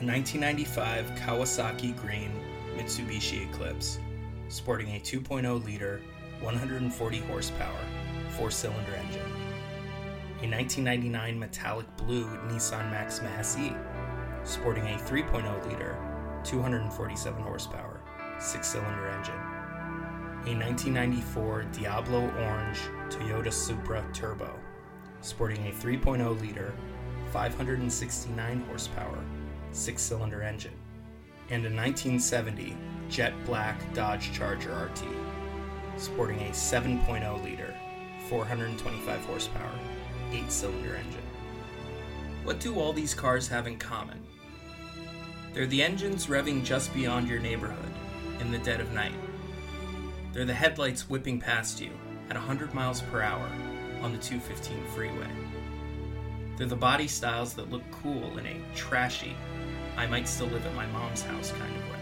a 1995 Kawasaki Green Mitsubishi Eclipse, sporting a 2.0 liter, 140 horsepower, four cylinder engine. A 1999 metallic blue Nissan Maxima SE, sporting a 3.0 liter, 247 horsepower, six cylinder engine. A 1994 Diablo Orange Toyota Supra Turbo, sporting a 3.0 liter, 569 horsepower, six cylinder engine, and a 1970 jet black Dodge Charger RT, sporting a 7.0 liter, 425 horsepower, eight cylinder engine. What do all these cars have in common? They're the engines revving just beyond your neighborhood in the dead of night. They're the headlights whipping past you at 100 miles per hour on the 215 freeway. They're the body styles that look cool in a trashy, I might still live at my mom's house kind of way.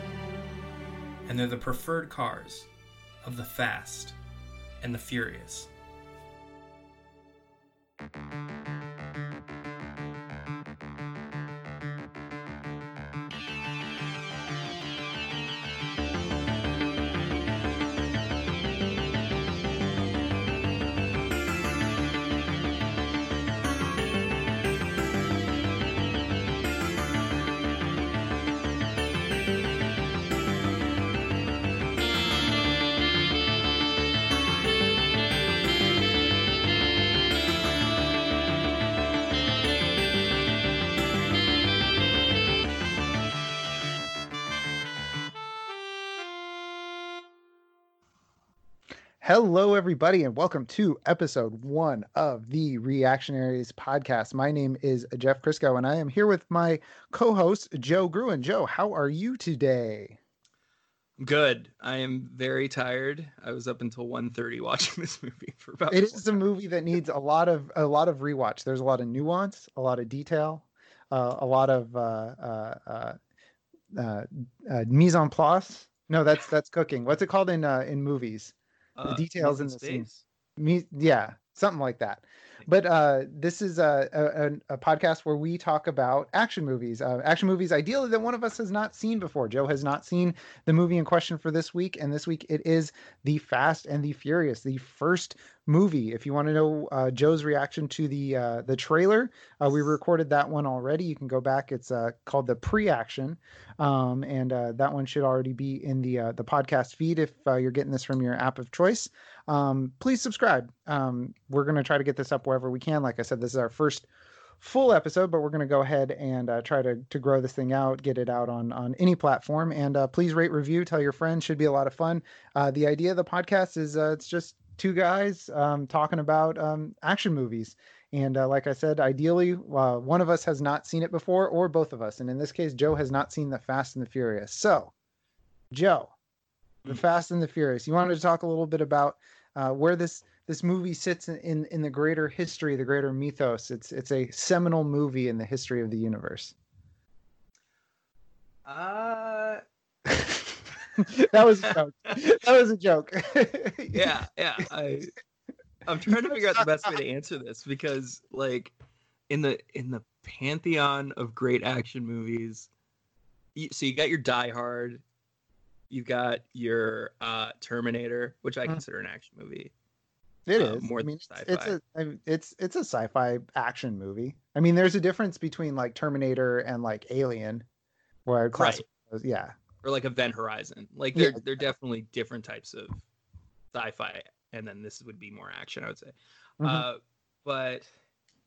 And they're the preferred cars of the fast and the furious. Hello, everybody, and welcome to episode one of the Reactionaries podcast. My name is Jeff Crisco, and I am here with my co host, Joe Gruen. Joe, how are you today? Good. I am very tired. I was up until 1.30 watching this movie for about. It is a movie that needs a lot of a lot of rewatch. There's a lot of nuance, a lot of detail, uh, a lot of uh, uh, uh, uh, uh mise en place. No, that's that's cooking. What's it called in uh, in movies? The uh, details in the scene. Me, yeah, something like that. But uh, this is a, a, a, podcast where we talk about action movies. Uh, action movies, ideally, that one of us has not seen before. Joe has not seen the movie in question for this week, and this week it is The Fast and the Furious, the first movie. If you want to know uh, Joe's reaction to the uh, the trailer, uh, we recorded that one already. You can go back. It's uh, called the pre-action, um, and uh, that one should already be in the uh, the podcast feed if you're getting this from your app of choice. Um, please subscribe. Um, we're to try to get this up wherever we can. Like I said, this is our first full episode, but we're going to go ahead and uh, try to to grow this thing out, get it out on on any platform, and uh, please rate, review, tell your friends. Should be a lot of fun. Uh, the idea of the podcast is it's just two guys um, talking about um, action movies. And uh, like I said, ideally, uh, one of us has not seen it before, or both of us. And in this case, Joe has not seen The Fast and the Furious. So, Joe, The mm. Fast and the Furious, you wanted to talk a little bit about uh, where this this movie sits in, in, in the greater history, the greater mythos. It's it's a seminal movie in the history of the universe. Uh that was a joke. That was a joke. yeah, yeah. I I'm trying to figure out the best way to answer this because like in the in the pantheon of great action movies, you, so you got your Die Hard, you've got your uh, Terminator, which I mm. consider an action movie. It uh, is more I mean, sci-fi. It's a I mean, it's it's a sci-fi action movie. I mean, there's a difference between like Terminator and like Alien, where I classify right. those, yeah or like Event Horizon. Like they're yeah. they're definitely different types of sci-fi, and then this would be more action, I would say. Mm-hmm. Uh, but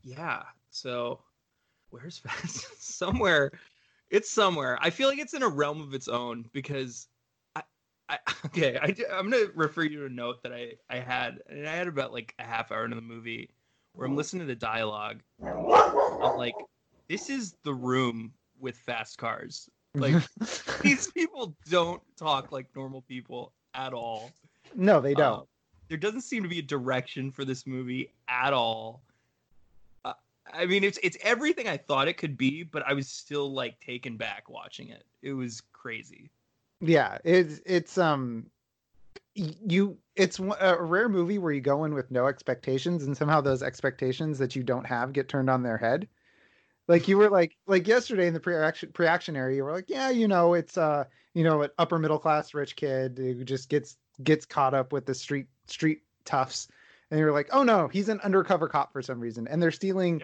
yeah, so where's Fast? somewhere, it's somewhere. I feel like it's in a realm of its own because I, I okay, I, I'm gonna refer you to a note that I I had, and I had about like a half hour into the movie where I'm listening to the dialogue. I'm like, this is the room with fast cars. Like these people don't talk like normal people at all. No, they don't. Um, there doesn't seem to be a direction for this movie at all. Uh, I mean, it's it's everything I thought it could be, but I was still like taken back watching it. It was crazy. Yeah, it's it's um you it's a rare movie where you go in with no expectations and somehow those expectations that you don't have get turned on their head Like you were like like yesterday in the pre-action pre-action area, you were like, yeah, you know, it's uh, you know, an upper middle class rich kid who just gets gets caught up with the street street toughs, and you're like, oh no, he's an undercover cop for some reason, and they're stealing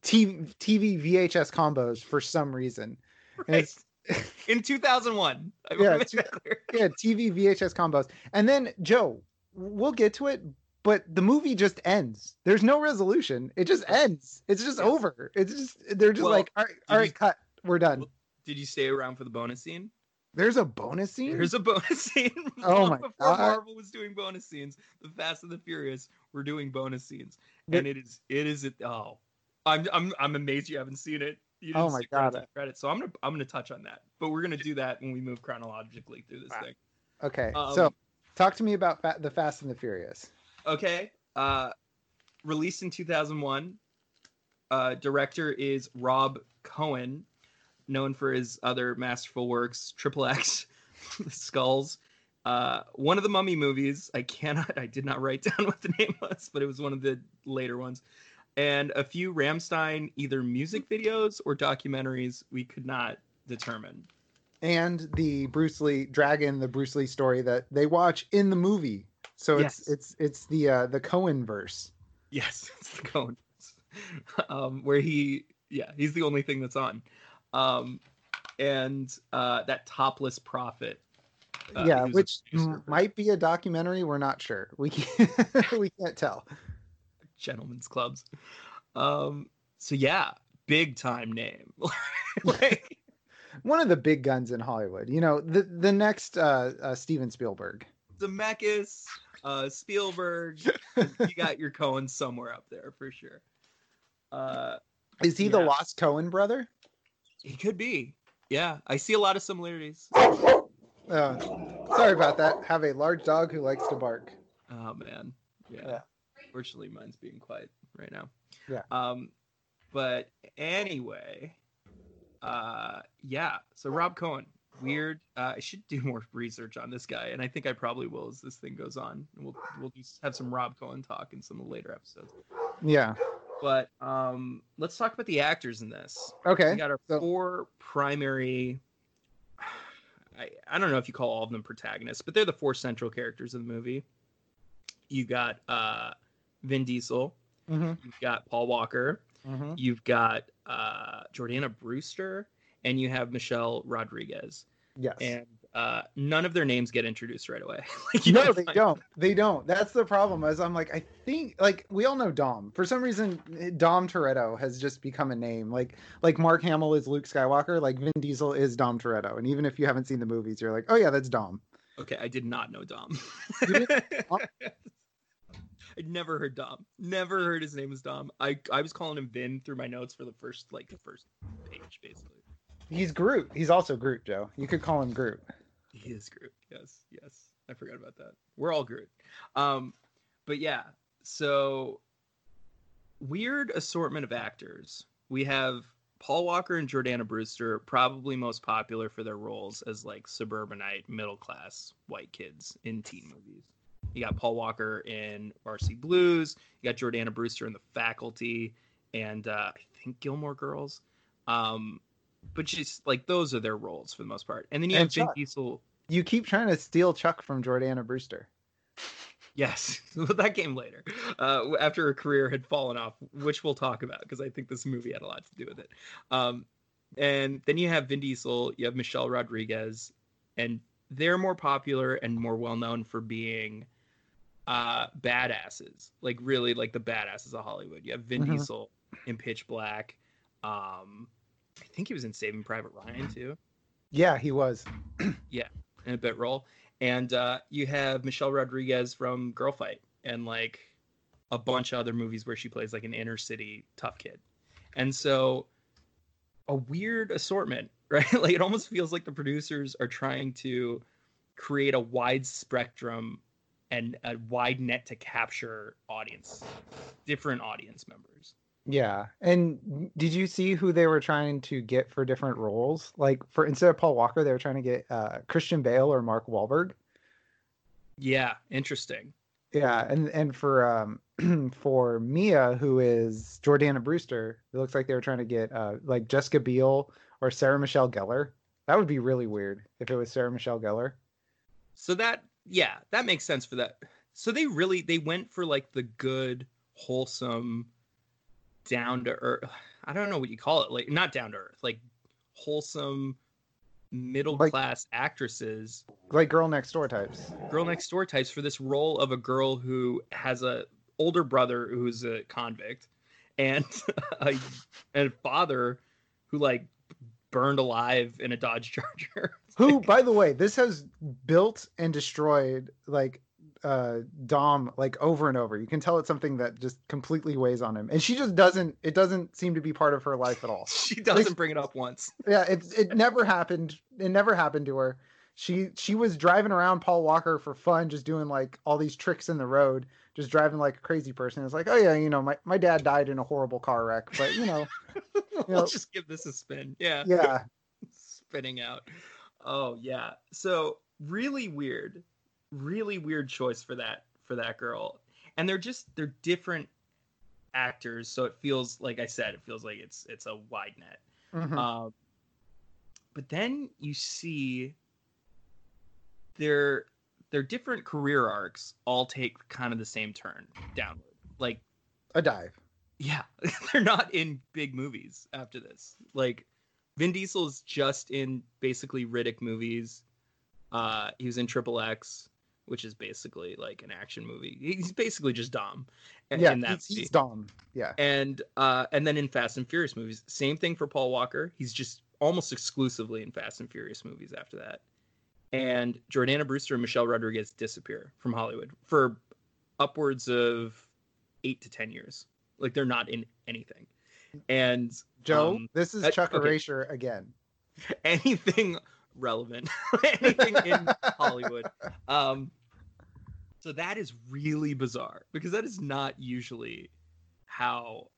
TV, TV VHS combos for some reason. Right. it's- In 2001. I Yeah, yeah, TV VHS combos. And then Joe, we'll get to it, but the movie just ends. There's no resolution. It just ends. It's just over. It's just they're just Well, like, all right, all right, you- cut. We're done. Well, Did you stay around for the bonus scene? There's a bonus scene. There's a bonus scene. Oh my before God. Marvel was doing bonus scenes, the Fast and the Furious were doing bonus scenes, and it is it is it. Oh, I'm I'm I'm amazed you haven't seen it. You Oh my God. Credit. So I'm gonna I'm gonna touch on that, but we're gonna do that when we move chronologically through this Wow. thing. okay, Um, so talk to me about fa- the Fast and the Furious. Okay. Uh, released in 2001. Uh, director is Rob Cohen, known for his other masterful works, Triple X, Skulls. Uh, one of the Mummy movies. I cannot. I did not write down what the name was, but it was one of the later ones. And a few Rammstein either music videos or documentaries. We could not determine. And the Bruce Lee Dragon, the Bruce Lee story that they watch in the movie. So it's Yes. it's it's the uh the Cohen verse. Yes, it's the Cohen. um, where he, yeah, he's the only thing that's on. Um, and uh, that topless prophet. uh, yeah, which might be a documentary. We're not sure. We can't we can't tell. Gentlemen's clubs. Um, so yeah, big time name. like, one of the big guns in Hollywood. You know, the the next uh, uh Steven Spielberg. Zemeckis, uh, Spielberg. you got your Cohen somewhere up there for sure. Uh, Is he the lost Cohen brother? he could be. Yeah, I see a lot of similarities. Uh, sorry about that. Have a large dog who likes to bark. Oh man, yeah. Yeah. Fortunately, mine's being quiet right now. Yeah. Um, but anyway, uh, yeah. So Rob Cohen, weird. Uh, I should do more research on this guy, and I think I probably will as this thing goes on. And we'll we'll just have some Rob Cohen talk in some of the later episodes. Yeah. But um, let's talk about the actors in this. Okay. We got our so- four primary. I, I don't know if you call all of them protagonists, but they're the four central characters of the movie. You got uh, Vin Diesel, hmm you've got Paul Walker, hmm you've got uh, Jordana Brewster, and you have Michelle Rodriguez. Yes. And uh, none of their names get introduced right away. Like, you no, they find- don't. They don't. That's the problem. As I'm like, I think like we all know Dom. For some reason, Dom Toretto has just become a name. Like like Mark Hamill is Luke Skywalker. Like Vin Diesel is Dom Toretto. And even if you haven't seen the movies, you're like, oh yeah, that's Dom. Okay, I did not know Dom. I'd never heard Dom. Never heard his name was Dom. I I was calling him Vin through my notes for the first like the first page basically. He's Groot. He's also Groot, Joe. You could call him Groot. He is Groot. Yes, yes. I forgot about that. We're all Groot. Um, but yeah. So weird assortment of actors. We have Paul Walker and Jordana Brewster, probably most popular for their roles as like suburbanite, middle class white kids in teen movies. You got Paul Walker in Varsity Blues. You got Jordana Brewster in The Faculty, and uh, I think Gilmore Girls. Um, but just like those are their roles for the most part. And then you And have Vin Diesel. You keep trying to steal Chuck from Jordana Brewster. Yes, that came later, uh, after her career had fallen off, which we'll talk about because I think this movie had a lot to do with it. Um, and then you have Vin Diesel, you have Michelle Rodriguez, and they're more popular and more well known for being uh, badasses, like really like the badasses of Hollywood. You have Vin Mhm. Diesel in Pitch Black. Um, I think he was in Saving Private Ryan too. Yeah, he was. Yeah, in a bit role. And uh, you have Michelle Rodriguez from Girl Fight and like a bunch of other movies where she plays like an inner city tough kid. And so a weird assortment, right? like it almost feels like the producers are trying to create a wide spectrum and a wide net to capture audience, different audience members. Yeah. And did you see who they were trying to get for different roles? Like for instead of Paul Walker, they were trying to get uh, Christian Bale or Mark Wahlberg. Yeah, interesting. Yeah, and and for um for Mia, who is Jordana Brewster, it looks like they were trying to get uh, like Jessica Biel or Sarah Michelle Gellar. That would be really weird if it was Sarah Michelle Gellar. So that yeah, that makes sense for that. So they really they went for like the good, wholesome, down to earth. I don't know what you call it, like not down to earth, like wholesome, middle Like- class actresses, Like girl next door types. girl next door types for this role of a girl who has a older brother who's a convict, and a, and a father who like burned alive in a Dodge Charger. Who, by the way, this has built and destroyed like uh Dom like over and over. You can tell it's something that just completely weighs on him. And she just doesn't it doesn't seem to be part of her life at all. she doesn't bring it up once. Yeah, it it never happened. It never happened to her. She she was driving around Paul Walker for fun, just doing like all these tricks in the road, just driving like a crazy person. It's like, oh yeah, you know, my, my dad died in a horrible car wreck, but you know, know- Let's just give this a spin. Yeah. yeah, Spinning out. Oh yeah. So really weird. Really weird choice for that for that girl. And they're just they're different actors, so it feels like I said, it feels like it's it's a wide net. Mhm. Um, but then you see their their different career arcs all take kind of the same turn downward. Like a dive. yeah, they're not in big movies after this. Like Vin Diesel is just in basically Riddick movies. Uh, he was in Triple X, which is basically like an action movie. He's basically just Dom. Yeah, in that he's, he's Dom. Yeah, and uh and then in Fast and Furious movies, same thing for Paul Walker. He's just almost exclusively in Fast and Furious movies after that. And Jordana Brewster and Michelle Rodriguez disappear from Hollywood for upwards of eight to ten years. Like they're not in anything. And Joe, um, this is uh, Chuck okay. Erasure again. anything relevant, anything in Hollywood. Um, so that is really bizarre because that is not usually how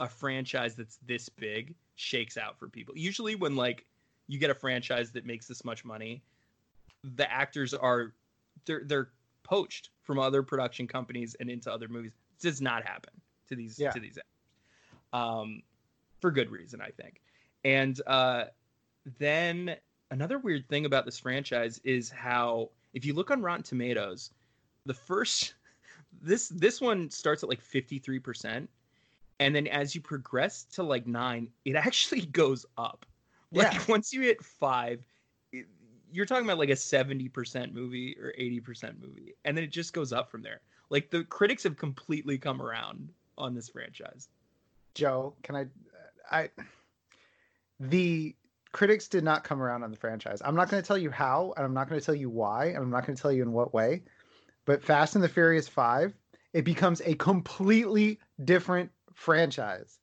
a franchise that's this big shakes out for people. Usually, when like you get a franchise that makes this much money, the actors are they're they're poached from other production companies and into other movies. This does not happen to these Yeah. to these actors, um, for good reason, I think. And uh, then another weird thing about this franchise is how if you look on Rotten Tomatoes, the first this this one starts at like 53% and then as you progress to like 9 it actually goes up like Yeah. once you hit 5 it- you're talking about like a 70% movie or 80% movie and then it just goes up from there like the critics have completely come around on this franchise Joe, can I? I the critics did not come around on the franchise. I'm not going to tell you how, and I'm not going to tell you why, and I'm not going to tell you in what way. But Fast and the Furious Five, it becomes a completely different franchise.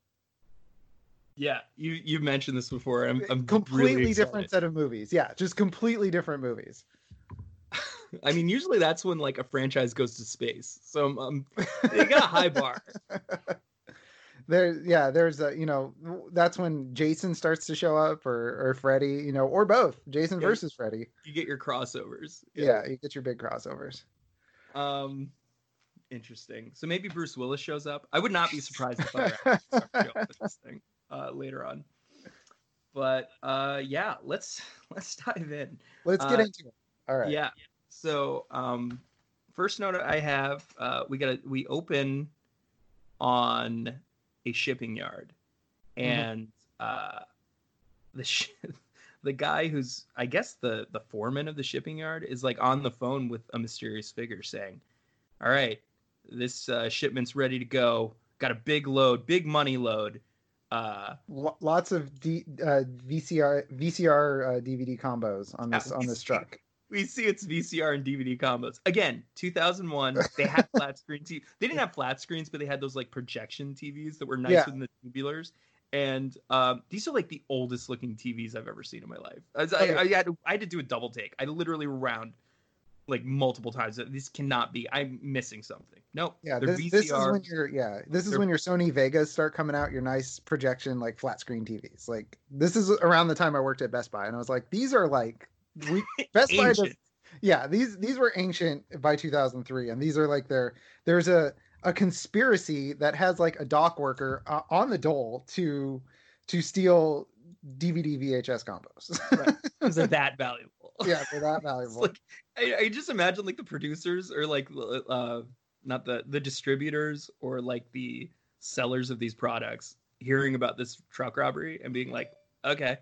yeah you you've mentioned this before i'm, I'm completely really different set of movies. Yeah, just completely different movies. I mean, usually that's when like a franchise goes to space. So um, um, they got a high bar. there yeah there's a you know that's when jason starts to show up or or freddy you know or both jason Yeah. versus freddy You get your crossovers. yeah. you get your big crossovers Um, interesting. So maybe Bruce Willis shows up. I would not be surprised if other actors start show up this thing uh, later on. But uh, yeah, let's let's dive in. let's get Uh, into it all right Yeah. So um, first note I have, uh, we got to we open on a shipping yard, Mhm. and uh, the sh- the guy who's I guess the the foreman of the shipping yard is like on the phone with a mysterious figure saying, "All right, this uh, shipment's ready to go. Got a big load, big money load." Uh, Lo- lots of D, uh, vcr vcr uh, dvd combos on this on this truck we see it's VCR and DVD combos. Again, 2001. They had flat screen TV. They didn't have flat screens, but they had those like projection TVs that were nice Yeah. the tubulars. And um, these are like the oldest looking TVs I've ever seen in my life. I, Okay. I, had to, I had to do a double take. I literally round like multiple times. This cannot be. I'm missing something. Nope. yeah they're this, this is VCR. when your yeah this is when your sony wegas start coming out your nice projection like flat screen tvs like this is around the time i worked at best buy and i was like these are like we best buy does, yeah these these were ancient by 2003 and these are like their there's a a conspiracy that has like a dock worker uh, on the dole to to steal DVD VHS combos. Right. Because they're that valuable. yeah, they're that valuable. like I, I just imagine like the producers or like uh not the the distributors or like the sellers of these products hearing about this truck robbery and being like, okay,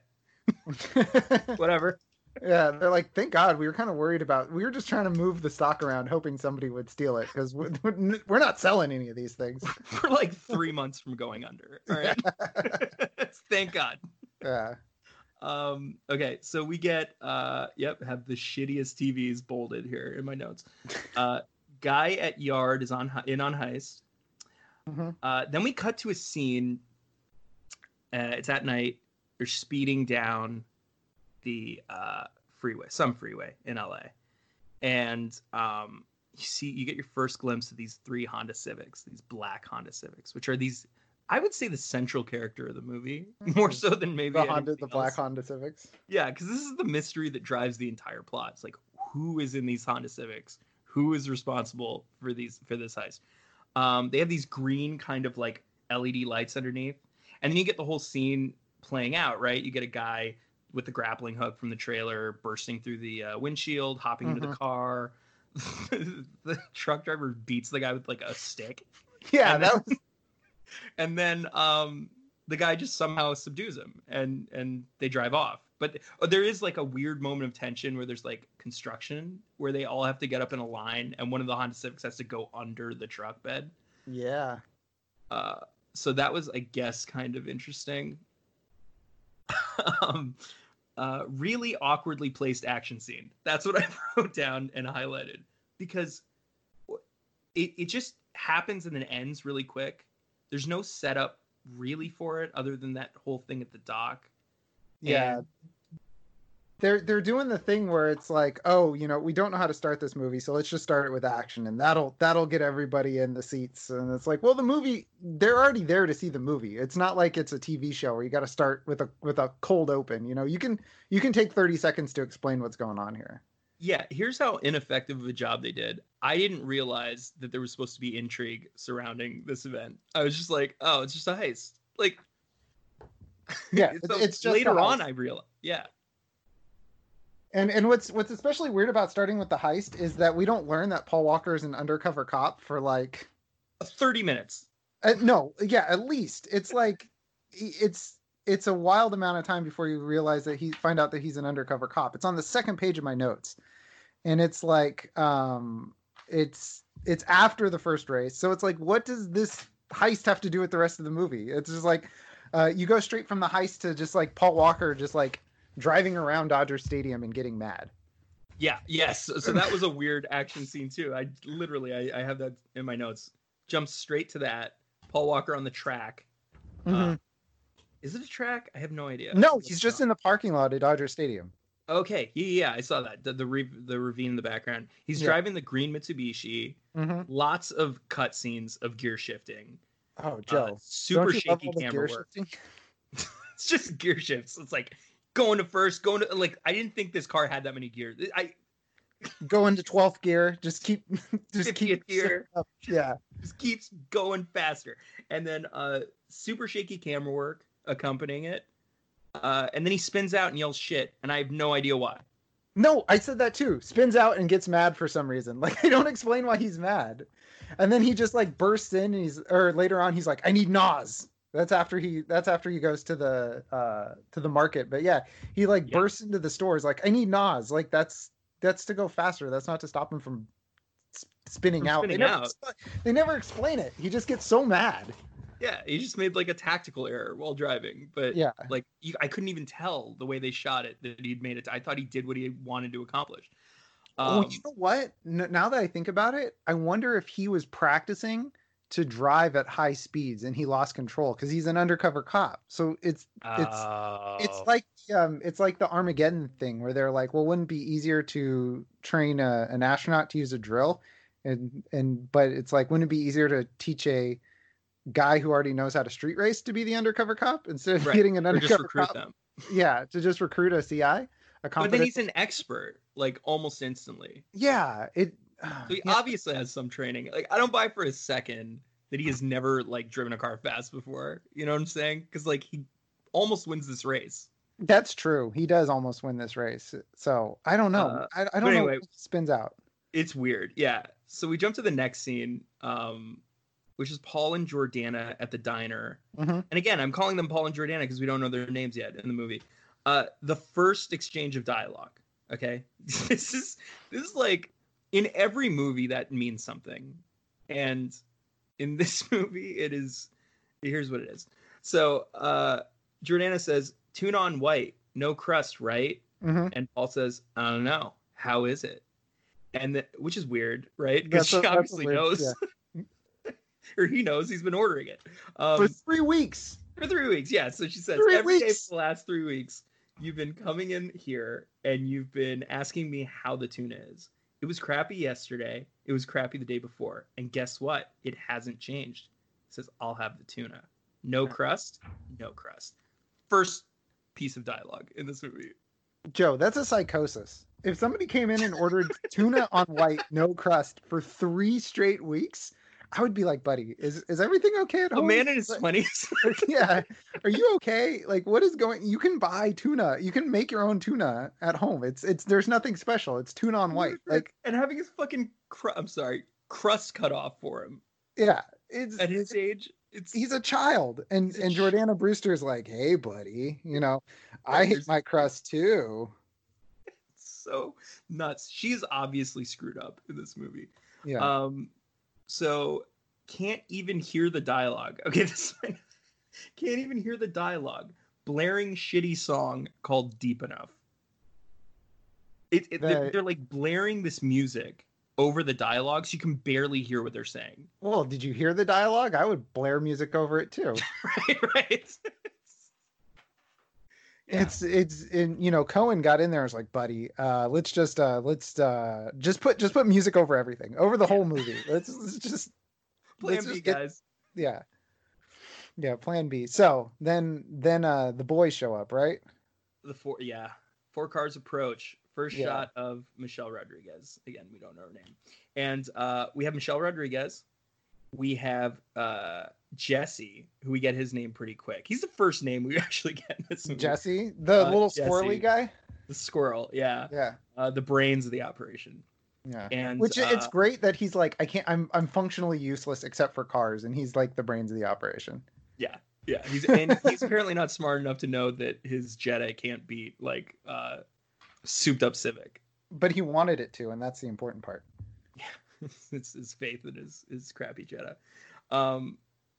whatever. Yeah, they're like, thank God. We were kind of worried about. We were just trying to move the stock around, hoping somebody would steal it because we're, we're not selling any of these things. We're like three months from going under. All right. Thank God. Yeah. Um, okay, so we get uh yep, have the shittiest TVs bolded here in my notes. Uh guy at yard is on in on heist. Mhm. Uh then we cut to a scene. Uh, it's at night. They're speeding down the uh freeway, some freeway in LA. And um you see you get your first glimpse of these three Honda Civics, these black Honda Civics, which are these I would say the central character of the movie, more so than maybe The Honda, the black. Honda Civics. Yeah, because this is the mystery that drives the entire plot. It's like who is in these Honda Civics? Who is responsible for these for this heist? Um, they have these green kind of like LED lights underneath, and then you get the whole scene playing out. Right, you get a guy with the grappling hook from the trailer bursting through the uh, windshield, hopping into the Mhm. car. the truck driver beats the guy with like a stick Yeah, And that then- was and then um the guy just somehow subdues him and and they drive off but uh, there is like a weird moment of tension where there's like construction where they all have to get up in a line and one of the honda civics has to go under the truck bed yeah. uh so that was i guess kind of interesting um uh really awkwardly placed action scene. That's what i wrote down and highlighted because it, it just happens and then ends really quick. There's no setup really for it other than that whole thing at the dock. Yeah. And- They're they're doing the thing where it's like, oh, you know, we don't know how to start this movie, so let's just start it with action, and that'll that'll get everybody in the seats. And it's like, well, the movie, they're already there to see the movie. It's not like it's a TV show where you got to start with a with a cold open. You know, you can you can take thirty seconds to explain what's going on here. yeah here's how ineffective of a job they did i didn't realize that there was supposed to be intrigue surrounding this event i was just like oh it's just a heist like Yeah, so it's, it's just later on i realized yeah And and what's what's especially weird about starting with the heist is that we don't learn that Paul Walker is an undercover cop for like 30 minutes Uh, no, yeah, at least it's like it's it's a wild amount of time before you realize that he find out that he's an undercover cop. It's on the second page of my notes, and it's like um, it's it's after the first race, so it's like what does this heist have to do with the rest of the movie? It's just like uh, you go straight from the heist to just like Paul Walker just like driving around Dodger Stadium and getting mad. Yeah, yes. So, that was a weird action scene too. I literally I, I have that in my notes. Jumps straight to that. Paul Walker on the track. Uh, is it a track? I have no idea. no, he's just in the parking lot at Dodger Stadium. Okay, yeah, yeah, I saw that. The the, re- the ravine in the background. He's Yeah. driving the green Mitsubishi. hmm Lots of cutscenes of gear shifting. Oh, Uh, Joe, super you love shaky camera work. It's just gear shifts. It's like going to first, going to like. I didn't think this car had that many gears. I go into 12th gear just keep just 50th keep gear. up. yeah just keeps going faster. And then uh super shaky camera work accompanying it. Uh and then he spins out and yells shit, and I have no idea why. no i said that too spins out and gets mad for some reason like i don't explain why he's mad and then he just like bursts in and he's or later on he's like i need NOS that's after he that's after he goes to the uh to the market but yeah he like Yeah. bursts into the stores like i need NOS like that's that's to go faster that's not to stop him from spinning From out spinning they, never, out. they never explain it he just gets so mad Yeah, he just made like a tactical error while driving, but yeah like you, I couldn't even tell the way they shot it that he'd made it. I thought he did what he wanted to accomplish. Um, you know what? N- now that I think about it, I wonder if he was practicing to drive at high speeds and he lost control because he's an undercover cop. So it's it's it's oh. like um it's like the Armageddon thing where they're like, well, wouldn't it be easier to train a, an astronaut to use a drill? And and but it's like, wouldn't it be easier to teach a guy who already knows how to street race to be the undercover cop instead of Right. getting an or undercover recruit cop? them. Yeah, to just recruit a CI, a But then he's an expert, like almost instantly. yeah it So he yeah, obviously has some training. Like I don't buy for a second that he has never like driven a car fast before. You know what I'm saying? Because like he almost wins this race. that's true. He does almost win this race. So I don't know. Uh, I, I don't know anyway- what spins out. It's weird. Yeah. So we jump to the next scene, um, which is Paul and Jordana at the diner. Mhm. And again, I'm calling them Paul and Jordana because we don't know their names yet in the movie. Uh, the first exchange of dialogue. Okay, this is this is like in every movie that means something, and in this movie, it is. Here's what it is. So uh, Jordana says, "Tuna on white, no crust, right?" Mhm. And Paul says, "I don't know. How is it?" And the, which is weird, right? Because she obviously weird- knows, or he knows he's been ordering it. Um, For three weeks. for three weeks, yeah. So she says Three every day weeks. for the last three weeks, you've been coming in here and you've been asking me how the tuna is. It was crappy yesterday. It was crappy the day before. And guess what? It hasn't changed. It says I'll have the tuna. No crust, no crust. First piece of dialogue in this movie. Joe, that's a psychosis. If somebody came in and ordered tuna on white, no crust for three straight weeks, I would be like, buddy, is is everything okay at home? A man in his twenties. yeah. Are you okay? Like what is going you can buy tuna. You can make your own tuna at home. It's it's there's nothing special. It's tuna on white. Like and having his fucking cru- I'm sorry, crust cut off for him yeah. It's at his age. It's he's a child. And a and ch- Jordana Brewster's like, hey buddy, you know, I hate my crust too. It's so nuts. She's obviously screwed up in this movie. Yeah. Um, so can't even hear the dialogue. Okay, this one. can't even hear the dialogue. Blaring shitty song called "Deep Enough." It, it they're, they're like blaring this music over the dialogue, so you can barely hear what they're saying. well, did you hear the dialogue? I would blare music over it too. right, right. Yeah. It's it's in you know Cohen got in there and was like, buddy, uh, let's just uh let's uh just put just put music over everything, over the whole movie. Let's, let's just Plan let's B, just get- guys. yeah. Yeah, plan B. So then then uh the boys show up, right? The four, yeah, four cars approach. First Yeah. shot of Michelle Rodriguez. Again, we don't know her name, and uh, we have Michelle Rodriguez. We have uh, Jesse, who we get his name pretty quick. He's the first name we actually get in this movie. Jesse, the Uh, little Jesse. squirrely guy. the squirrel. Yeah, Yeah. uh, the brains of the operation. Yeah. And Which it's uh, great that he's like, I can't I'm I'm functionally useless except for cars, and he's like the brains of the operation. yeah, yeah. he's and he's apparently not smart enough to know that his Jetta can't beat like uh, souped up Civic. But he wanted it to, and that's the important part. Yeah, it's his faith in his his crappy Jetta. Um,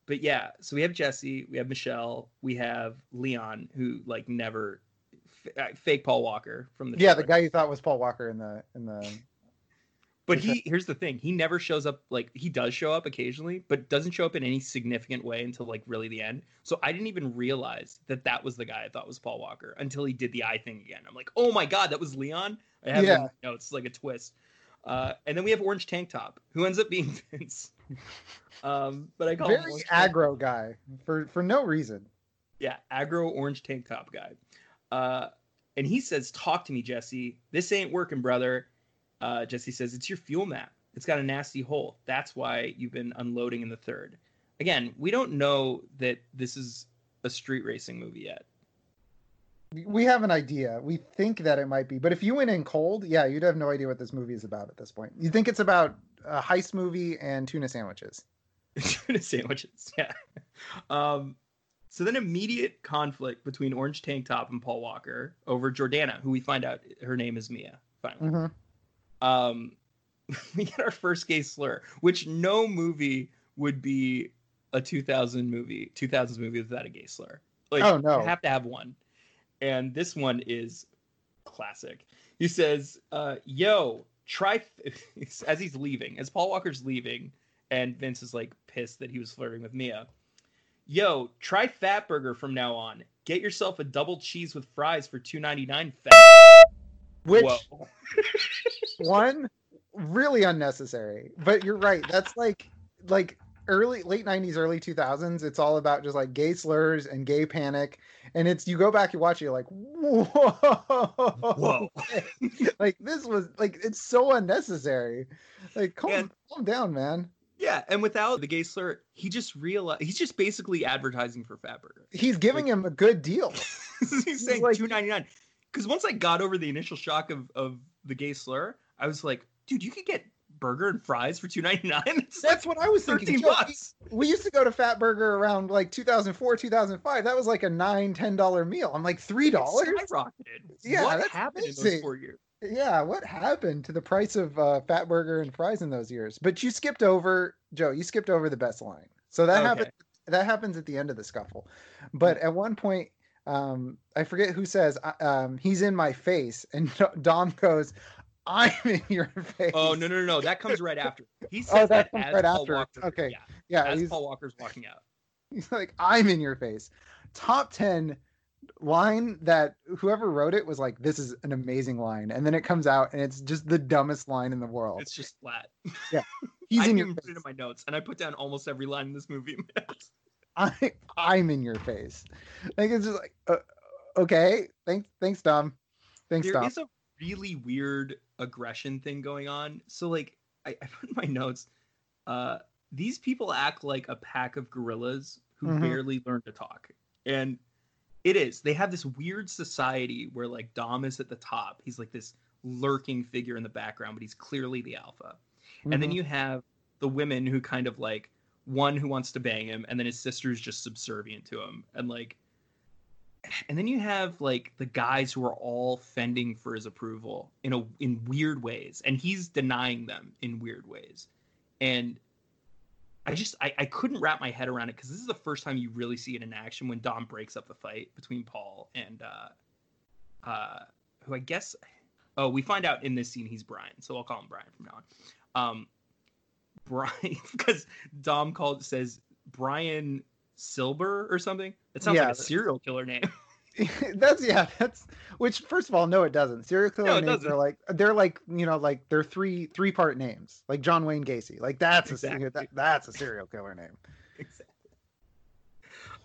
but yeah, so we have Jesse, we have Michelle, we have Leon, who like never f- fake Paul Walker from the Yeah, the guy you thought was Paul Walker in the in the But he here's the thing: he never shows up. Like he does show up occasionally, but doesn't show up in any significant way until like really the end. So I didn't even realize that that was the guy I thought was Paul Walker until he did the eye thing again. I'm like, oh my god, that was Leon. I have Yeah. no, it's like a twist. Uh, and then we have Orange Tank Top, who ends up being Vince. Um, but I call him very Tank aggro guy for for no reason. yeah, aggro orange tank top guy. Uh, and he says, "Talk to me, Jesse. This ain't working, brother." Uh, Jesse says, "It's your fuel map. It's got a nasty hole. That's why you've been unloading in the third. Again, we don't know that this is a street racing movie yet. We have an idea. We think that it might be, but if you went in cold, yeah, you'd have no idea what this movie is about at this point. You think it's about a heist movie and tuna sandwiches. Tuna sandwiches, yeah. Um, so then immediate conflict between Orange Tank Top and Paul Walker over Jordana, who we find out her name is Mia. Finally. Mm-hmm. um we get our first gay slur which no movie would be a 2000 movie 2000s movie without a gay slur like Oh, no. you have to have one and this one is classic he says uh yo try as he's leaving as paul walker's leaving and vince is like pissed that he was flirting with mia yo try fat burger from now on get yourself a double cheese with fries for 2.99 fat Which one really unnecessary. But you're right. That's like like early late 90s early 2000s it's all about just like gay slurs and gay panic and it's you go back and watch it you're like whoa Whoa. like this was like it's so unnecessary like calm, And- calm down, man. Yeah, and without the gay slur, he just realized he's just basically advertising for Fatburger. He's giving him a good deal. he's saying like- two ninety nine. Because once I got over the initial shock of of the gay slur, I was like, dude, you could get burger and fries for two ninety nine. It's like That's what I was thinking. Joe, bucks. we used to go to Fat Burger around like 2004, 2005. That was like a nine, ten dollar meal. I'm like three dollars. Skyrocketed. Yeah, what that's happened in those four years? Yeah, what happened to the price of uh, Fat Burger and fries in those years? But you skipped over Joe. You skipped over the best line. So that Okay. happens. That happens at the end of the scuffle. But at one point, um, I forget who says uh, um, he's in my face, and Dom goes, "I'm in your face." Oh no no no no! That comes right after. He says Oh, that that as right Paul after. Walker. Okay. Yeah, Yeah, as he's, Paul Walker's walking out. he's like, "I'm in your face." Top ten line that whoever wrote it was like, "This is an amazing line," and then it comes out and it's just the dumbest line in the world. It's just flat. Yeah, he's I in your even put it in my notes, and I put down almost every line in this movie. I, I'm in your face. Like it's just like, uh, okay, thanks, thanks, Dom. Thanks, There Dom. is a really weird aggression thing going on. So like I, I put in my notes, uh, these people act like a pack of gorillas who Mhm. barely learn to talk. And it is. They have this weird society where like Dom is at the top. He's like this lurking figure in the background, but he's clearly the alpha. And then Mhm. you have the women who kind of like one who wants to bang him, and then his sister's just subservient to him. And like and then you have like the guys who are all fending for his approval in a in weird ways, and he's denying them in weird ways. And I just I, I couldn't wrap my head around it because this is the first time you really see it in action when Dom breaks up the fight between Paul and uh uh who I guess oh we find out in this scene he's Brian, so I'll call him Brian from now on. Um Brian because Dom called says Brian Spilner or something. That sounds Yeah. like a serial killer name. that's yeah, that's which first of all, no, it doesn't. Serial killer No, names doesn't. are like they're like you know like they're three three part names, like John Wayne Gacy. Like that's a Exactly. that, that's a serial killer name. exactly.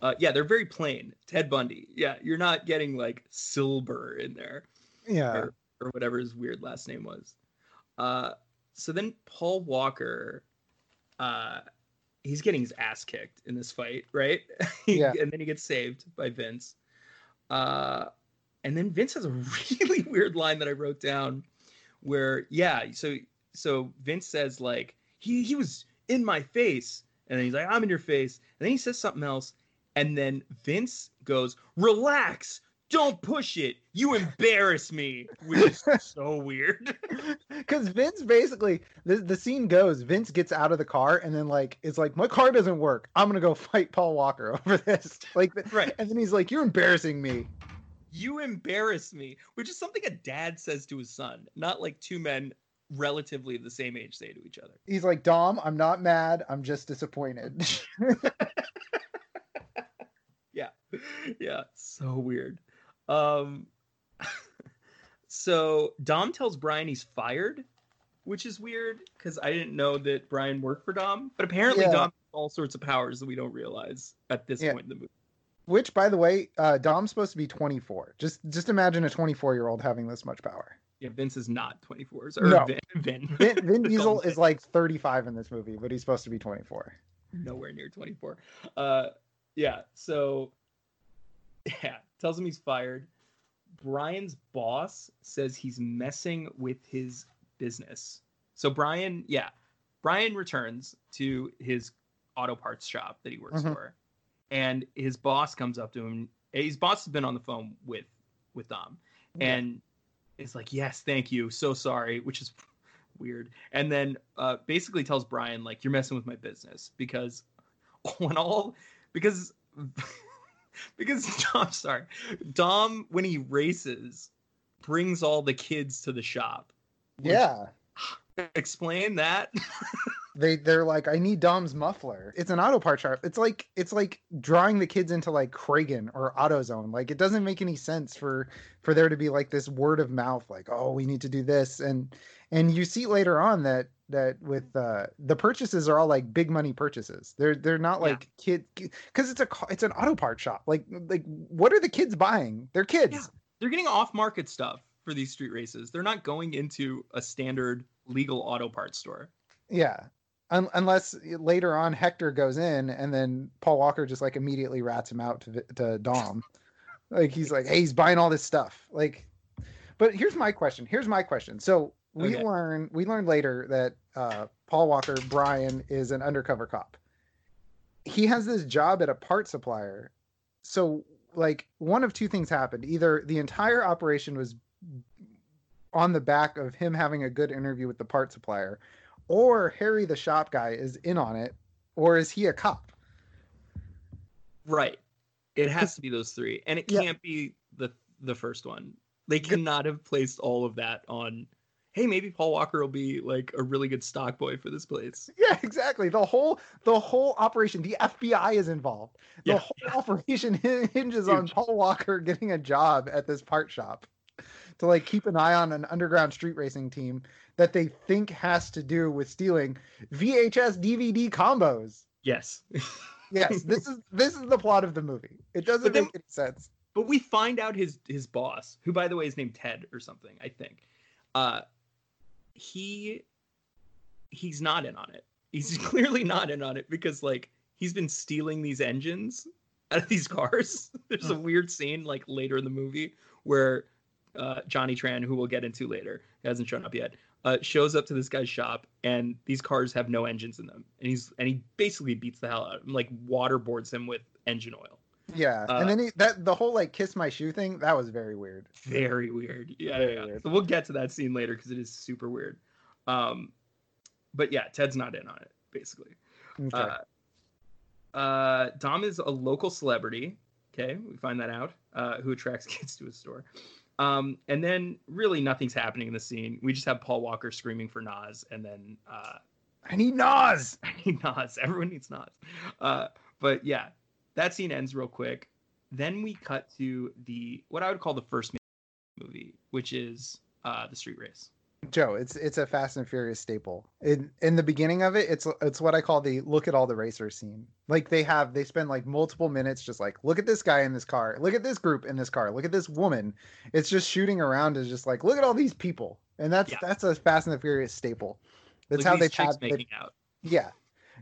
Uh, yeah, they're very plain. Ted Bundy. Yeah, you're not getting like Spilner in there Yeah, or, or whatever his weird last name was. Uh, so then Paul Walker, uh, he's getting his ass kicked in this fight, right? Yeah. and then he gets saved by Vince. Uh, and then Vince has a really weird line that I wrote down, where yeah, so so Vince says like he he was in my face, and then he's like I'm in your face, and then he says something else, and then Vince goes relax. Don't push it. You embarrass me, which is so weird. because Vince basically the the scene goes. Vince gets out of the car and then like it's like my car doesn't work. I'm gonna go fight Paul Walker over this. Like Right. and then he's like, "You're embarrassing me." You embarrass me, which is something a dad says to his son, not like two men relatively the same age say to each other. He's like, "Dom, I'm not mad. I'm just disappointed." yeah yeah so weird um so dom tells brian he's fired which is weird because i didn't know that brian worked for dom but apparently Yeah. dom has all sorts of powers that we don't realize at this Yeah. point in the movie Which, by the way, uh, Dom's supposed to be 24. Just just imagine a 24 year old having this much power. yeah vince is not 24 or No. vin, vin. Vin, Vin Diesel is like 35 in this movie, but he's supposed to be 24. nowhere near 24 uh yeah so yeah tells him he's fired. Brian's boss says he's messing with his business. So brian yeah brian returns to his auto parts shop that he works Mhm. for and his boss comes up to him. His boss has been on the phone with with dom Yeah. and is like yes thank you. So sorry which is weird. And then uh, basically tells brian like you're messing with my business because when all because because Dom sorry Dom when he races brings all the kids to the shop Yeah. explain that They they're like, I need Dom's muffler. It's an auto part shop. It's like it's like drawing the kids into like Kragen or AutoZone. Like it doesn't make any sense for for there to be like this word of mouth, like, oh, we need to do this. And and you see later on that that with uh the purchases are all like big money purchases. They're they're not Yeah. like kid because it's a it's an auto part shop. Like like what are the kids buying? They're kids. Yeah. they're getting off market stuff for these street races they're not going into a standard legal auto parts store. Yeah. Un- unless later on Hector goes in and then Paul Walker just like immediately rats him out to, to Dom. like he's like, hey, he's buying all this stuff. Like, but here's my question. Here's my question. So we Okay. learn we learn later that uh, Paul Walker Brian is an undercover cop. He has this job at a part supplier. So like one of two things happened. Either the entire operation was on the back of him having a good interview with the part supplier, or Harry the shop guy is in on it, or is he a cop? Right. It has to be those three, and it Yeah. can't be the the first one. They cannot have placed all of that on. Hey, maybe Paul Walker will be like a really good stock boy for this place. Yeah, exactly. The whole the whole operation, the FBI is involved. The Yeah, whole operation hin- hinges on Paul Walker getting a job at this part shop to like keep an eye on an underground street racing team that they think has to do with stealing VHS DVD combos. Yes. Yes, this is this is the plot of the movie. It doesn't then- make any sense. But we find out his his boss, who by the way is named Ted or something, I think. Uh he he's not in on it. He's clearly not in on it because like he's been stealing these engines out of these cars. There's a weird scene like later in the movie where uh, Johnny Tran, who we'll get into later, hasn't shown up yet, uh, shows up to this guy's shop and these cars have no engines in them, and he's and he basically beats the hell out of him, like waterboards him with engine oil. Yeah, Uh, and then he, that the whole like kiss my shoe thing that was very weird. very weird. Yeah, Very yeah, weird. So we'll get to that scene later because it is super weird. Um, but yeah, Ted's not in on it basically. Okay. Uh, uh, Dom is a local celebrity. Okay, we find that out. Uh, who attracts kids to his store. Um, and then really nothing's happening in the scene. We just have Paul Walker screaming for NOS, and then uh, I need NOS. I need NOS. Everyone needs NOS. Uh, but yeah, that scene ends real quick. Then we cut to the what I would call the first movie, which is uh, the street race. Joe, it's it's a Fast and Furious staple. In in the beginning of it, it's it's what I call the look at all the racers scene. Like they have they spend like multiple minutes just like look at this guy in this car, look at this group in this car, look at this woman. It's just shooting around is just like look at all these people, and that's Yeah. that's a Fast and the Furious staple. That's how they've chicks they- out. yeah,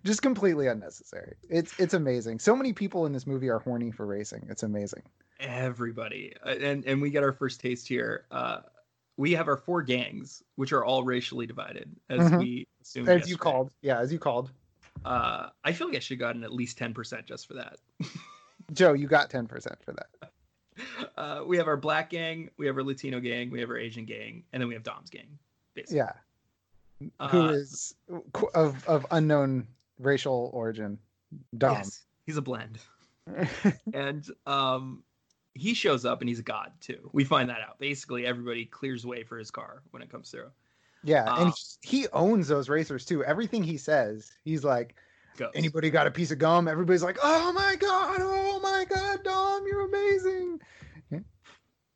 just completely unnecessary. It's it's amazing. So many people in this movie are horny for racing. It's amazing. Everybody, Uh, and and we get our first taste here. Uh, we have our four gangs, which are all racially divided, as Mhm. we assumed. As you called, yeah, as you called, Uh, I feel like I should have gotten at least ten percent just for that. Joe. You got ten percent for that. Uh, we have our black gang, we have our Latino gang, we have our Asian gang, and then we have Dom's gang. Basically. Yeah. Who Uh, is of of unknown racial origin? Dom. Yes, he's a blend. and um he shows up and he's a god too. We find that out. Basically, everybody clears way for his car when it comes through. yeah, and Uh, he, he owns those racers too. Everything he says, he's like, Goes. anybody got a piece of gum? Everybody's like, oh my god, oh my god, Dom, you're amazing.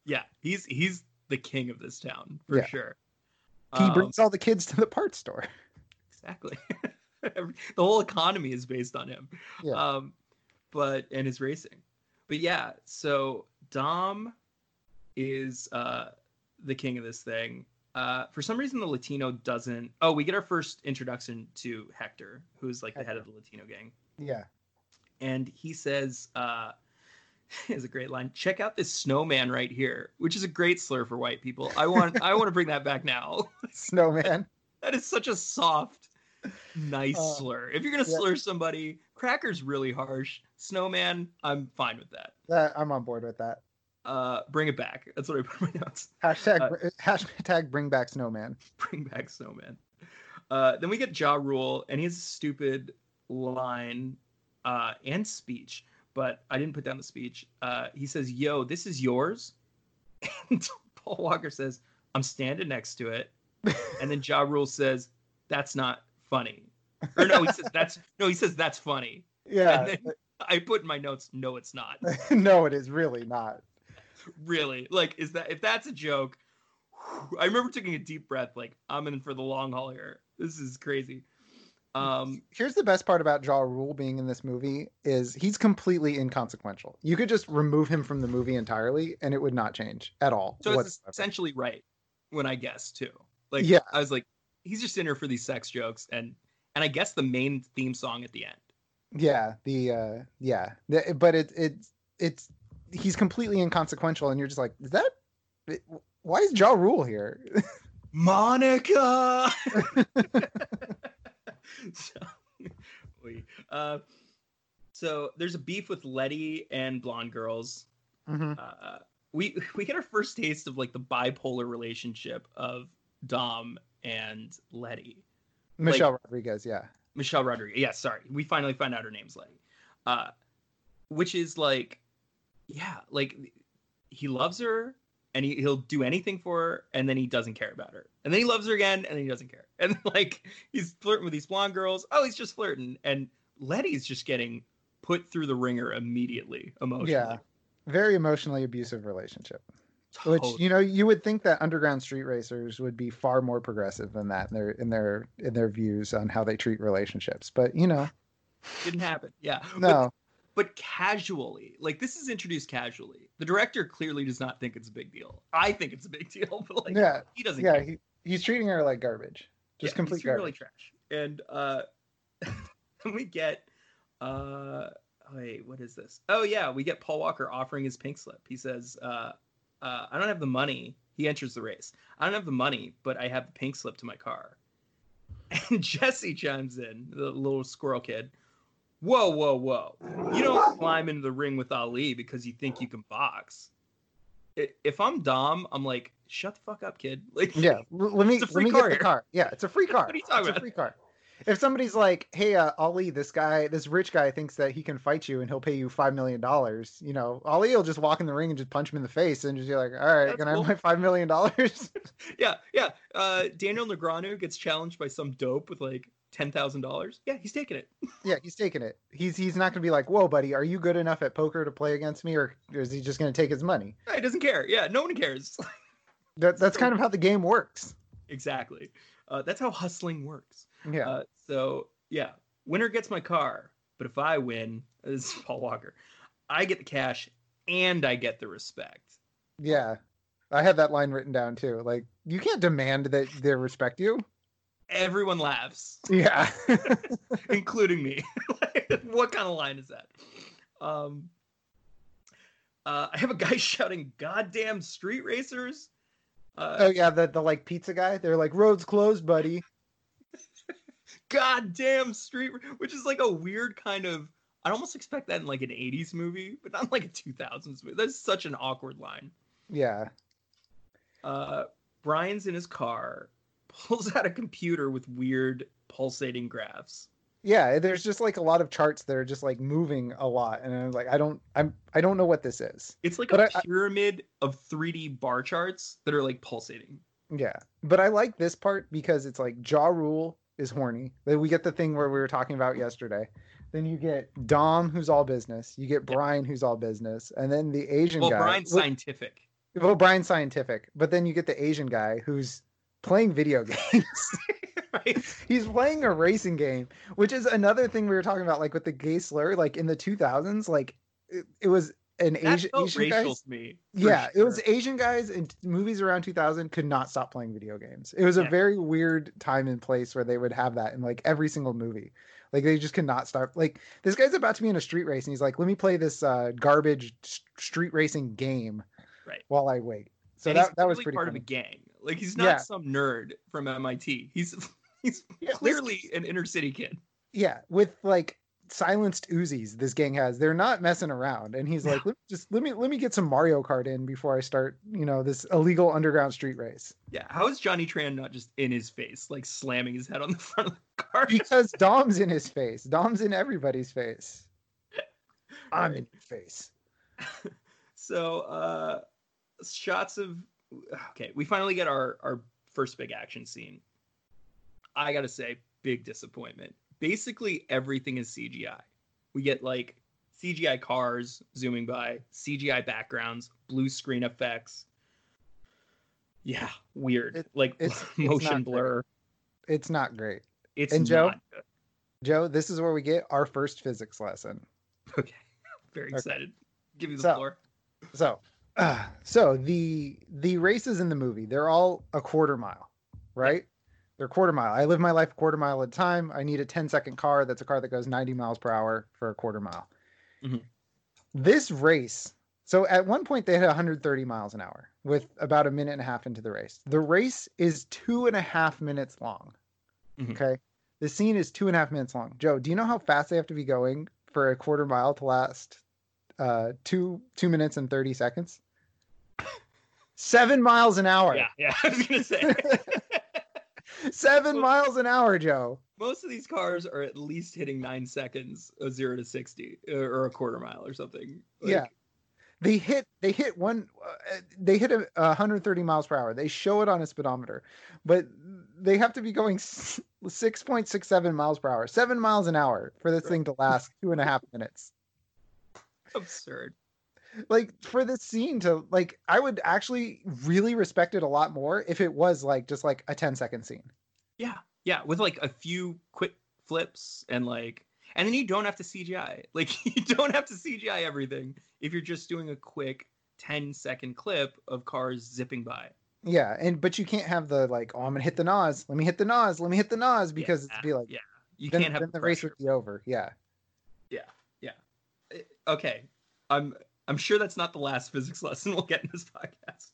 Yeah, he's he's the king of this town for Yeah. sure. He Um, brings all the kids to the parts store. exactly. The whole economy is based on him. Yeah. Um, but and his racing. But yeah, so Dom is uh the king of this thing. Uh, for some reason, the Latino doesn't. Oh, we get our first introduction to Hector, who's like the head of the Latino gang. Yeah. and he says uh is a great line check out this snowman right here which is a great slur for white people i want i want to bring that back now Snowman. that is such a soft nice Uh, slur. If you're gonna yeah. slur somebody cracker's really harsh. Snowman i'm fine with that. That I'm on board with that. uh bring it back. That's what i put in my notes. Hashtag Uh, hashtag bring back snowman. bring back snowman. Uh then we get ja rule and he has a stupid line uh and speech but i didn't put down the speech. Uh he says yo this is yours? And paul walker says i'm standing next to it. And then ja rule says that's not funny or no he says that's no he says that's funny Yeah. and then i put in my notes no it's not no, it is really not. really like is that if that's a joke whew, i remember taking a deep breath like i'm in for the long haul here this is crazy um Here's the best part about Ja Rule being in this movie is he's completely inconsequential. You could just remove him from the movie entirely and it would not change at all. so it's essentially right when i guess too like Yeah. i was like he's just in here for these sex jokes and and I guess the main theme song at the end. Yeah, the uh yeah, the, but it it's it's he's completely inconsequential, and you're just like, is that why is Ja Rule here? Monica. so, uh, so there's a beef with Letty and Blonde Girls. Mm-hmm. Uh, we we get our first taste of like the bipolar relationship of Dom and Letty. Michelle like, Rodriguez, yeah. Michelle Rodriguez. Yeah, sorry. We finally find out her name's Letty. Uh, which is like, yeah, like he loves her and he, he'll do anything for her and then he doesn't care about her. And then he loves her again and then he doesn't care. And like he's flirting with these blonde girls. Oh, he's just flirting. And Letty's just getting put through the ringer immediately emotionally. Yeah. Very emotionally abusive relationship. Which you know you would think that underground street racers would be far more progressive than that in their in their in their views on how they treat relationships, but you know, didn't happen. Yeah, no. But, but casually, like this is introduced casually. The director clearly does not think it's a big deal. I think it's a big deal, but like yeah, he doesn't. Yeah, he, he's treating her like garbage, just yeah, complete garbage. Really trash. And uh, we get uh wait, what is this? Oh yeah, we get Paul Walker offering his pink slip. He says, uh, uh, I don't have the money. He enters the race. I don't have the money, but I have the pink slip to my car. And Jesse chimes in, the little squirrel kid. Whoa, whoa, whoa. You don't climb into the ring with Ali because you think you can box. If I'm Dom, I'm like, shut the fuck up, kid. Like, yeah, let me let me get the car. Yeah, it's a free car. what are you talking it's about? a free car if somebody's like, "Hey, uh, Ali, this guy, this rich guy thinks that he can fight you and he'll pay you five million dollars," you know, Ali will just walk in the ring and just punch him in the face and just be like, "All right, That's can cool. I have my five million dollars?" yeah, yeah. Uh, Daniel Negreanu gets challenged by some dope with like ten thousand dollars. Yeah, he's taking it. yeah, he's taking it. He's he's not gonna be like, "Whoa, buddy, are you good enough at poker to play against me, or, or is he just gonna take his money?" He doesn't care. Yeah, no one cares. that that's kind of how the game works. Exactly. Uh, that's how hustling works. Yeah. Uh, so yeah, winner gets my car. But if I win, this is Paul Walker, I get the cash and I get the respect. Yeah. I had that line written down too. Like, you can't demand that they respect you. Everyone laughs. Yeah. including me. what kind of line is that? Um, uh, I have a guy shouting "goddamn street racers." Uh, oh yeah, the the like pizza guy. They're like, "Roads closed, buddy." Goddamn street, which is like a weird kind of. I'd almost expect that in like an 80s movie, but not like a 2000s movie. That's such an awkward line. Yeah. Uh, Brian's in his car, pulls out a computer with weird pulsating graphs. Yeah, there's just like a lot of charts that are just like moving a lot, and I'm like, I don't, I'm, I don't know what this is. It's like but a I, pyramid I, of 3D bar charts that are like pulsating. Yeah, but I like this part because it's like Ja Rule is horny. Then we get the thing where we were talking about yesterday. Then you get Dom, who's all business. You get Brian, who's all business, and then the Asian well, guy. Well, Brian's scientific. Well, Brian's scientific, but then you get the Asian guy who's playing video games. right? He's playing a racing game, which is another thing we were talking about, like with the gay slur. Like in the 2000s, like it, it was an Asian, Asian guys. me, yeah, sure. it was Asian guys in movies around 2000 could not stop playing video games. It was a very weird time and place where they would have that in like every single movie. Like they just could not stop. Like this guy's about to be in a street race and he's like, "Let me play this uh, garbage street racing game." Right. While I wait. So and that that was pretty part funny. of a gang. Like he's not yeah. some nerd from MIT. He's he's yeah, clearly an inner city kid. Yeah, with like silenced Uzis this gang has. They're not messing around. And he's like, let just let me let me get some Mario Kart in before I start, you know, this illegal underground street race. Yeah. How is Johnny Tran not just in his face, like slamming his head on the front of the car? Because Dom's in his face. Dom's in everybody's face. I'm in your face. so uh shots of okay, we finally get our our first big action scene. I gotta say, big disappointment basically everything is CGI. We get like CGI cars zooming by, CGI backgrounds, blue screen effects. Yeah, weird. It, like it's, motion it's blur. Great. It's not great. It's and Joe, Joe, this is where we get our first physics lesson. Okay, very excited. Okay. Give you the so, floor. So, uh, so the the races in the movie they're all a quarter mile, right? They're quarter mile. I live my life a quarter mile at a time. I need a 10 second car. That's a car that goes 90 miles per hour for a quarter mile. Mhm. This race, so at one point they had 130 miles an hour with about a minute and a half into the race. The race is two and a half minutes long. Mhm. Okay. The scene is two and a half minutes long. Joe, do you know how fast they have to be going for a quarter mile to last uh, two two minutes and 30 seconds? Seven miles an hour. Yeah, yeah. I was gonna say. Seven miles an hour, Joe. Most of these cars are at least hitting nine seconds, a zero to sixty, or or a quarter mile or something. Like, yeah. They hit they hit one uh, they hit a, a 130 miles per hour. They show it on a speedometer, but they have to be going s- 6.67 miles per hour, seven miles an hour for this thing to last two and a half minutes. absurd. Like for this scene to like, I would actually really respect it a lot more if it was like just like a 10 second scene. Yeah, yeah, with like a few quick flips and like, and then you don't have to CGI. Like you don't have to CGI everything if you're just doing a quick 10 second clip of cars zipping by. Yeah, and but you can't have the like, oh, I'm gonna hit the NOS. Let me hit the NOS. Let me hit the NOS because Yeah, it's be like, yeah, You then, can't have then the, the race would be over. Yeah. yeah, yeah. Eh, okay, I'm I'm sure that's not the last physics lesson we'll get in this podcast.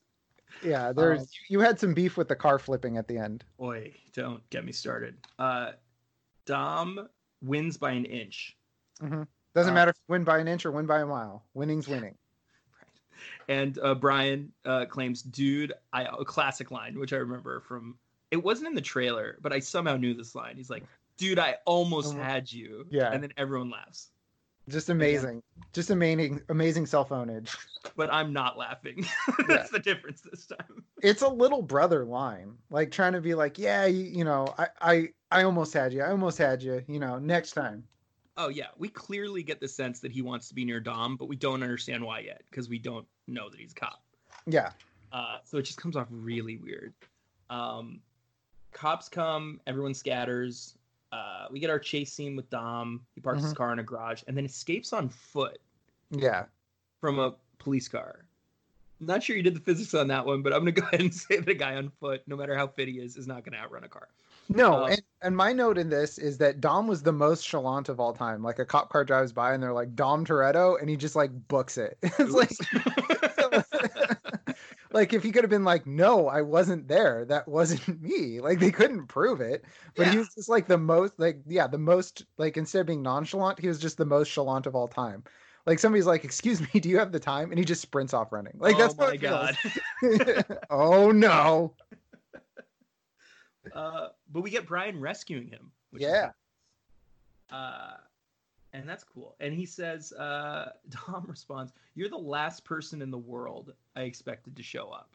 Yeah, there's Um, you had some beef with the car flipping at the end. Boy, don't get me started. Uh, Dom wins by an inch. Doesn't Uh, matter if you win by an inch or win by a mile. Winning's winning. And uh, Brian uh, claims, "Dude, I a classic line, which I remember from. It wasn't in the trailer, but I somehow knew this line. He's like, "Dude, I almost Almost- had you." Yeah. And then everyone laughs, Just amazing. Just amazing amazing cell phoneage. but I'm not laughing. Yeah. That's the difference this time. It's a little brother line. Like trying to be like, yeah, you, you know, I, I I almost had you. I almost had you, you know, next time. Oh yeah, we clearly get the sense that he wants to be near Dom, but we don't understand why yet because we don't know that he's a cop. Yeah. Uh, so it just comes off really weird. Um, cops come, everyone scatters. Uh, we get our chase scene with Dom. He parks his Mhm. car in a garage and then escapes on foot Yeah. from a police car. Not sure you did the physics on that one, but I'm gonna go ahead and say that a guy on foot, no matter how fit he is, is not gonna outrun a car. No, Uh, and, and my note in this is that Dom was the most chalant of all time. Like a cop car drives by and they're like Dom Toretto, and he just like books it. It's like like if he could have been like, no, I wasn't there. That wasn't me. Like they couldn't prove it. But he was just like the most like yeah, the most like instead of being nonchalant, he was just the most chalant of all time. Like somebody's like, excuse me, do you have the time? And he just sprints off running. Like that's oh how my god. oh no. Uh, but we get Brian rescuing him. Which is Yeah. Uh, and that's cool. And he says, uh, Dom responds, You're the last person in the world I expected to show up.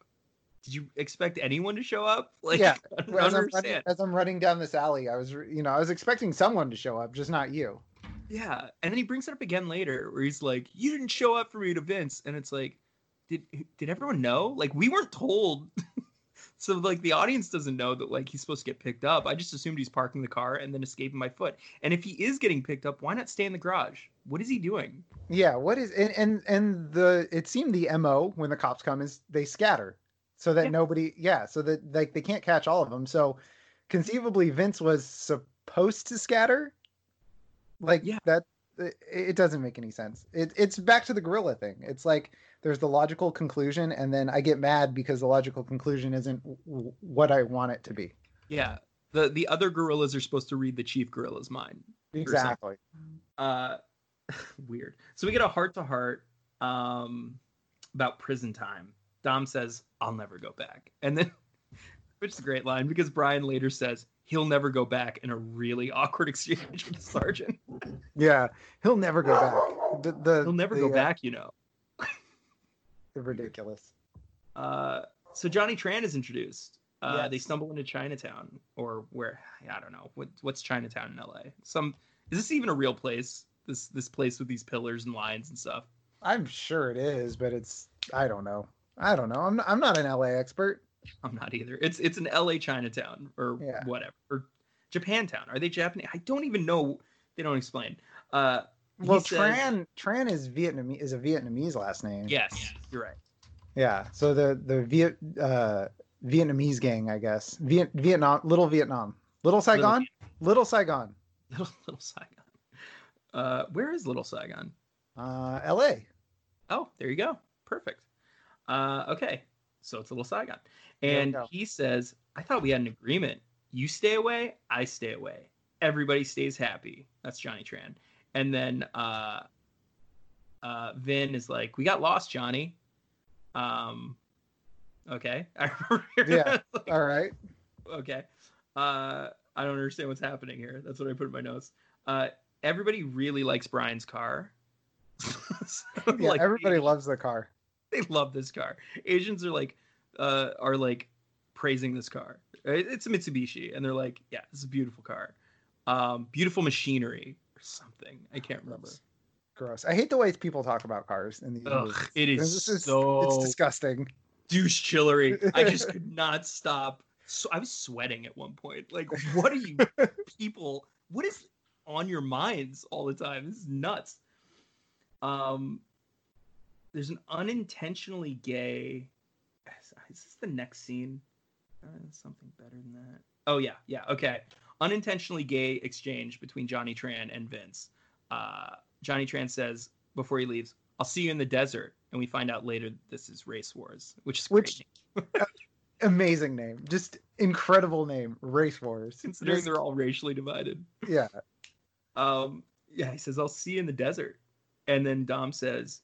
Did you expect anyone to show up? Like, Yeah. As I'm, running, as I'm running down this alley, I was, you know, I was expecting someone to show up, just not you. Yeah. And then he brings it up again later where he's like, You didn't show up for me to Vince. And it's like, did did everyone know? Like we weren't told. so like the audience doesn't know that like he's supposed to get picked up. I just assumed he's parking the car and then escaping by foot. And if he is getting picked up, why not stay in the garage? What is he doing? Yeah. What is and and, and the it seemed the mo when the cops come is they scatter so that Yeah. nobody. Yeah. So that like they can't catch all of them. So conceivably, Vince was supposed to scatter. Like Yeah. that. It, it doesn't make any sense. It, it's back to the gorilla thing. It's like there's the logical conclusion, and then I get mad because the logical conclusion isn't w- what I want it to be. Yeah. The the other gorillas are supposed to read the chief gorilla's mind. Exactly. Uh weird. So we get a heart to heart um about prison time. Dom says, I'll never go back. And then which is a great line because Brian later says he'll never go back in a really awkward exchange with the sergeant. Yeah, he'll never go back. The, the He'll never the, go uh, back, you know. ridiculous. Uh, so Johnny Tran is introduced. Uh, Yes. They stumble into Chinatown, or where I don't know what what's Chinatown in LA. Some is this even a real place? This this place with these pillars and lines and stuff. I'm sure it is, but it's I don't know. I don't know. I'm not, I'm not an LA expert. I'm not either. It's it's an LA Chinatown or Yeah. whatever or Japantown. Are they Japanese? I don't even know. They don't explain. Uh, he Well, says- Tran Tran is Vietnamese is a Vietnamese last name. Yes, you're right. Yeah. So the the Viet uh, Vietnamese gang, I guess. Viet, Vietnam, Little Vietnam, Little Saigon, Little, Saigon, Little Little Saigon. Uh, where is Little Saigon? uh, L.A. Oh, there you go. Perfect. Uh, okay, so it's Little Saigon, And he says, "I thought we had an agreement. You stay away, I stay away. Everybody stays happy." That's Johnny Tran. And then uh, uh, Vin is like, "We got lost, Johnny." Um, okay. Yeah. All right. okay. Uh, I don't understand what's happening here. That's what I put in my notes. Uh, everybody really likes Brian's car. So, Yeah, like, everybody loves the car. they love this car. Asians are like, uh, are like praising this car. It's a Mitsubishi, and they're like, yeah, this is a beautiful car, um, beautiful machinery or something. I can't remember. Gross. I hate the way people talk about cars in these Ugh, movies. it is It's, it's, so it's disgusting. douche chillery. I just could not stop. So I was sweating at one point. Like, what are you people? What is on your minds all the time? This is nuts. Um, there's an unintentionally gay. Is this the next scene? Uh, something better than that. Oh yeah, yeah. Okay. Unintentionally gay exchange between Johnny Tran and Vince. Uh, Johnny Tran says before he leaves, "I'll see you in the desert," and we find out later this is Race Wars, which is Which- great. Amazing name. Just incredible name. Race Wars. considering Just- they're all racially divided. yeah. Um, yeah, he says, "I'll see you in the desert," and then Dom says,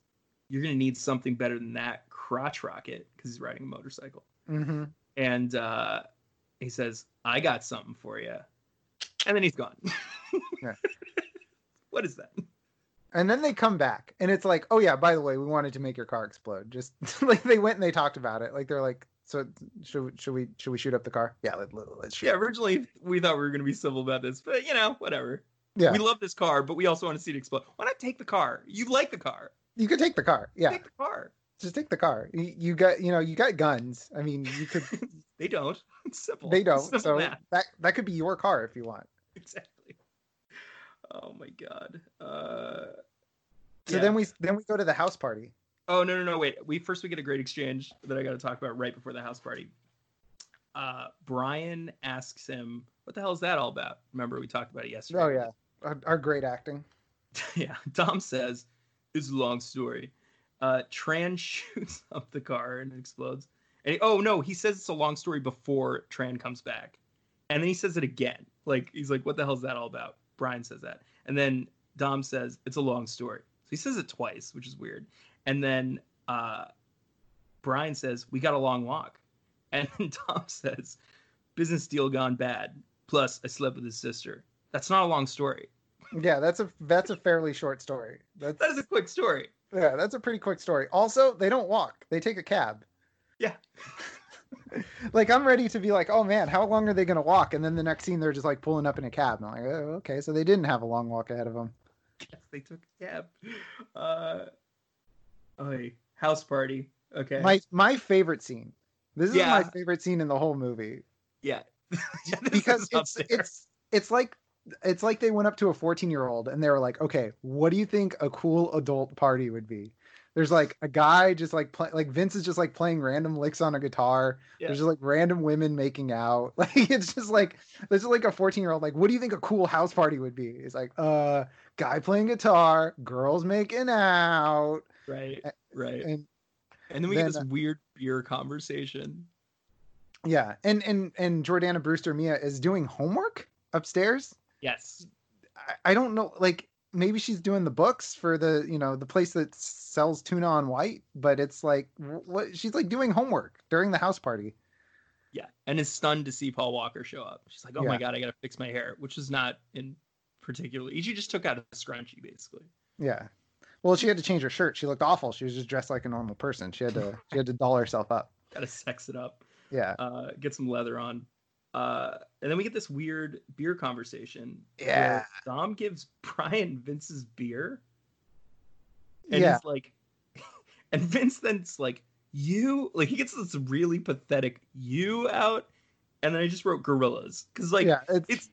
"You're gonna need something better than that crotch rocket," because he's riding a motorcycle. hmm And uh, he says, "I got something for you," and then he's gone. Yeah. what is that? And then they come back, and it's like, oh yeah, by the way, we wanted to make your car explode. Just like they went and they talked about it. Like they're like, so should should we should we shoot up the car? Yeah, let, let, let's shoot. Yeah, originally we thought we were gonna be civil about this, but you know, whatever. yeah. We love this car, but we also want to see it explode. Why not take the car? You like the car? You could take the car. Yeah, Take the car. Just take the car. You, you got you know you got guns. I mean, you could. They don't. It's simple. they don't. Simple So math. that that could be your car if you want. exactly. Oh my god. Uh, So yeah. then we then we go to the house party. Oh no no no wait. We first we get a great exchange that I got to talk about right before the house party. Uh, Brian asks him, "What the hell is that all about?" Remember we talked about it yesterday. Oh yeah, our, our great acting. yeah. Dom says, "It's a long story." Uh, Tran shoots up the car and it explodes. And he- oh no, he says it's a long story before Tran comes back, and then he says it again. Like he's like, "What the hell is that all about?" Brian says that, and then Dom says it's a long story. So he says it twice, which is weird. And then uh, Brian says, "We got a long walk," and Dom says, "Business deal gone bad. Plus, I slept with his sister." That's not a long story. Yeah, that's a that's a fairly short story. That's That is a quick story. Yeah, that's a pretty quick story. Also, they don't walk; they take a cab. Yeah. like I'm ready to be like, oh man, how long are they gonna walk? And then the next scene, they're just like pulling up in a cab. And I'm like, oh, okay, so they didn't have a long walk ahead of them. Yes, they took a cab. Uh, oh, house party. Okay. My my favorite scene. This is my favorite scene in the whole movie yeah. Yeah, because it's it's it's like it's like they went up to a 14 year old and they were like, okay, what do you think a cool adult party would be? There's like a guy just like play, like Vince is just like playing random licks on a guitar. Yeah. There's just like random women making out. Like it's just like this is like a 14 year old like, what do you think a cool house party would be? It's like uh guy playing guitar, girls making out, right. Right. and And then we then, get this uh, weird beer conversation. yeah, and and and Jordana Brewster Mia is doing homework upstairs. Yes. I, I don't know like maybe she's doing the books for the you know the place that sells tuna on white but it's like what she's like doing homework during the house party Yeah. And is stunned to see Paul Walker show up. She's like, oh my God, I got to fix my hair, which is not in particularly. She just took out a scrunchie, basically. yeah well she had to change her shirt she looked awful she was just dressed like a normal person she had to she had to doll herself up Got to sex it up. yeah uh, get some leather on. Uh, and then we get this weird beer conversation. Yeah. Dom gives Brian Vince's beer. And yeah he's like, and Vince then's like, you, like, he gets this really pathetic you out. And then I just wrote gorillas. Cause, like, yeah it's, it's,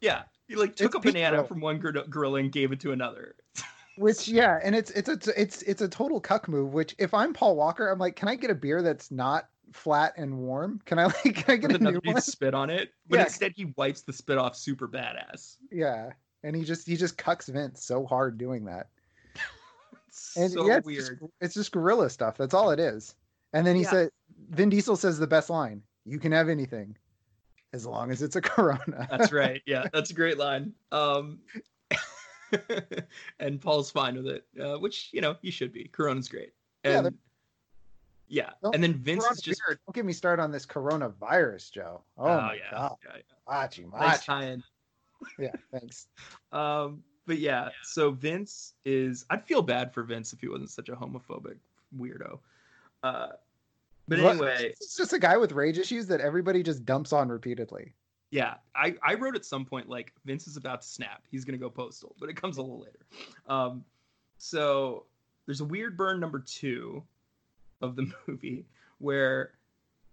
yeah, he like took a banana from one gor- gorilla and gave it to another. which yeah and it's it's a it's it's a total cuck move which if i'm paul walker i'm like can i get a beer that's not flat and warm. Can I like can I get With a new one? spit on it, but Yeah. instead he wipes the spit off super badass. Yeah. And he just he just cucks Vince so hard doing that. It's And so yeah, it's weird. just, it's just gorilla stuff. That's all it is. And then he Yeah. said Vin Diesel says the best line. You can have anything as long as it's a corona. That's right. Yeah, that's a great line. Um, and Paul's fine with it, uh, which you know he should be. Corona's great. Yeah, And they're- yeah, Don't- and then Vince is just beer. Don't get me started on this coronavirus, Joe. Oh, my yeah, god. yeah, yeah. Machi, machi. tie-in. Yeah, thanks. Um, but yeah, so Vince is. I'd feel bad for Vince if he wasn't such a homophobic weirdo. Uh, but anyway, it's just a guy with rage issues that everybody just dumps on repeatedly. yeah, I, I wrote at some point like Vince is about to snap. He's gonna go postal, but it comes a little later. Um, so there's a weird burn number two of the movie where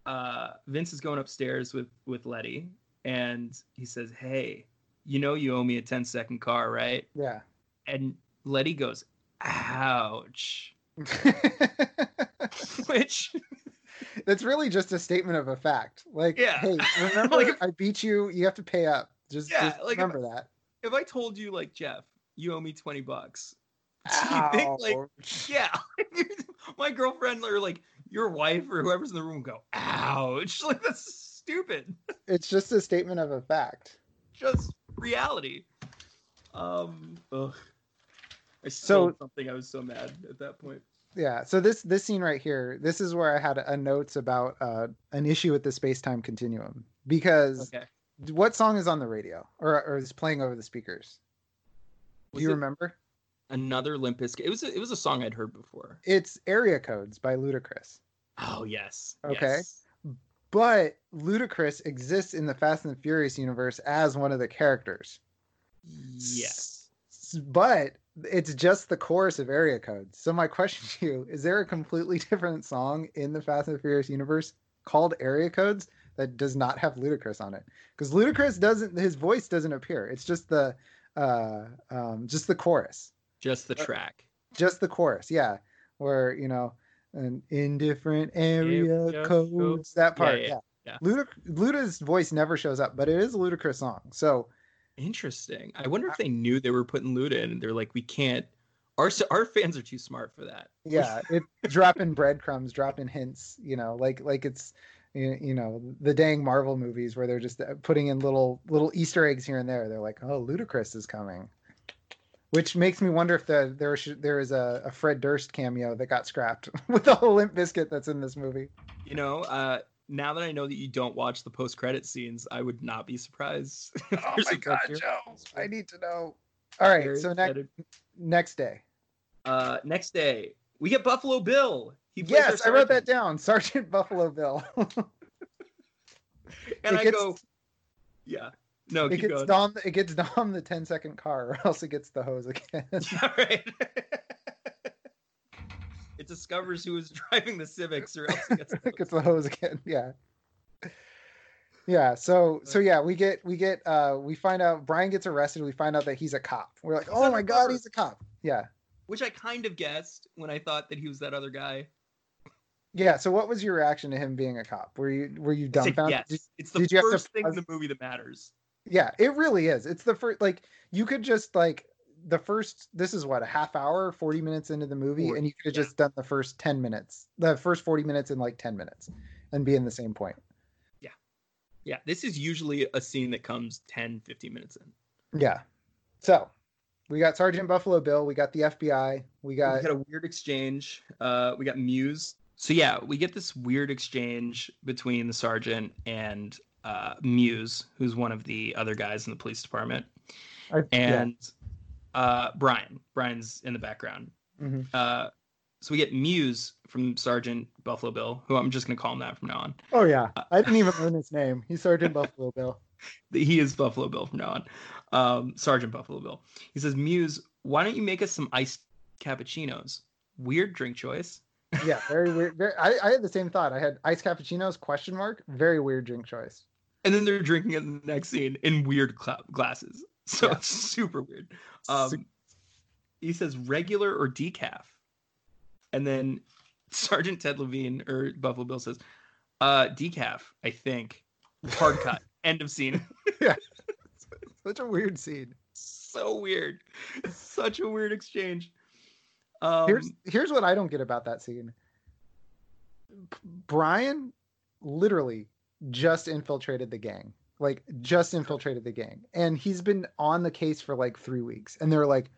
uh, Vince is going upstairs with with Letty, and he says, "Hey, you know you owe me a 10 second car, right?" Yeah. And Letty goes, "Ouch," which That's really just a statement of a fact. Like, Yeah. hey, remember Like if- I beat you. You have to pay up. Just, Yeah, just like if- remember that. if I told you like Jeff, you owe me 20 bucks. Do you think like yeah, my girlfriend or like your wife or whoever's in the room go, ouch. Like that's stupid. it's just a statement of a fact. Just reality. Um ugh. I So- something. I was so mad at that point. Yeah. So this this scene right here, this is where I had a notes about uh, an issue with the space time continuum because Okay. what song is on the radio or or is playing over the speakers? Do you it remember? Another Limp Bizkit. It was a, it was a song I'd heard before. It's Area Codes by Ludacris. Oh yes. Okay. yes. But Ludacris exists in the Fast and the Furious universe as one of the characters. Yes. But it's just the chorus of Area Codes. So my question to you, is there a completely different song in the Fast and the Furious universe called Area Codes that does not have Ludacris on it? Because Ludacris doesn't his voice doesn't appear. It's just the uh um just the chorus. Just the Uh, track. Just the chorus, yeah. Where, you know, an indifferent area codes, codes. that part, yeah, yeah. yeah. Ludac- Luda's voice never shows up, but it is a Ludacris song. So Interesting. I wonder if they knew they were putting Luda in and they're like, we can't. Our our fans are too smart for that. yeah it dropping breadcrumbs dropping hints you know like like it's you you know the dang marvel movies where they're just uh, putting in little little easter eggs here and there they're like oh ludacris is coming which makes me wonder if the, there should there is a, a fred durst cameo that got scrapped with the whole limp bizkit that's in this movie. You know, uh, now that I know that you don't watch the post credit scenes, I would not be surprised. oh my god bunch joe i need to know. All right Very so next next day. Uh, next day, we get Buffalo Bill. He plays yes i wrote that down. Sergeant buffalo bill. And It I gets- go, yeah. No, it gets going. Dom. It gets Dom the 10 second car, or else it gets the hose again. Right. it discovers who is driving the Civics, or else it gets. it gets the hose again. Yeah. Yeah. So so yeah, we get we get uh we find out Brian gets arrested. We find out that he's a cop. We're like, oh my god, he's a cop. Yeah. Which I kind of guessed when I thought that he was that other guy. Yeah. So what was your reaction to him being a cop? Were you were you dumbfounded? yes. Did- it's the first thing in the movie that matters. Yeah, it really is. It's the first like you could just like the first this is what a half hour 40 minutes into the movie Or- and you could have yeah. just done the first 10 minutes the first 40 minutes in like 10 minutes and be in the same point Yeah, yeah this is usually a scene that comes 10, 15 minutes in. Yeah. So we got Sergeant Buffalo Bill. We got the FBI. We got we got a weird exchange. Uh, we got Muse. So yeah, we get this weird exchange between the sergeant and uh, Muse, who's one of the other guys in the police department, I- yeah. and uh, Brian. Brian's in the background. Mhm. Uh, so we get Muse from Sergeant Buffalo Bill, who I'm just gonna call him that from now on. Oh yeah. Uh, I didn't even learn his name. He's Sergeant Buffalo Bill. He is Buffalo Bill from now on. Um, Sergeant Buffalo Bill. He says, Muse, why don't you make us some iced cappuccinos? Weird drink choice. Yeah, very weird. Very, I, I had the same thought. I had iced cappuccinos question mark. Very weird drink choice. And then they're drinking it in the next scene in weird cla- glasses. So Yeah. it's super weird. Um, he says regular or decaf, and then Sergeant Ted Levine or Buffalo Bill says, Uh, decaf, I think. Hard cut. End of scene. yeah. Such a weird scene. So weird. Such a weird exchange. Um, here's here's what I don't get about that scene. Brian literally just infiltrated the gang. Like just infiltrated the gang. And he's been on the case for like 3 weeks and they're like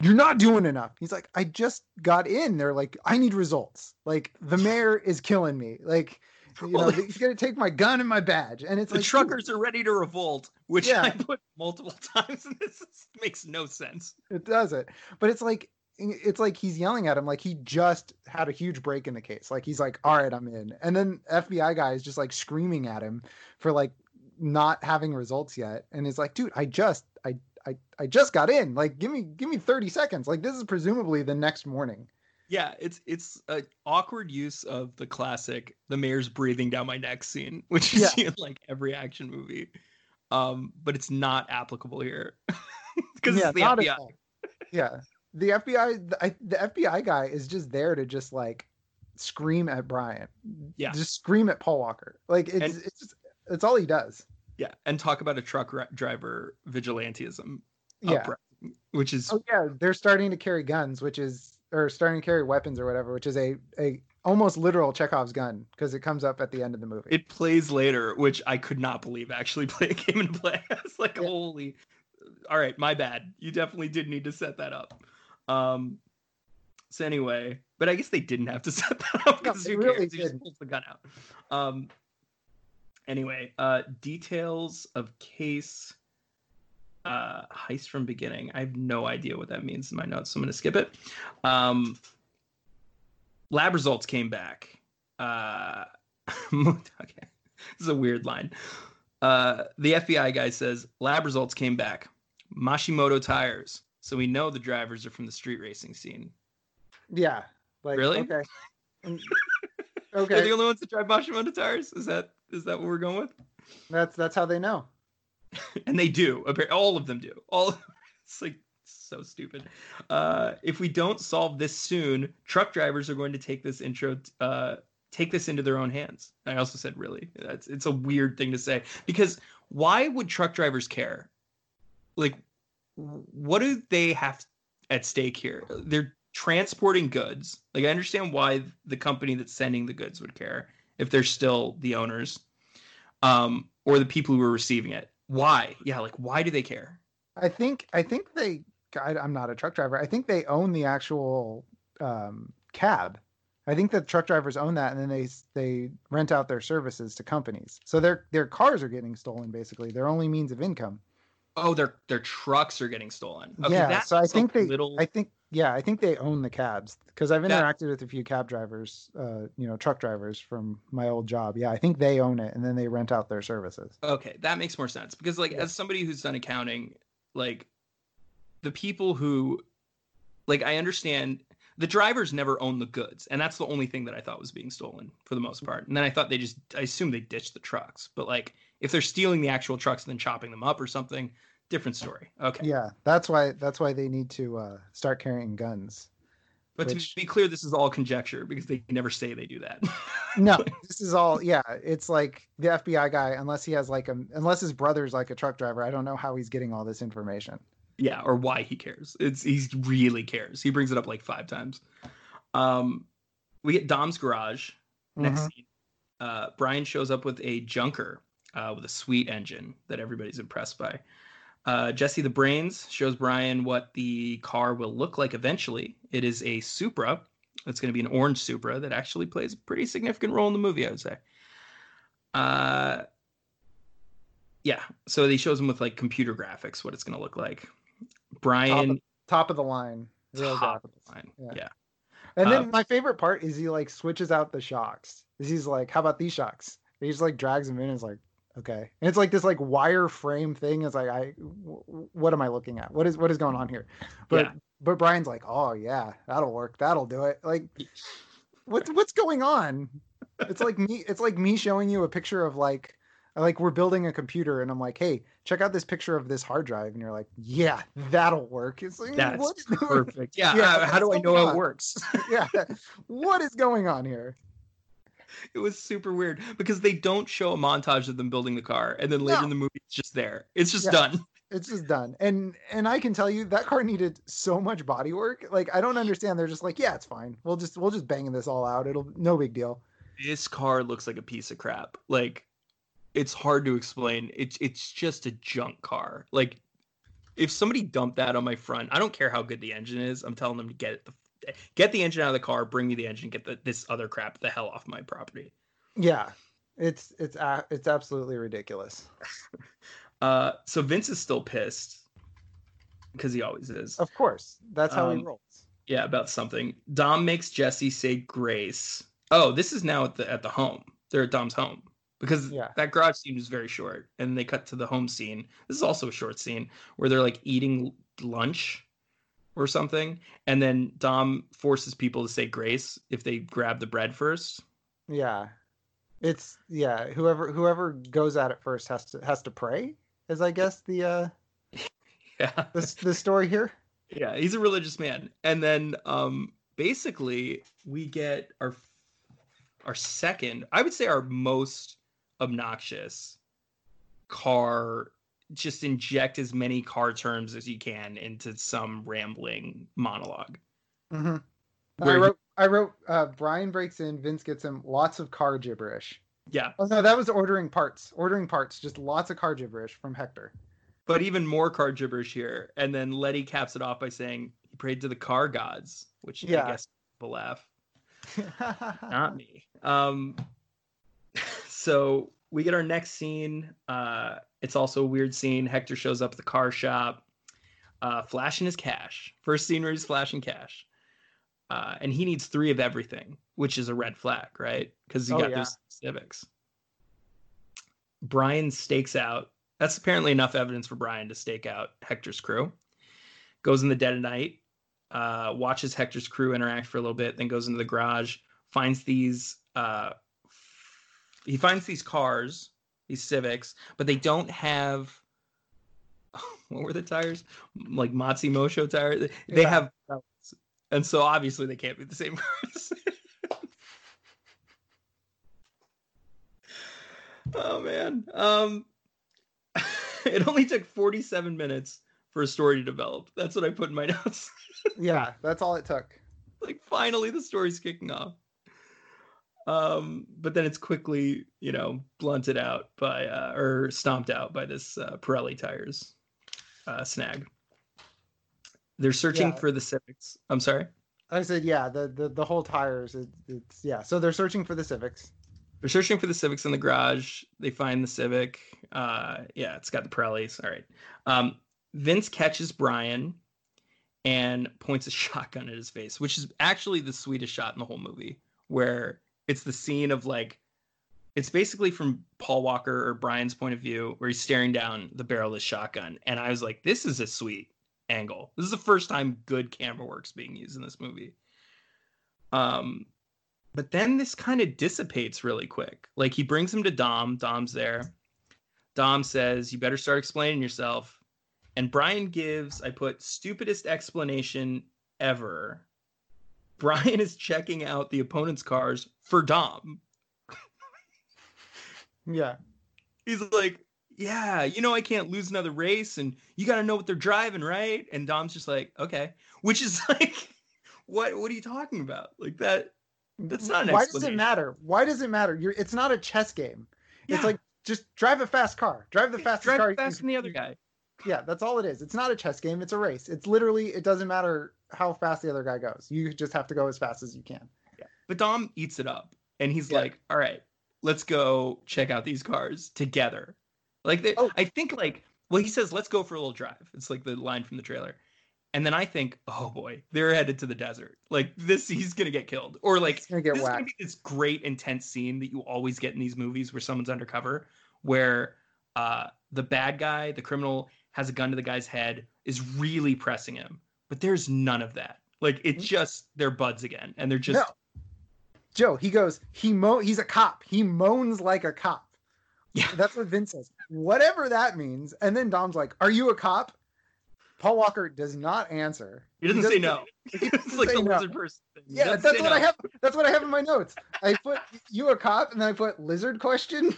you're not doing enough. He's like I just got in. They're like I need results. Like the mayor is killing me. Like you know, he's gonna take my gun and my badge, and it's the like, truckers dude. are ready to revolt, which yeah. I put multiple times, and this is, makes no sense. It doesn't, but it's like it's like he's yelling at him like he just had a huge break in the case. Like he's like, "All right, I'm in," and then FBI guy is just like screaming at him for like not having results yet, and it's like, "Dude, I just I I I just got in. Like, give me give me 30 seconds. Like this is presumably the next morning." Yeah, it's it's an awkward use of the classic "the mayor's breathing down my neck" scene, which you yeah. see in like every action movie. Um, but it's not applicable here because yeah, it's the FBI. Yeah, the FBI, the, the FBI guy is just there to just like scream at Brian. Yeah, just scream at Paul Walker. Like it's and, it's just, it's all he does. Yeah, and talk about a truck driver vigilantism. Yeah, which is oh yeah, they're starting to carry guns, which is or starting to carry weapons or whatever, which is a a almost literal Chekhov's gun because it comes up at the end of the movie. It plays later, which I could not believe actually play came into play. it's like yeah. holy. All right, my bad. You definitely did need to set that up. Um. So anyway, but I guess they didn't have to set that up because no, who really cares? He just pulls the gun out. Um. Anyway, uh, details of case uh, heist from beginning. I have no idea what that means in my notes, so I'm going to skip it. Um, lab results came back. Uh, okay, this is a weird line. Uh, the FBI guy says lab results came back. Mashimoto tires. So we know the drivers are from the street racing scene. Yeah. Like, really? Okay. Okay. They're the only ones that drive Mashimoto tires. Is that is that what we're going with? That's that's how they know. and they do. All of them do. All it's like so stupid. Uh, if we don't solve this soon, truck drivers are going to take this intro. Uh, take this into their own hands. I also said, really, that's it's a weird thing to say because why would truck drivers care? Like, what do they have at stake here? They're transporting goods. Like, I understand why the company that's sending the goods would care if they're still the owners, um, or the people who are receiving it why? Yeah, like why do they care? I think I think they. I, am not a truck driver. I think they own the actual um, cab. I think that truck drivers own that, and then they they rent out their services to companies. So their their cars are getting stolen. Basically, their only means of income. Oh, their their trucks are getting stolen. Okay, yeah, so I think they. Little... I think yeah, I think they own the cabs because I've interacted that... with a few cab drivers, uh, you know, truck drivers from my old job. Yeah, I think they own it and then they rent out their services. Okay, that makes more sense because like yeah. as somebody who's done accounting, like the people who like I understand the drivers never own the goods and that's the only thing that I thought was being stolen for the most part. And then I thought they just I assume they ditched the trucks. But like if they're stealing the actual trucks and then chopping them up or something, different story. Okay. Yeah, that's why that's why they need to uh, start carrying guns. But which... to be clear, this is all conjecture because they never say they do that. no, this is all yeah. It's like the FBI guy, unless he has like a unless his brother's like a truck driver. I don't know how he's getting all this information. Yeah, or why he cares. It's he really cares. He brings it up like five times. Um, we get Dom's garage next mm-hmm. scene. Uh, Brian shows up with a junker uh, with a sweet engine that everybody's impressed by. Uh, Jesse the Brains shows Brian what the car will look like eventually. It is a Supra. It's going to be an orange Supra that actually plays a pretty significant role in the movie, I would say. Uh, yeah. So he shows him with like computer graphics what it's going to look like. Brian, top of, top of the line, real top of the line. Yeah. yeah. And then uh, my favorite part is he like switches out the shocks. Is he's like, "How about these shocks?" he just like drags them in and is like, okay. And it's like this like wireframe thing is like i w- what am i looking at? What is what is going on here? But yeah. but brian's like oh yeah that'll work. That'll do it. Like what's what's going on? It's like me it's like me showing you a picture of like like we're building a computer and i'm like hey check out this picture of this hard drive. And you're like yeah that'll work. It's like that's what, perfect. Yeah, yeah how, how do i know on? it works? Yeah. What is going on here it was super weird because they don't show a montage of them building the car, and then later No. in the movie, it's just there. It's just Yeah. done. It's just done. And and I can tell you that car needed so much body work. Like I don't understand. They're just like, yeah, it's fine. We'll just we'll just bang this all out. It'll no big deal. This car looks like a piece of crap. Like, it's hard to explain. It's it's just a junk car. Like, if somebody dumped that on my front, I don't care how good the engine is. I'm telling them to get it the get the engine out of the car, bring me the engine, get the, this other crap the hell off my property. Yeah. It's it's a it's absolutely ridiculous. Uh, so Vince is still pissed because he always is. Of course. That's how he Um, rolls. Yeah, about something. Dom makes Jesse say grace. Oh, this is now at the at the home. They're at Dom's home because Yeah. that garage scene was very short, and they cut to the home scene. This is also a short scene where they're like eating lunch or something, and then Dom forces people to say grace if they grab the bread first. Yeah. It's yeah, whoever whoever goes at it first has to has to pray, is I guess the uh Yeah, this the story here. yeah, he's a religious man, and then um basically we get our our second, I would say our most obnoxious car. Just inject as many car terms as you can into some rambling monologue. Mm-hmm. I wrote I wrote uh Brian breaks in, Vince gets him lots of car gibberish. Yeah, Oh no, that was ordering parts. Ordering parts, just lots of car gibberish from Hector. but even more car gibberish here. And then Letty caps it off by saying he prayed to the car gods, which Yeah. I guess people laugh. not me. Um, so we get our next scene. Uh, it's also a weird scene. Hector shows up at the car shop, uh, flashing his cash. First scene where he's flashing cash. Uh, and he needs three of everything, which is a red flag, right? Because he Oh, got yeah. those civics. Brian stakes out. That's apparently enough evidence for Brian to stake out Hector's crew. Goes in the dead of night, uh, watches Hector's crew interact for a little bit, then goes into the garage, finds these. Uh, he finds these cars, these Civics, but they don't have. What were the tires? Like Matsu Mosho tires. They Yeah. have, and so obviously they can't be the same cars. oh man. Um, it only took 47 minutes for a story to develop. That's what I put in my notes. yeah, that's all it took. like finally the story's kicking off. Um, but then it's quickly, you know, blunted out by uh, or stomped out by this uh, Pirelli tires uh, snag. They're searching Yeah. for the Civics. I'm sorry. I said, yeah, the the, the whole tires. It, it's yeah. So they're searching for the Civics. They're searching for the Civics in the garage. They find the Civic. Uh, yeah, it's got the Pirellis. All right. Um, Vince catches Brian and points a shotgun at his face, which is actually the sweetest shot in the whole movie, where it's the scene of like, it's basically from Paul Walker or Brian's point of view, where he's staring down the barrel of his shotgun. And I was like, this is a sweet angle. This is the first time good camera work's being used in this movie. Um, but then this kind of dissipates really quick. Like he brings him to Dom. Dom's there. Dom says, "You better start explaining yourself." And Brian gives, I put stupidest explanation ever. Brian is checking out the opponent's cars for Dom. Yeah. He's like, "Yeah, you know I can't lose another race, and you got to know what they're driving, right?" And Dom's just like, "Okay," which is like, "What? What are you talking about? Like that? That's not Why does it matter? Why does it matter? You're. It's not a chess game. Yeah. It's like just drive a fast car. Drive the fastest drive car. faster than the other guy." Yeah, that's all it is. It's not a chess game. It's a race. It's literally. It doesn't matter how fast the other guy goes. You just have to go as fast as you can. Yeah. But Dom eats it up and he's Yeah. like, all right, let's go check out these cars together. Like, they, Oh. I think, like, well, he says, let's go for a little drive. It's like the line from the trailer. And then I think, oh boy, they're headed to the desert. Like, this, he's going to get killed. Or, like, It's gonna get this is going whacked. to be this great, intense scene that you always get in these movies where someone's undercover, where uh, the bad guy, the criminal, has a gun to the guy's head, is really pressing him. But there's none of that. Like, it's just, they're buds again. And they're just, Mm. No. Joe, he goes. He mo. He's a cop. He moans like a cop. Yeah. That's what Vince says. Whatever that means. And then Dom's like, "Are you a cop?" Paul Walker does not answer. He doesn't, say no. He it's doesn't like the no. lizard person. thing. Yeah, that's what no. I have. That's what I have in my notes. I put you a cop, and then I put lizard question.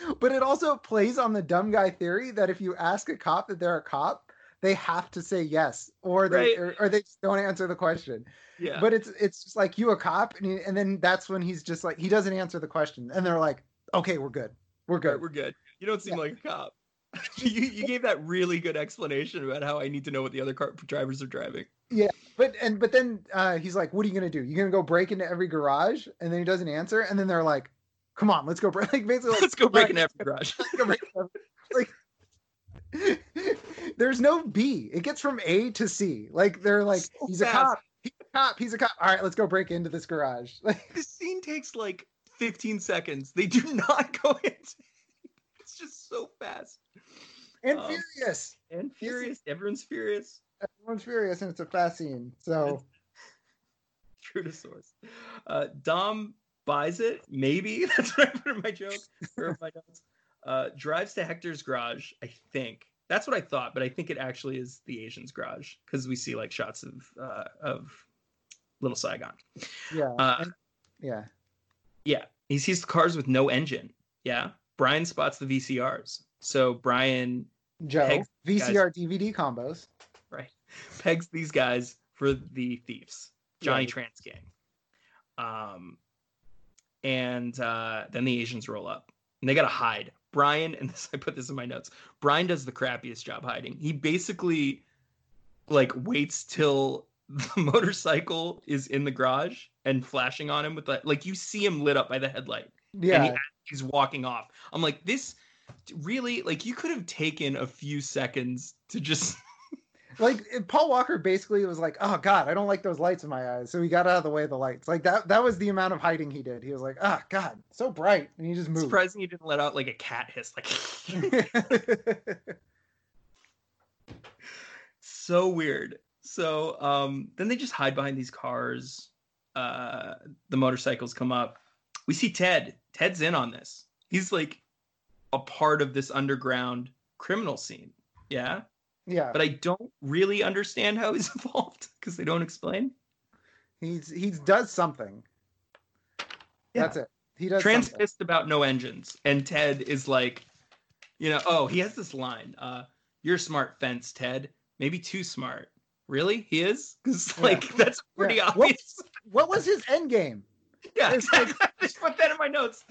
but it also plays on the dumb guy theory that if you ask a cop that they're a cop, they have to say yes, or they Right. or, or they just don't answer the question. Yeah. But it's it's just like you a cop, and, he, and then that's when he's just like he doesn't answer the question, and they're like, okay, we're good, we're Right, good. we're good. You don't seem Yeah. like a cop. you, you gave that really good explanation about how I need to know what the other car drivers are driving. Yeah, but and but then uh, he's like, "What are you gonna do? You gonna go break into every garage?" And then he doesn't answer, and then they're like, "Come on, let's go break." Like basically, like, Let's go break in every garage. let's go break into every-" like, there's no B. It gets from A to C. Like they're like, So "He's a cop. He's a cop. He's a cop." All right, let's go break into this garage. Like, This scene takes like 15 seconds. They do not go into. It's just so fast and Um, furious. and furious. Everyone's furious. Everyone's furious, and it's a fast scene. So True to source. Uh, Dom buys it. Maybe that's what I put in my joke or my notes. Uh, drives to Hector's garage. I think that's what I thought, but I think it actually is the Asian's garage because we see like shots of uh, of Little Saigon. yeah, Uh, yeah. Yeah, he sees the cars with no engine. Yeah, Brian spots the VCRs. So Brian Joe Pegs, guys. VCR DVD combos. Right. Pegs these guys for the thieves, Johnny Yeah. Tran's gang. Um, and uh, then the Asians roll up, and they gotta hide. Brian and this, I put this in my notes. Brian does the crappiest job hiding. He basically like waits till the motorcycle is in the garage and flashing on him with the like you see him lit up by the headlight Yeah, and he, he's walking off. I'm like, this really like you could have taken a few seconds to just like Paul Walker basically was like, "Oh God, I don't like those lights in my eyes," so he got out of the way of the lights. Like that. That was the amount of hiding he did. He was like, "Ah, God, so bright," and he just moved. surprising you didn't let out like a cat hiss like so weird so um then they just hide behind these cars uh the motorcycles come up we see ted ted's in on this he's like a part of this underground criminal scene yeah yeah, but i don't really understand how he's involved because they don't explain he's he's does something. Yeah. That's it. He does. Trans something. pissed about no engines, and Ted is like, you know, oh, he has this line. Uh, "You're smart fence, Ted. Maybe too smart." Really, he is? Because Yeah. like that's pretty Yeah. obvious. What was his end game? yeah, it's like- exactly. I just put that in my notes.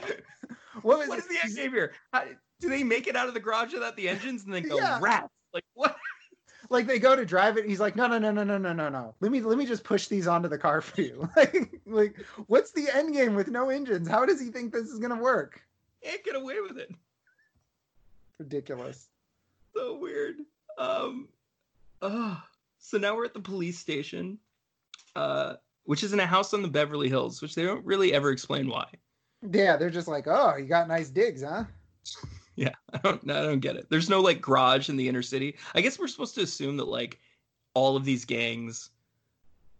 What was What the end game here? How, do they make it out of the garage without the engines and then go Yeah. rats? Like what? Like they go to drive it. He's like, "No, no, no, no, no, no, no, no. Let me let me just push these onto the car for you." Like, like what's the end game with no engines? How does he think this is gonna work? Can't get away with it. Ridiculous. so weird. Um, oh, so now we're at the police station, uh, which is in a house on the Beverly Hills, which they don't really ever explain why. Yeah, they're just like, "Oh, you got nice digs, huh?" I don't, I don't get it. There's no like garage in the inner city. I guess we're supposed to assume that like all of these gangs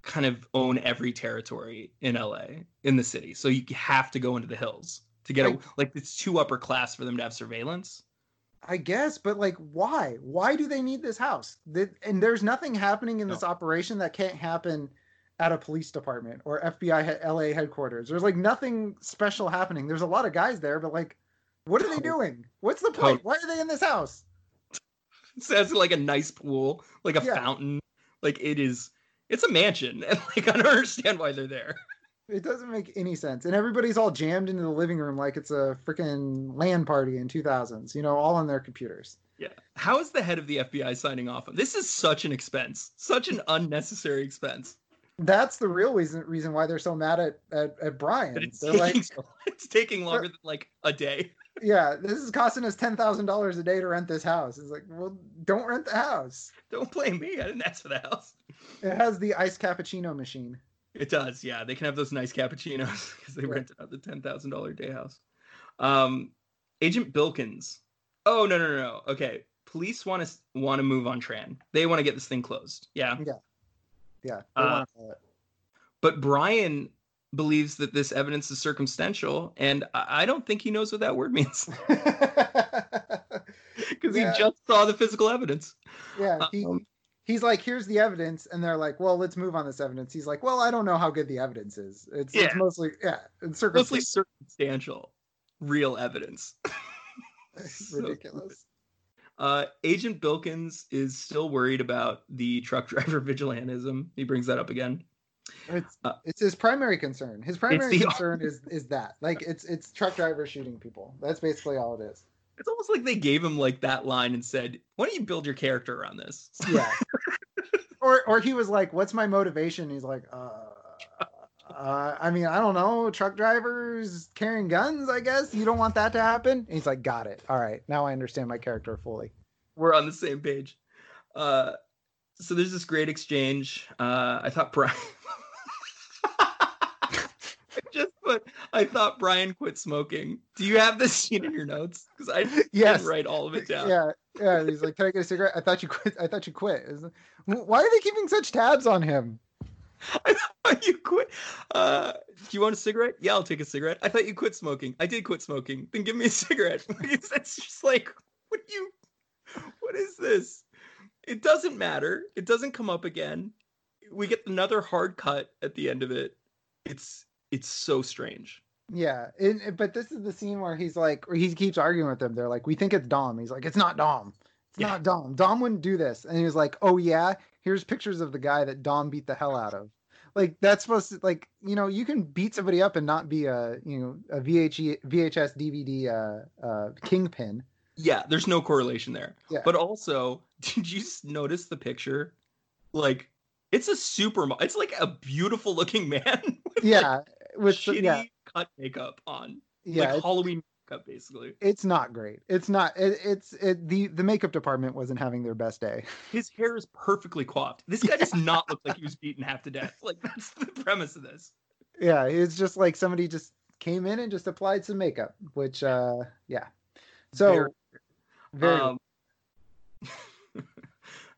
kind of own every territory in LA in the city, so you have to go into the hills to get a, Like- it's too upper class for them to have surveillance. I guess, but like, why? Why do they need this house? And there's nothing happening in this operation that can't happen at a police department or FBI LA headquarters. There's like nothing special happening. There's a lot of guys there, but like, what are they doing? What's the point? Why are they in this house? It has like a nice pool, like a Yeah. fountain. Like it is, it's a mansion, and like I don't understand why they're there. It doesn't make any sense. And everybody's all jammed into the living room like it's a freaking LAN party in 2000s, you know, all on their computers. Yeah. How is the head of the FBI signing off? This is such an expense, such an unnecessary expense. That's the real reason reason why they're so mad at at, at Brian. It's They're taking, like, it's taking longer than like a day. Yeah, this is costing us ten thousand dollars a day to rent this house. It's like, well, don't rent the house. Don't blame me. I didn't ask for the house. It has the iced cappuccino machine. It does. Yeah, they can have those nice cappuccinos because they Yeah. rented out the ten thousand dollar day house. Um, Agent Bilkins. Oh no no no no. Okay, police want to want to move on Tran. They want to get this thing closed. Yeah. Yeah, Yeah. Uh, But Brian believes that this evidence is circumstantial, and I don't think he knows what that word means because Yeah. he just saw the physical evidence. Yeah, he, Um, he's like, here's the evidence, and they're like, well, let's move on this evidence. He's like, well, I don't know how good the evidence is. It's, Yeah. it's mostly yeah, it's mostly circumstantial. circumstantial, real evidence. So ridiculous. Uh, Agent Bilkins is still worried about the truck driver vigilantism. He brings that up again. It's Uh, it's his primary concern. His primary the- concern is is that like it's it's truck drivers shooting people. That's basically all it is. It's almost like they gave him like that line and said, "Why don't you build your character around this?" Yeah. or or he was like, "What's my motivation?" He's like, uh, uh, I mean, I don't know. Truck drivers carrying guns. I guess you don't want that to happen. And he's like, "Got it. All right, now I understand my character fully." We're on the same page. Uh, so there's this great exchange. Uh, I thought Brian. I just put. I thought Brian quit smoking. Do you have this scene in your notes? Because I Yes. didn't write all of it down. Yeah, yeah. He's like, "Can I get a cigarette?" I thought you quit. I thought you quit. Like, Why are they keeping such tabs on him? I thought you quit. Uh, do you want a cigarette? Yeah, I'll take a cigarette. I thought you quit smoking. I did quit smoking. Then give me a cigarette. it's, it's just like, what do you, what is this? It doesn't matter. It doesn't come up again. We get another hard cut at the end of it. It's it's so strange. Yeah, and, and- but this is the scene where he's like, or he keeps arguing with them. They're like, "We think it's Dom." He's like, "It's not Dom. It's Yeah. not Dom. Dom wouldn't do this." And he was like, "Oh yeah, here's pictures of the guy that Dom beat the hell out of." Like that's supposed to like you know you can beat somebody up and not be a you know a VH, VHS DVD uh, uh, kingpin. Yeah, there's no correlation there. Yeah. But also, did you notice the picture? Like, it's a super. It's like a beautiful looking man with like, Yeah, with shitty yeah cut makeup on. yeah. like Halloween makeup, basically. it's not great. It's not. It, it's it, the the makeup department wasn't having their best day. His hair is perfectly coiffed. This guy does not look like he was beaten half to death. Like that's the premise of this. Yeah, it's just like somebody just came in and just applied some makeup, which uh yeah. So Very- very, Um,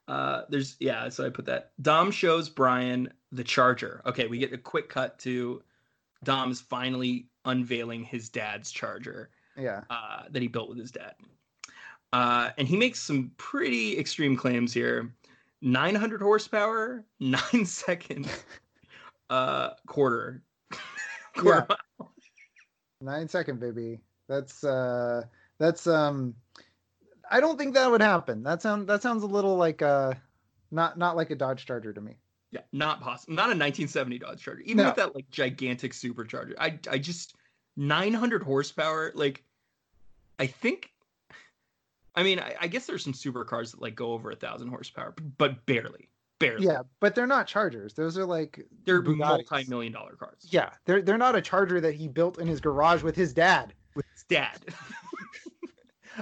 uh, there's yeah. So I put that. Dom shows Brian the charger. Okay, we get a quick cut to Dom's finally unveiling his dad's charger. yeah. uh, that he built with his dad. Uh, and he makes some pretty extreme claims here 900 horsepower, nine second uh, quarter. quarter mile. Nine second baby. That's uh that's um I don't think that would happen. That sound that sounds a little like uh not not like a Dodge Charger to me. Yeah, not possible. Not a 1970 Dodge Charger. Even No. with that like gigantic supercharger. I I just 900 horsepower. Like, I think. I mean, I, I guess there's some supercars that like go over a thousand horsepower, but barely, barely. Yeah, but they're not Chargers. Those are like they're Bugattis. multi-million dollar cars. Yeah, they're they're not a Charger that he built in his garage with his dad. with his dad.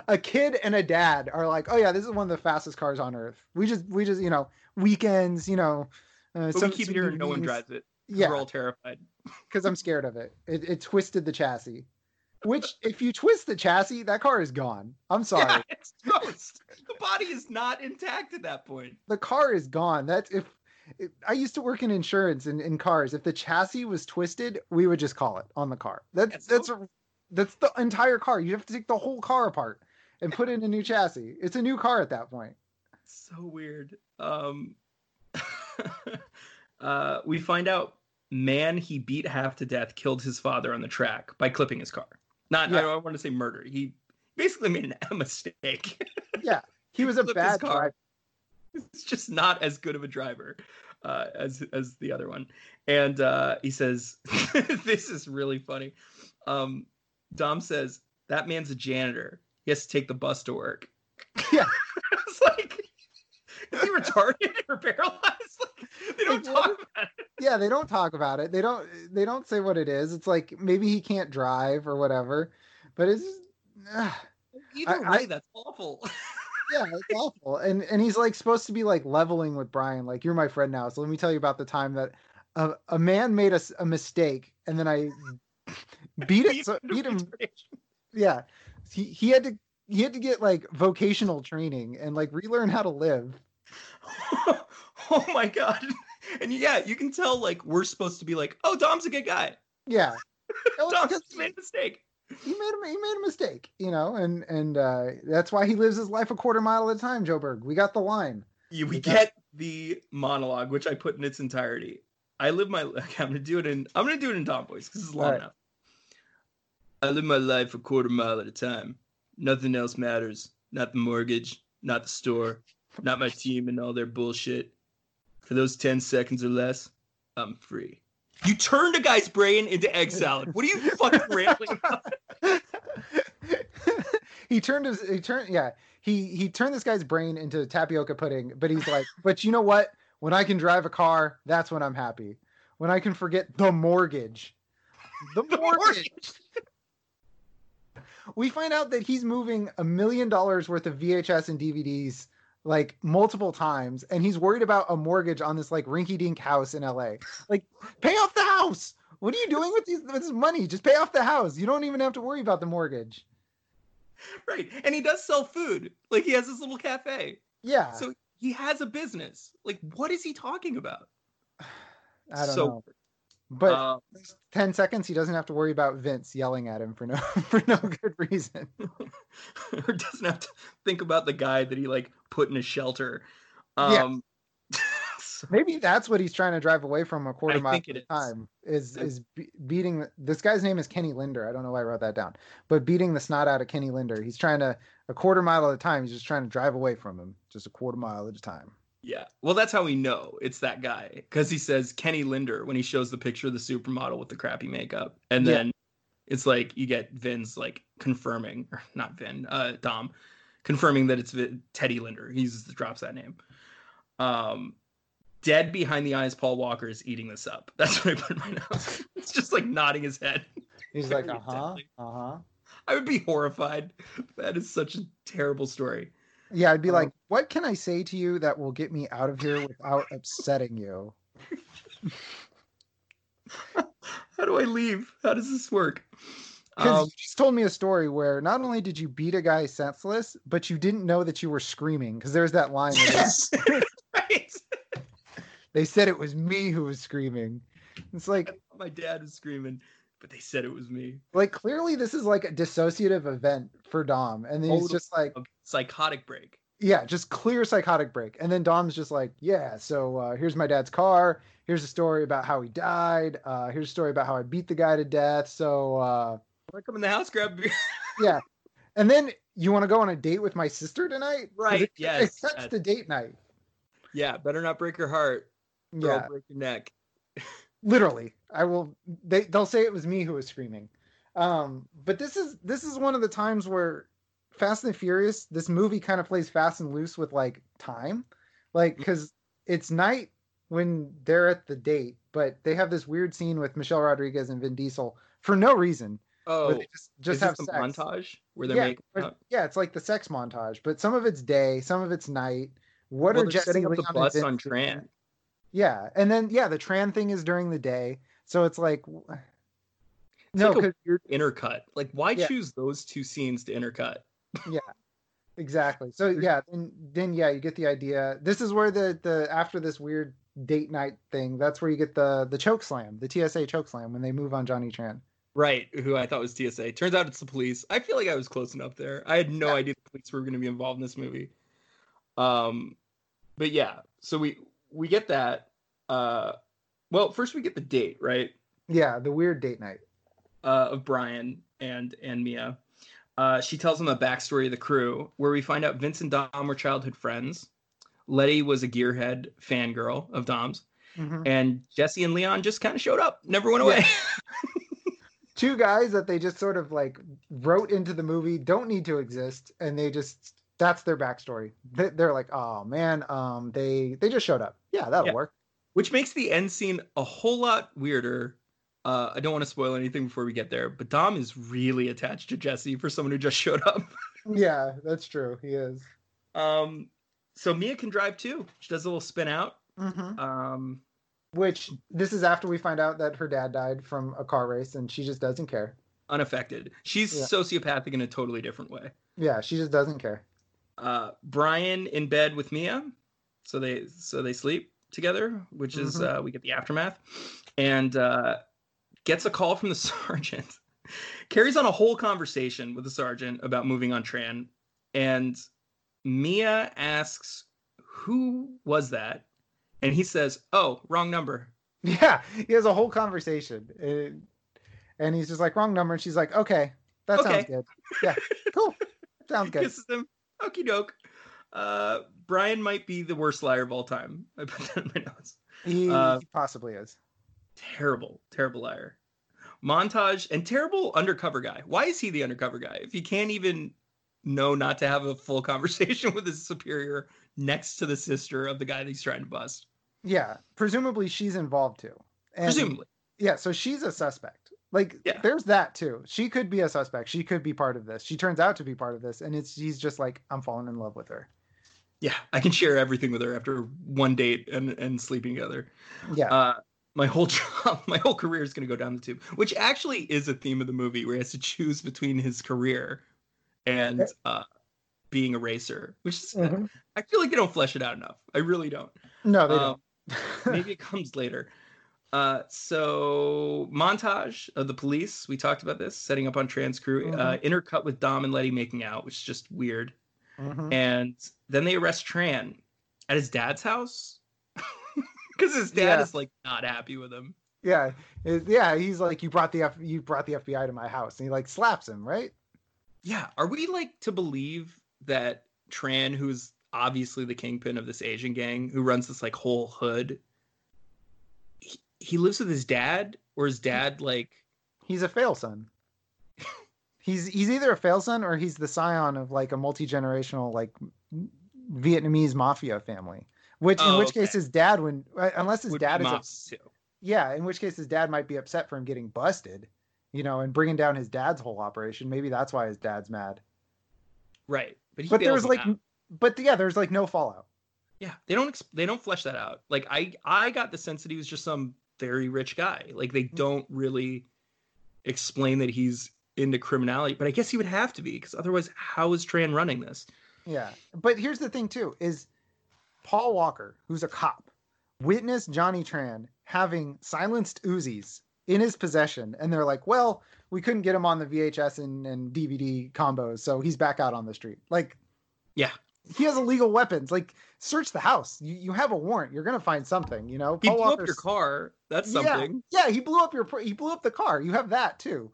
A kid and a dad are like, "Oh yeah, this is one of the fastest cars on earth." We just we just, you know, weekends, you know, uh, But some- we keep it here and no one drives it. Yeah, We're all terrified. because I'm scared of it. it. It twisted the chassis. Which, if you twist the chassis, that car is gone. I'm sorry. Yeah, it's toast. the body is not intact at that point. The car is gone. That's if, I used to work in insurance in, in cars. If the chassis was twisted, we would just call it on the car. That's That's that's a, that's the entire car. You have to take the whole car apart and put in a new chassis. It's a new car at that point. So weird. Um, uh, we find out man he beat half to death killed his father on the track by clipping his car. Not I Yeah. don't want to say murder. He basically made a mistake. Yeah, he was a bad car. driver. It's just not as good of a driver uh, as as the other one. And uh, he says, "This is really funny." Um, Dom says that man's a janitor. He has to take the bus to work. Yeah. it's like, is he retarded or paralyzed? They don't Like, talk about it. Yeah, they don't talk about it. They don't. They don't say what it is. It's like maybe he can't drive or whatever. But it's ugh. Either I- way, that's awful. yeah, it's awful. And and he's like supposed to be like leveling with Brian, like you're my friend now. So let me tell you about the time that a, a man made a mistake, and then I beat it. So, beat him. Yeah, he he had to he had to get like vocational training and like relearn how to live. oh my god. And yeah, you can tell like we're supposed to be like, oh, Dom's a good guy. Yeah, Dom's made a mistake. he made a he made a mistake, you know, and and uh, that's why he lives his life a quarter mile at a time. Joe Berg, we got the line. You, we get the monologue, which I put in its entirety. I live my. Okay, I'm gonna do it in. I'm gonna do it in Dom voice because it's long right. enough. I live my life a quarter mile at a time. Nothing else matters. Not the mortgage, not the store, not my team and all their bullshit. For those 10 seconds or less, I'm free. You turned a guy's brain into egg salad. What are you fucking rambling about? he turned his he turned yeah he he turned this guy's brain into tapioca pudding but he's like but you know what when i can drive a car that's when i'm happy when i can forget the mortgage the mortgage we find out that he's moving a million dollars worth of vhs and dvds like multiple times and he's worried about a mortgage on this like rinky dink house in LA. Like pay off the house. What are you doing with, these, with this money? Just pay off the house. You don't even have to worry about the mortgage. Right. And he does sell food. Like he has this little cafe. Yeah. So he has a business. Like what is he talking about? I don't so, know. But um, 10 seconds he doesn't have to worry about Vince yelling at him for no for no good reason. or doesn't have to think about the guy that he like put in a shelter. Um yeah. so, maybe that's what he's trying to drive away from a quarter I mile at a time is is be- beating this guy's name is Kenny Linder. I don't know why I wrote that down. But beating the snot out of Kenny Linder. He's trying to a quarter mile at a time, he's just trying to drive away from him just a quarter mile at a time. Yeah. Well, that's how we know it's that guy because he says Kenny Linder when he shows the picture of the supermodel with the crappy makeup. And then yeah. it's like you get Vin's like confirming, or not Vin, uh, Dom, confirming that it's Teddy Linder. He drops that name. Um, dead behind the eyes, Paul Walker is eating this up. That's what I put in my notes. it's just like nodding his head. He's like, uh huh, uh huh. I would be horrified. That is such a terrible story. Yeah, I'd be um, like, what can I say to you that will get me out of here without upsetting you? How do I leave? How does this work? Because um, you just told me a story where not only did you beat a guy senseless, but you didn't know that you were screaming. Because there's that line. Yes, right. They said it was me who was screaming. It's like my dad was screaming but they said it was me. Like clearly this is like a dissociative event for Dom. And then he's just like a psychotic break. Yeah, just clear psychotic break. And then Dom's just like, Yeah, so uh, here's my dad's car. Here's a story about how he died. Uh, here's a story about how I beat the guy to death. So uh come in the house, grab beer. yeah. And then you want to go on a date with my sister tonight? Right. It, yes. That's the date night. Yeah. Better not break your heart. Girl, yeah. break your neck. Literally. I will. They they'll say it was me who was screaming. Um, but this is this is one of the times where Fast and Furious, this movie kind of plays fast and loose with like time, like because mm-hmm. it's night when they're at the date, but they have this weird scene with Michelle Rodriguez and Vin Diesel for no reason. Oh, just, just have sex. montage where they're yeah, making. Yeah, it's like the sex montage, but some of it's day, some of it's night. What well, are Jesse setting up the bus on Tran? Yeah, and then yeah, the Tran thing is during the day. So it's like it's no, like weird intercut. Like, why yeah. choose those two scenes to intercut? yeah, exactly. So yeah, then then yeah, you get the idea. This is where the the after this weird date night thing, that's where you get the the choke slam, the TSA choke slam when they move on Johnny Tran. Right, who I thought was TSA. Turns out it's the police. I feel like I was close enough there. I had no yeah. idea the police were going to be involved in this movie. Um, but yeah, so we we get that. Uh, well, first we get the date, right? Yeah, the weird date night uh, of Brian and and Mia. Uh, she tells him a backstory of the crew, where we find out Vince and Dom were childhood friends. Letty was a gearhead fangirl of Dom's, mm-hmm. and Jesse and Leon just kind of showed up, never went away. Yeah. Two guys that they just sort of like wrote into the movie, don't need to exist, and they just that's their backstory. They're like, oh man, um, they they just showed up. Yeah, that'll yeah. work which makes the end scene a whole lot weirder. Uh, I don't want to spoil anything before we get there, but Dom is really attached to Jesse for someone who just showed up. yeah, that's true. He is. Um, so Mia can drive too. She does a little spin out. Mm-hmm. Um, which this is after we find out that her dad died from a car race, and she just doesn't care. Unaffected. She's yeah. sociopathic in a totally different way. Yeah, she just doesn't care. Uh, Brian in bed with Mia, so they so they sleep together, which is mm-hmm. uh, we get the aftermath, and uh, gets a call from the sergeant. carries on a whole conversation with the sergeant about moving on Tran, and Mia asks, "Who was that?" And he says, "Oh, wrong number." Yeah, he has a whole conversation, and, and he's just like, "Wrong number," and she's like, "Okay, that Okay. sounds good. Yeah, cool, sounds good." Kisses him. Okie doke. Uh, Brian might be the worst liar of all time. I put that in my notes. He, uh, he possibly is. Terrible, terrible liar. Montage and terrible undercover guy. Why is he the undercover guy? If he can't even know not to have a full conversation with his superior next to the sister of the guy that he's trying to bust. Yeah, presumably she's involved too. And- Presumably. Yeah, so she's a suspect. Like, Yeah. there's that too. She could be a suspect. She could be part of this. She turns out to be part of this, and it's she's just like, I'm falling in love with her. Yeah, I can share everything with her after one date and, and sleeping together. Yeah, Uh, my whole job, my whole career is going to go down the tube, which actually is a theme of the movie where he has to choose between his career and uh, being a racer, which is, Mhm. I feel like they don't flesh it out enough. I really don't. no, they Um, don't. maybe it comes later. Uh, so montage of the police. We talked about this setting up on Tran's crew. Uh, intercut with Dom and Letty making out, which is just weird. Mhm. And then they arrest Tran at his dad's house because his dad Yeah. is like not happy with him. Yeah, it- yeah. He's like, you brought the F- you brought the FBI to my house, and he like slaps him, right? Yeah, are we like to believe that Tran, who's obviously the kingpin of this Asian gang, who runs this like whole hood, he, lives with his dad, or his dad like He's a fail son. he's he's either a fail son or he's the scion of like a multi generational like Vietnamese mafia family. Which in Oh, which case his dad when uh, unless his would dad is ups- yeah, in which case his dad might be upset for him getting busted, you know, and bringing down his dad's whole operation. Maybe that's why his dad's mad. Right, but But there was like, out. but yeah, there's like no fallout. yeah, they don't they don't flesh that out. Like I I got the sense that he was just some very rich guy. Like they hmm. don't really explain that he's into criminality, but I guess he would have to be because otherwise, how is Tran running this? Yeah. But here's the thing too is Paul Walker, who's a cop, witnessed Johnny Tran having silenced Uzis in his possession and they're like, "Well, we couldn't get him on the VHS and, and DVD combos, so he's back out on the street." Like Yeah. He has illegal weapons. Like search the house. You you have a warrant. You're going to find something, you know? He blew up your car. That's Yeah. something. Yeah, he blew up your he blew up the car. You have that too.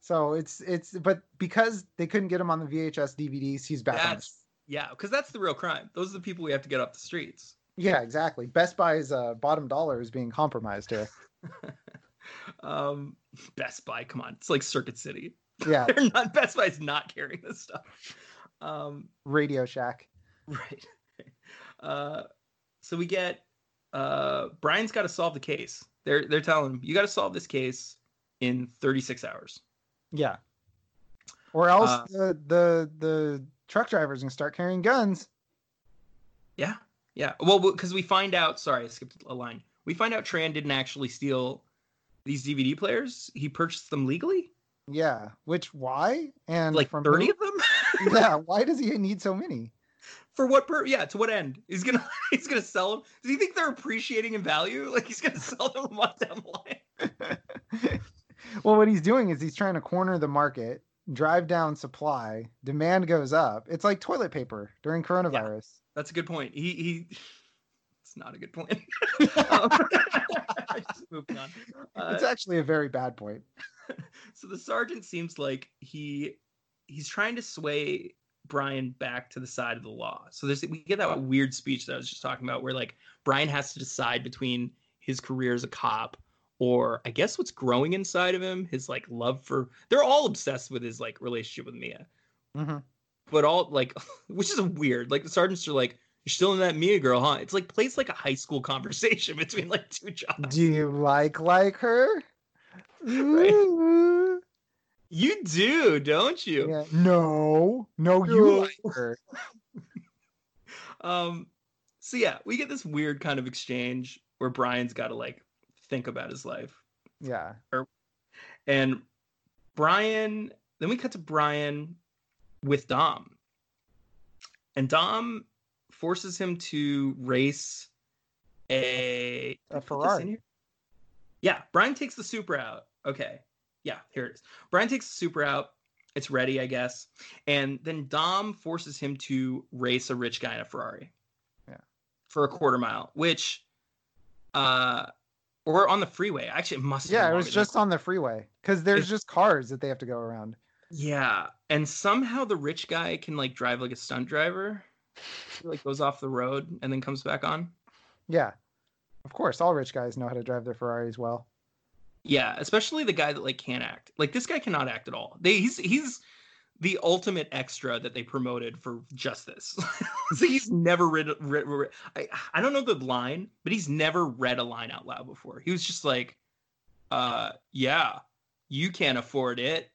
So it's it's but because they couldn't get him on the VHS DVDs, he's back That's yeah, because that's the real crime. Those are the people we have to get off the streets. Yeah, exactly. Best Buy's uh, bottom dollar is being compromised here. um, Best Buy, come on, it's like Circuit City. Yeah, They're not Best Buy's not carrying this stuff. Um, Radio Shack. right. Uh, so we get uh, Brian's got to solve the case. They're they're telling him you got to solve this case in 36 hours. Yeah. Or else Uh, the the the truck drivers can start carrying guns. Yeah, yeah. Well, because we find out. Sorry, I skipped a line. We find out Tran didn't actually steal these DVD players. He purchased them legally, Yeah. Which why? And like from 30 who? of them. yeah. Why does he need so many? For what per? Yeah, to what end? He's gonna he's gonna sell them. Does he think they're appreciating in value? Like he's gonna sell them a month down the line? well, what he's doing is he's trying to corner the market, drive down supply, demand goes up. It's like toilet paper during coronavirus. That's a good point. He he. It's not a good point. um, moving on. Uh, it's actually a very bad point. so the sergeant seems like he he's trying to sway Brian back to the side of the law. So there's we get that weird speech that I was just talking about where like Brian has to decide between his career as a cop or I guess what's growing inside of him, his like love for they're all obsessed with his like relationship with Mia. Mhm. But all like which is weird. Like the sergeants are like, You're still in that Mia girl, huh? It's like plays like a high school conversation between like two jobs. Do you like like her? Right. You do, don't you? Yeah. No, no, No. you like her. Um, so yeah, we get this weird kind of exchange where Brian's got to like think about his life, Yeah, and Brian. Then we cut to Brian with Dom, and Dom forces him to race a a Put this in Ferrari. Yeah, Brian takes the Supra out. Okay, Yeah, here it is. Brian takes the Supra out. It's ready, I guess. And then Dom forces him to race a rich guy in a Ferrari. Yeah. For a quarter mile, which uh or on the freeway. Actually, it must Yeah, it was just on the freeway because there's It's- just cars that they have to go around. Yeah, and somehow the rich guy can like drive like a stunt driver. He, like goes off the road and then comes back on. Yeah, of course, all rich guys know how to drive their Ferraris well. Yeah, especially the guy that like can't act. Like this guy cannot act at all. They he's he's the ultimate extra that they promoted for just this. so he's never read, read, read I I don't know the line, but he's never read a line out loud before. He was just like, uh, yeah, you can't afford it.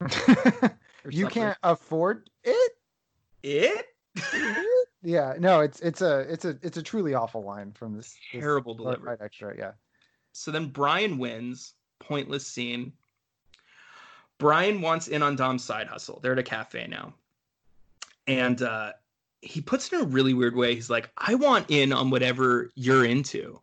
you can't afford it. it. yeah, no, it's it's a it's a it's a truly awful line from this, this Terrible glorified delivery. extra. Yeah, So then Brian wins. Pointless scene. Brian wants in on Dom's side hustle. They're at a cafe now. And uh, he puts it in a really weird way. He's like, I want in on whatever you're into.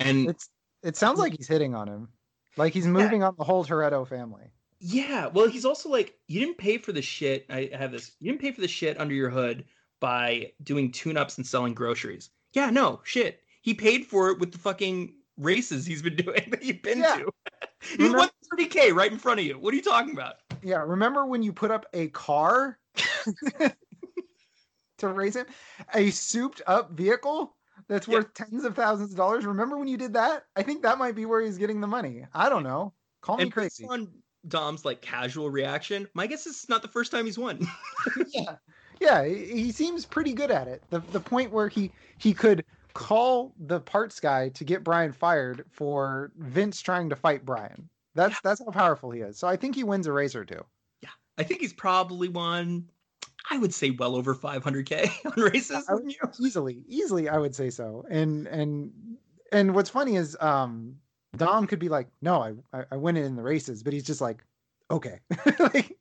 And it's it sounds like he's hitting on him, like he's moving on the whole Toretto family. yeah, well, he's also like, you didn't pay for the shit. I have this. You didn't pay for the shit under your hood by doing tune ups and selling groceries. Yeah, no, shit. He paid for it with the fucking races he's been doing that you've been Yeah. to. he Remember- won 30K right in front of you. What are you talking about? Yeah, remember when you put up a car to race him, a souped up vehicle that's Yeah. worth tens of thousands of dollars? Remember when you did that? I think that might be where he's getting the money. I don't know. Call me and based crazy. on Dom's like casual reaction, my guess is it's not the first time he's won. yeah, yeah, he, he seems pretty good at it. The the point where he he could call the parts guy to get Brian fired for Vince trying to fight Brian. That's that's how powerful he is. So I think he wins a race or two. Yeah, I think he's probably won. I would say well over 500k on races. I wouldn't you? easily easily i would say so and and and what's funny is um dom could be like no i i, I win it in the races but he's just like okay like,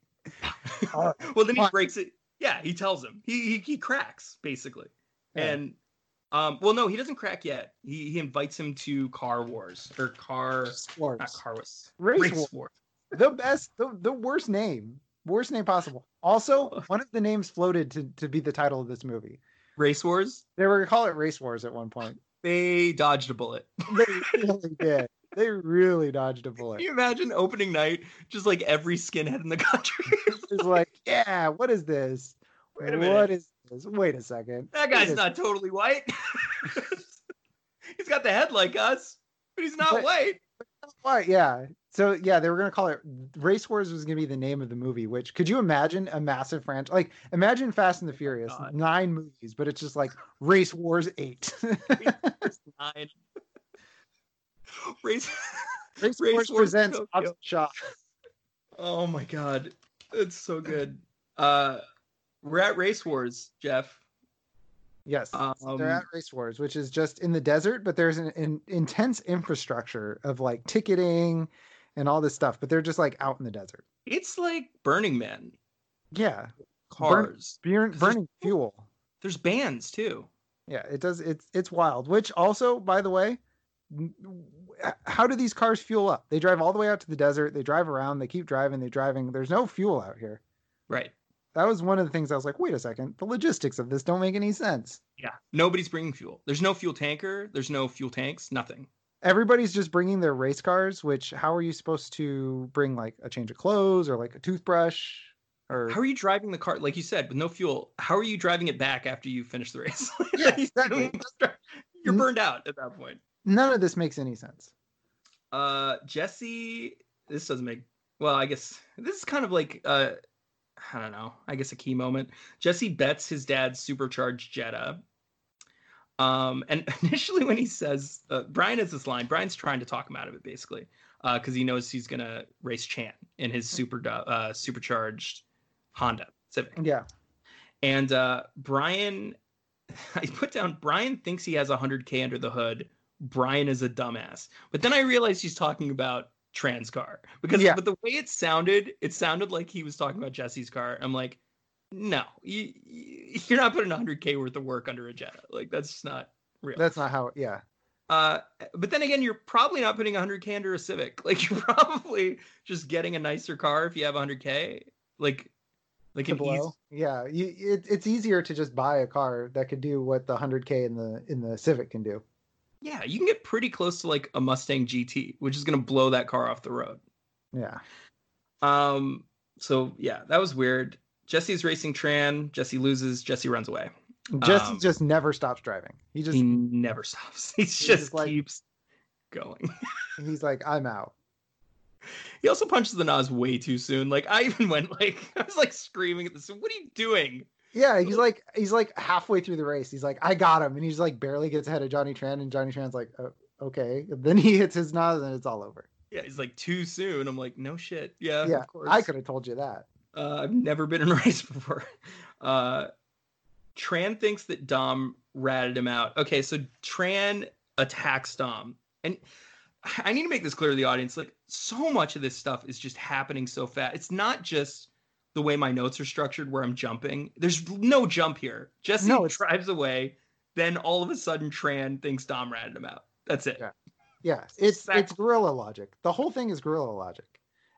right, well, then he fine. breaks it. Yeah, he tells him. He he, he cracks basically, Yeah. and um, well, no, he doesn't crack yet. He he invites him to Car Wars or Car sports. not Car Wars Race Wars. Wars. the best the, the worst name worst name possible also one of the names floated to, to be the title of this movie Race Wars. they were gonna call it race wars at one point They dodged a bullet. they really did they really dodged a bullet Can you imagine opening night, just like every skinhead in the country? it's like yeah what is this minute. is this wait a second that guy's not totally white. he's got the head like us, but he's not But- white. Why? Yeah. So yeah, they were gonna call it Race Wars was gonna be the name of the movie. Which could you imagine a massive franchise? Like imagine Fast and the Furious, God. nine movies, but it's just like Race Wars eight. Nine. Race. Race, Race Wars Wars presents. Hobbs. Oh my god, it's so good. Uh, we're at Race Wars, Jeff. Yes, Um, they're at Race Wars, which is just in the desert, but there's an, an intense infrastructure of like ticketing and all this stuff. But they're just like out in the desert. It's like Burning Man Yeah, cars. burn, 'Cause there's- burning fuel. There's bands too. Yeah, it does. It's it's wild. Which also, by the way, how do these cars fuel up? They drive all the way out to the desert. They drive around. They keep driving. They're driving. There's no fuel out here. Right. That was one of the things I was like, wait a second. The logistics of this don't make any sense. Yeah. Nobody's bringing fuel. There's no fuel tanker. There's no fuel tanks. Nothing. Everybody's just bringing their race cars. Which how are you supposed to bring like a change of clothes or like a toothbrush or How are you driving the car? Like you said, with no fuel. How are you driving it back after you finish the race? Yeah, exactly. You're burned out at that point. none of this makes any sense. Uh, Jesse, this doesn't make. Well, I guess this is kind of like uh, I don't know. I guess a key moment. Jesse bets his dad's supercharged Jetta. Um, and initially when he says uh, Brian has this line, Brian's trying to talk him out of it basically, because he knows he's gonna race Chan in his super uh, supercharged Honda Civic. Yeah, And uh, Brian, I put down Brian thinks he has 100K under the hood. Brian is a dumbass. But then I realized he's talking about Tran's car because Yeah. but the way it sounded, it sounded like he was talking about Jesse's car. I'm like, no, you, you- you're not putting 100K worth of work under a Jetta. Like that's not real. that's not how. Yeah, Uh, but then again, you're probably not putting 100k under a Civic. Like you're probably just getting a nicer car if you have 100k. Like, like an easy, yeah, you, it, it's easier to just buy a car that could do what the 100k in the in the Civic can do. Yeah, you can get pretty close to like a Mustang GT, which is gonna blow that car off the road. Yeah. Um. So yeah, that was weird. Jesse's racing Tran. Jesse loses. Jesse runs away. Jesse um, just never stops driving. He just he never stops. He just, just like, keeps going. And he's like, I'm out. He also punches the NOS way too soon. Like I even went like I was like screaming at this. What are you doing? Yeah, he's like he's like halfway through the race. He's like, I got him, and he's like barely gets ahead of Johnny Tran, and Johnny Tran's like, oh, okay. then he hits his NOS, and it's all over. Yeah, he's like too soon. I'm like, no shit. Yeah, yeah. I could have told you that. Uh, I've never been in a race before. Uh, Tran thinks that Dom ratted him out. Okay, so Tran attacks Dom. And I need to make this clear to the audience. Like, so much of this stuff is just happening so fast. It's not just the way my notes are structured where I'm jumping. There's no jump here. Jesse no, drives away. Then all of a sudden, Tran thinks Dom ratted him out. That's it. Yeah, yeah. It's exactly. it's gorilla logic. The whole thing is gorilla logic.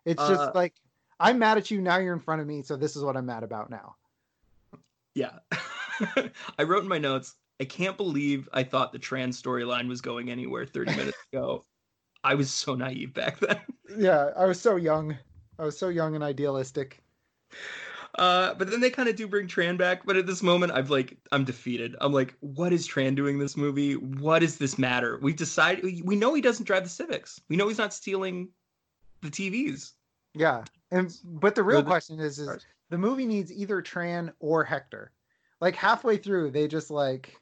It's just uh, like I'm mad at you now. You're in front of me, so this is what I'm mad about now. Yeah. I wrote in my notes, I can't believe I thought the Tran's storyline was going anywhere 30 minutes ago. I was so naive back then. Yeah, I was so young. I was so young and idealistic. Uh, but then they kind of do bring Tran back. But at this moment, I've like I'm defeated. I'm like, what is Tran doing this movie? What does this matter? We decide we know he doesn't drive the Civics. We know he's not stealing the TVs. Yeah, and but the real the, question is, is the movie needs either Tran or Hector like halfway through they just like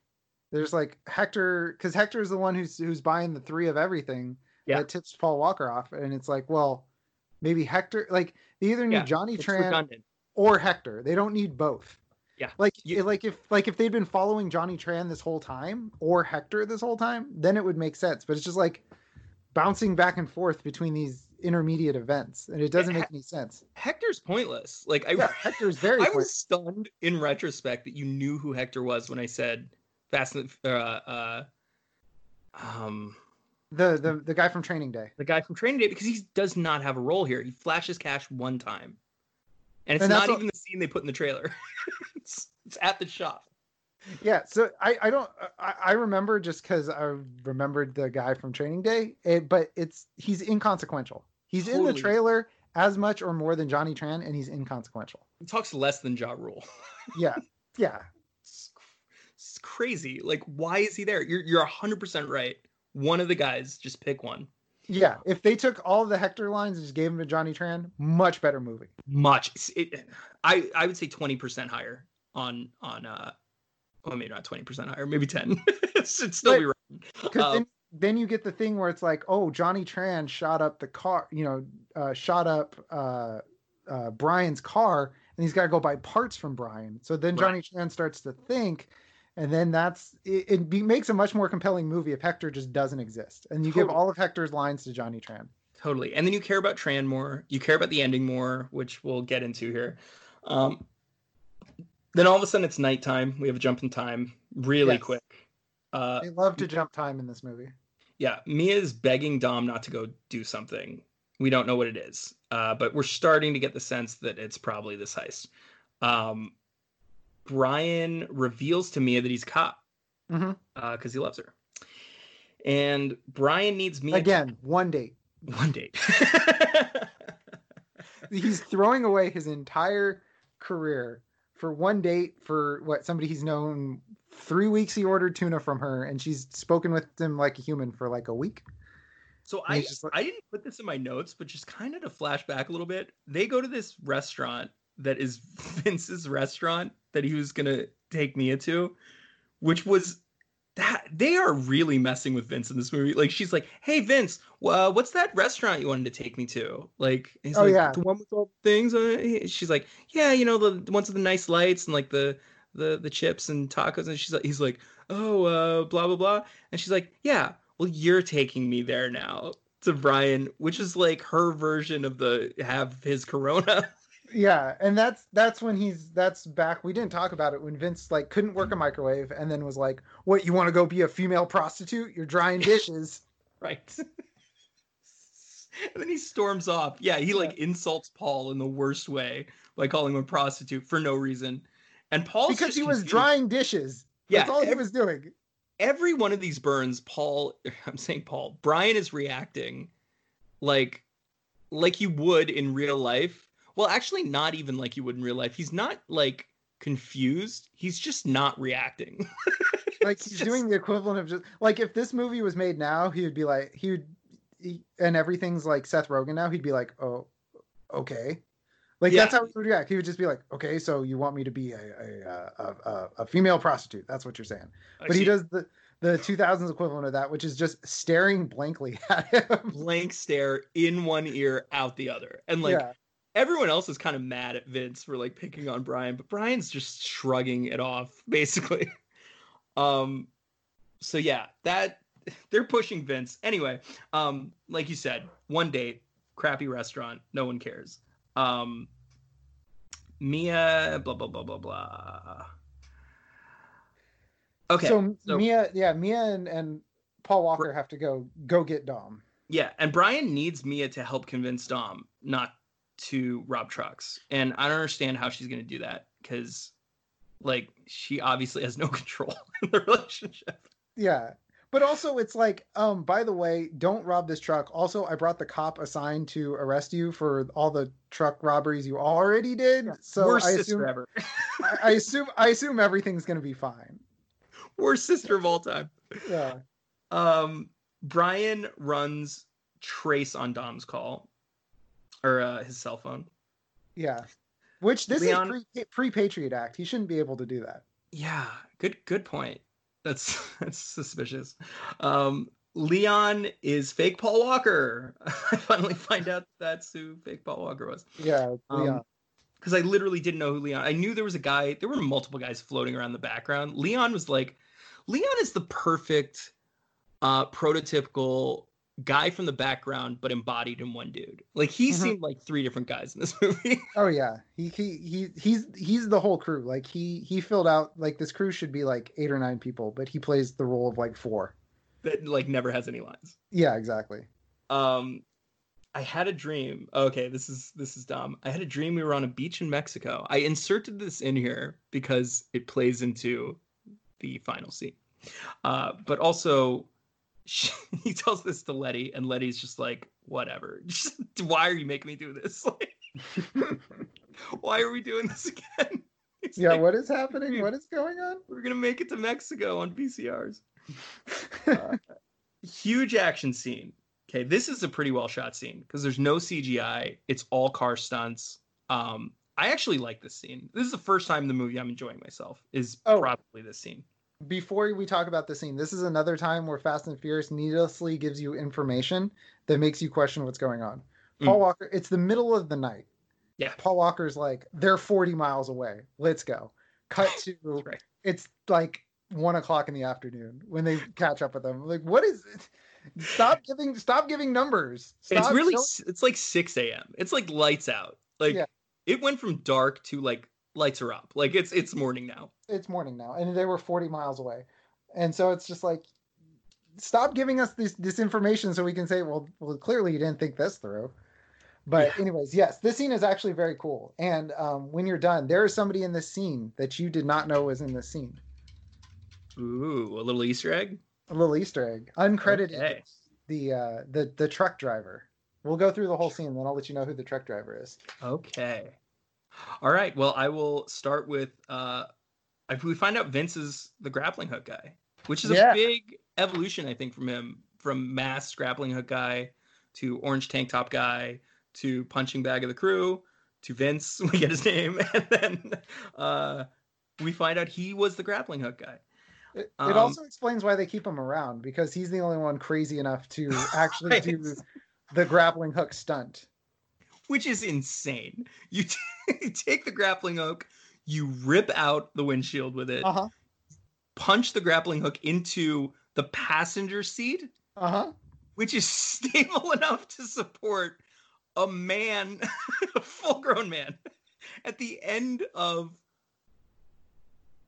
there's like Hector because Hector is the one who's who's buying the three of everything yeah. that tips Paul Walker off, and it's like, well, maybe Hector like they either need yeah, Johnny Tran redundant. or Hector. They don't need both. Yeah. Like you, like if like if they'd been following Johnny Tran this whole time or Hector this whole time, then it would make sense. But it's just like bouncing back and forth between these intermediate events, and it doesn't make any sense. Hector's pointless. Like I, yeah, Hector's very. I was stunned in retrospect that you knew who Hector was when I said Fast uh, uh, um, the the the guy from Training Day. The guy from Training Day because he does not have a role here. He flashes cash one time, and it's and not even the scene they put in the trailer. it's, it's at the shop. Yeah, so I, I don't I, I remember just because I remembered the guy from Training Day, it, but it's he's inconsequential. He's totally. in the trailer as much or more than Johnny Tran, and he's inconsequential. He talks less than Ja Rule. yeah, yeah. It's, it's, crazy. Like, why is he there? You're you're hundred percent right. One of the guys, just pick one. Yeah, if they took all the Hector lines and just gave them to Johnny Tran, much better movie. Much. It, I I would say twenty percent higher on on uh, well maybe not twenty percent higher, maybe ten. it should still but, be right. Um, then then you get the thing where it's like, oh, Johnny Tran shot up the car, you know, uh, shot up uh, uh, Brian's car, and he's got to go buy parts from Brian. So then Johnny right. Tran starts to think, and then that's it, it be, makes a much more compelling movie if Hector just doesn't exist, and you totally. give all of Hector's lines to Johnny Tran. Totally, and then you care about Tran more. You care about the ending more, which we'll get into here. Um, then all of a sudden it's nighttime. We have a jump in time really yes. quick. Uh, they love to jump time in this movie yeah, Mia's begging Dom not to go do something. We don't know what it is, uh, but we're starting to get the sense that it's probably this heist. Um, Brian reveals to Mia that he's a cop because mm-hmm. uh, he loves her, and Brian needs Mia again. To... One date. One date. he's throwing away his entire career for one date for what somebody he's known three weeks he ordered tuna from her and she's spoken with him like a human for like a week so I, like, I didn't put this in my notes but just kind of to flash back a little bit they go to this restaurant that is vince's restaurant that he was gonna take mia to which was that they are really messing with Vince in this movie. Like she's like, "Hey Vince, uh, what's that restaurant you wanted to take me to?" Like, he's oh like, yeah, the one with all the things. Uh, she's like, "Yeah, you know the, the ones with the nice lights and like the the the chips and tacos and she's like he's like oh uh blah blah blah and she's like yeah well you're taking me there now to brian which is like her version of the have his corona Yeah, and that's that's when he's that's back. We didn't talk about it when Vince like couldn't work a microwave, and then was like, "What you want to go be a female prostitute? You're drying dishes." right. and then he storms off. Yeah, he like insults Paul in the worst way by calling him a prostitute for no reason. And Paul because he was confused. drying dishes. That's yeah, all he was doing. Every one of these burns, Paul, I'm saying Paul, Brian is reacting like like you would in real life. Well, actually not even like you would in real life. He's not like confused. He's just not reacting. like he's just... doing the equivalent of just like if this movie was made now, he would be like he would he, and everything's like Seth Rogen now, he'd be like, "Oh, okay." Like yeah. that's how he would react. He would just be like, "Okay, so you want me to be a a, a, a, a female prostitute? That's what you're saying." I but see. he does the the 2000s equivalent of that, which is just staring blankly at him. Blank stare in one ear, out the other, and like yeah. Everyone else is kind of mad at Vince for like picking on Brian, but Brian's just shrugging it off basically. Um, so yeah, that they're pushing Vince anyway. Um, like you said, one date, crappy restaurant, no one cares. Um, Mia, blah blah blah blah blah. Okay. So, so Mia, yeah, Mia and, and Paul Walker have to go go get Dom. Yeah, and Brian needs Mia to help convince Dom not to rob trucks, and I don't understand how she's going to do that because, like, she obviously has no control in the relationship. Yeah, but also it's like, um, by the way, don't rob this truck. Also, I brought the cop assigned to arrest you for all the truck robberies you already did. So Worst I assume, ever. I, I assume I assume everything's going to be fine. worst sister of all time. Yeah. Um, Brian runs trace on Dom's call or uh, his cell phone. Yeah. Which this Leon... is pre Patriot Act. He shouldn't be able to do that. Yeah. Good good point. That's that's suspicious. Um, Leon is fake Paul Walker. I finally find out that's who fake Paul Walker was. Yeah, um, Leon. Um, because I literally didn't know who Leon. I knew there was a guy. There were multiple guys floating around the background. Leon was like Leon is the perfect uh, prototypical guy from the background, but embodied in one dude. Like he mm-hmm. seemed like three different guys in this movie. oh yeah, he he he he's he's the whole crew. Like he he filled out like this crew should be like eight or nine people, but he plays the role of like four. That like never has any lines. Yeah, exactly. Um, I had a dream. Okay, this is this is dumb. I had a dream we were on a beach in Mexico. I inserted this in here because it plays into the final scene. Uh, but also, she, he tells this to Letty, and Letty's just like, whatever. Just, why are you making me do this? Like, why are we doing this again? Yeah, like, what is happening? What is going on? We're gonna make it to Mexico on VCRs. uh, huge action scene. Okay, this is a pretty well shot scene because there's no CGI. It's all car stunts. Um, I actually like this scene. This is the first time in the movie I'm enjoying myself. Is oh. probably this scene before we talk about the scene, this is another time where Fast and Furious needlessly gives you information that makes you question what's going on. Mm. Paul Walker, it's the middle of the night. Yeah. Paul Walker's like, they're 40 miles away. Let's go. Cut to right. it's like one o'clock in the afternoon when they catch up with them. Like, what is it? Stop giving stop giving numbers. Stop it's really it's like 6 a.m. It's like lights out. Like yeah. it went from dark to like lights are up. Like it's it's morning now. It's morning now, and they were 40 miles away, and so it's just like, stop giving us this this information so we can say, well, well, clearly you didn't think this through. But yeah. anyways, yes, this scene is actually very cool. And um, when you're done, there is somebody in this scene that you did not know was in this scene. Ooh, a little Easter egg. A little Easter egg, uncredited. Okay. The uh, the the truck driver. We'll go through the whole scene, then I'll let you know who the truck driver is. Okay. All right. Well, I will start with uh, we find out Vince is the grappling hook guy, which is yeah. a big evolution, I think, from him from mass grappling hook guy to orange tank top guy to punching bag of the crew to Vince. We get his name, and then uh, we find out he was the grappling hook guy. It, it um, also explains why they keep him around because he's the only one crazy enough to actually right. do the grappling hook stunt which is insane. You, t- you take the grappling hook, you rip out the windshield with it, uh-huh. punch the grappling hook into the passenger seat, uh-huh. which is stable enough to support a man, a full grown man. at the end of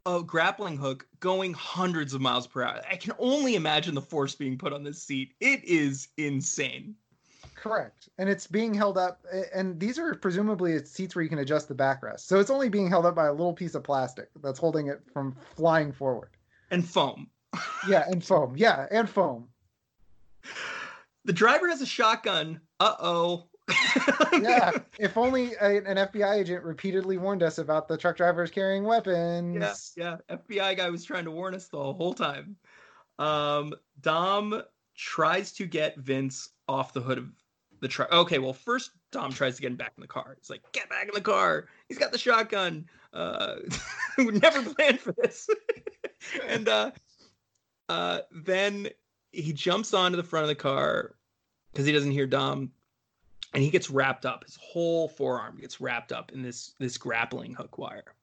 a grappling hook going hundreds of miles per hour. I can only imagine the force being put on this seat. It is insane. Correct. And it's being held up and these are presumably seats where you can adjust the backrest. So it's only being held up by a little piece of plastic that's holding it from flying forward. And foam. yeah, and foam. Yeah, and foam. The driver has a shotgun. Uh-oh. yeah, if only a, an FBI agent repeatedly warned us about the truck drivers carrying weapons. Yeah, yeah. FBI guy was trying to warn us the whole time. Um, Dom tries to get Vince off the hood of the truck. Okay, well, first Dom tries to get him back in the car. He's like, "Get back in the car." He's got the shotgun. Uh, we never planned for this. and uh, uh, then he jumps onto the front of the car because he doesn't hear Dom and he gets wrapped up his whole forearm gets wrapped up in this this grappling hook wire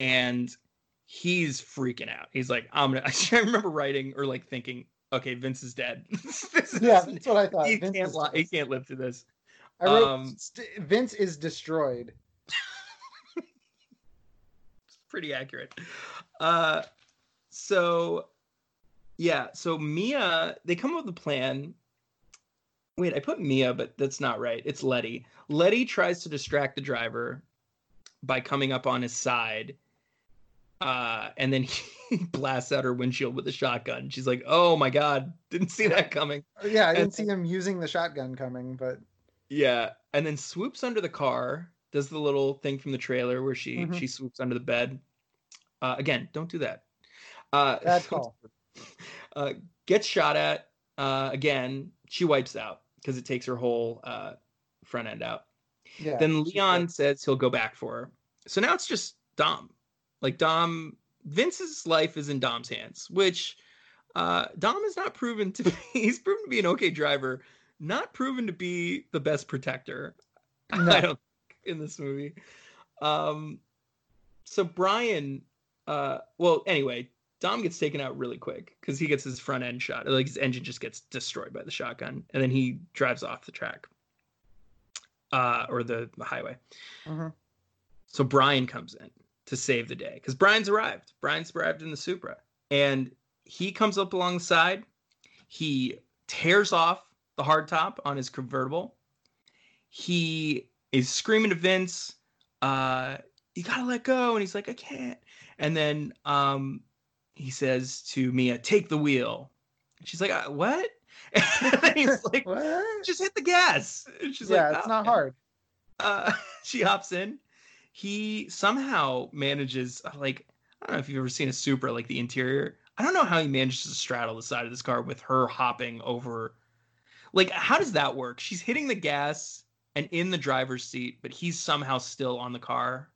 and he's freaking out he's like i'm gonna i remember writing or like thinking okay vince is dead. Is, yeah that's what i thought. He can't, li- he can't live through this. I wrote, um, vince is destroyed. It's pretty accurate. Uh so yeah so mia they come up with a plan. Wait, I put Mia, but that's not right. It's Letty. Letty tries to distract the driver by coming up on his side. Uh, and then he blasts out her windshield with a shotgun. She's like, "Oh my god, didn't see that coming." Yeah, I didn't see him using the shotgun coming, but yeah, and then swoops under the car, does the little thing from the trailer where she mm-hmm. she swoops under the bed. Uh, again, don't do that. Uh, Bad call. uh, gets shot at uh, again. She wipes out because it takes her whole uh, front end out. Yeah, then Leon says he'll go back for her. So now it's just Dom. Like Dom, Vince's life is in Dom's hands, which uh, Dom is not proven to be. He's proven to be an okay driver, not proven to be the best protector. No. I don't in this movie. Um, so Brian, uh, well, anyway, Dom gets taken out really quick because he gets his front end shot. Like his engine just gets destroyed by the shotgun, and then he drives off the track, uh, or the, the highway. Mm-hmm. So Brian comes in to save the day because Brian's arrived. Brian's arrived in the Supra, and he comes up alongside. He tears off the hardtop on his convertible. He is screaming to Vince, uh, "You gotta let go!" And he's like, "I can't." And then um, he says to Mia, "Take the wheel." she's like, uh, "What?" And he's like, "What? Just hit the gas." And she's yeah, like, "It's oh. not hard." Uh, she hops in. He somehow manages, uh, like, I don't know if you've ever seen a Supra, like the interior. I don't know how he manages to straddle the side of this car with her hopping over. Like, how does that work? She's hitting the gas and in the driver's seat, but he's somehow still on the car.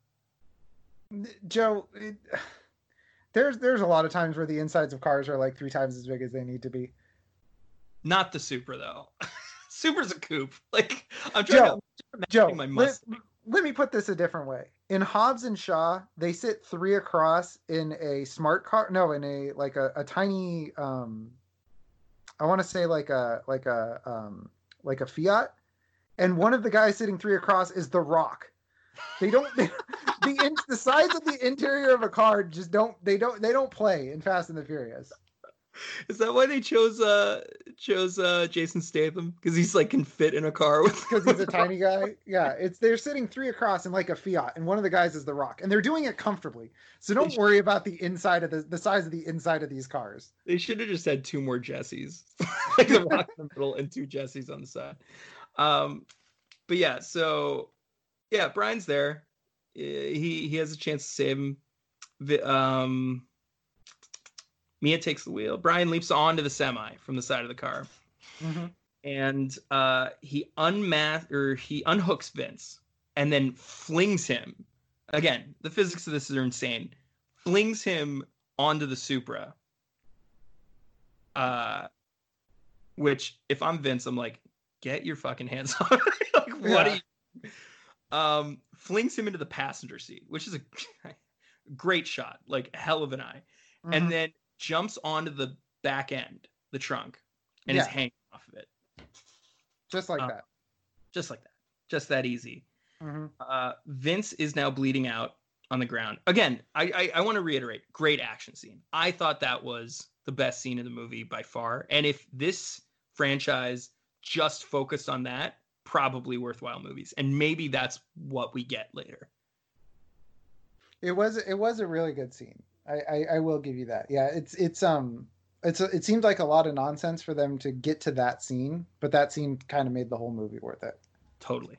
Joe, it, there's there's a lot of times where the insides of cars are like three times as big as they need to be. Not the Supra though. Supra's a coupe. Like I'm trying Joe, to, Joe, my let, let me put this a different way. In Hobbs and Shaw, they sit three across in a smart car. No, in a like a, a tiny um I want to say like a like a um like a Fiat. And one of the guys sitting three across is the Rock. They don't. They, the in, the sides of the interior of a car just don't. They don't. They don't play in Fast and the Furious. Is that why they chose uh chose uh Jason Statham because he's like can fit in a car with because he's a tiny guy? Yeah, it's they're sitting three across in like a Fiat, and one of the guys is the Rock, and they're doing it comfortably. So don't should... worry about the inside of the the size of the inside of these cars. They should have just had two more Jessies, like the Rock in the middle and two Jessies on the side. Um, but yeah, so yeah, Brian's there. He he has a chance to save him. Um, Mia takes the wheel. Brian leaps onto the semi from the side of the car, mm-hmm. and uh, he unmask or he unhooks Vince, and then flings him. Again, the physics of this are insane. Flings him onto the Supra. Uh, which if I'm Vince, I'm like, get your fucking hands off. like, what are you? um, flings him into the passenger seat, which is a great shot, like hell of an eye, mm-hmm. and then jumps onto the back end, the trunk, and yeah. is hanging off of it. Just like uh, that. Just like that. Just that easy. Mhm. Uh, Vince is now bleeding out on the ground. Again, I I, I want to reiterate, great action scene. I thought that was the best scene in the movie by far. And if this franchise just focused on that, probably worthwhile movies. And maybe that's what we get later. It was it was a really good scene. I, I, I will give you that. Yeah, it's it's um it's it seemed like a lot of nonsense for them to get to that scene, but that scene kind of made the whole movie worth it. Totally.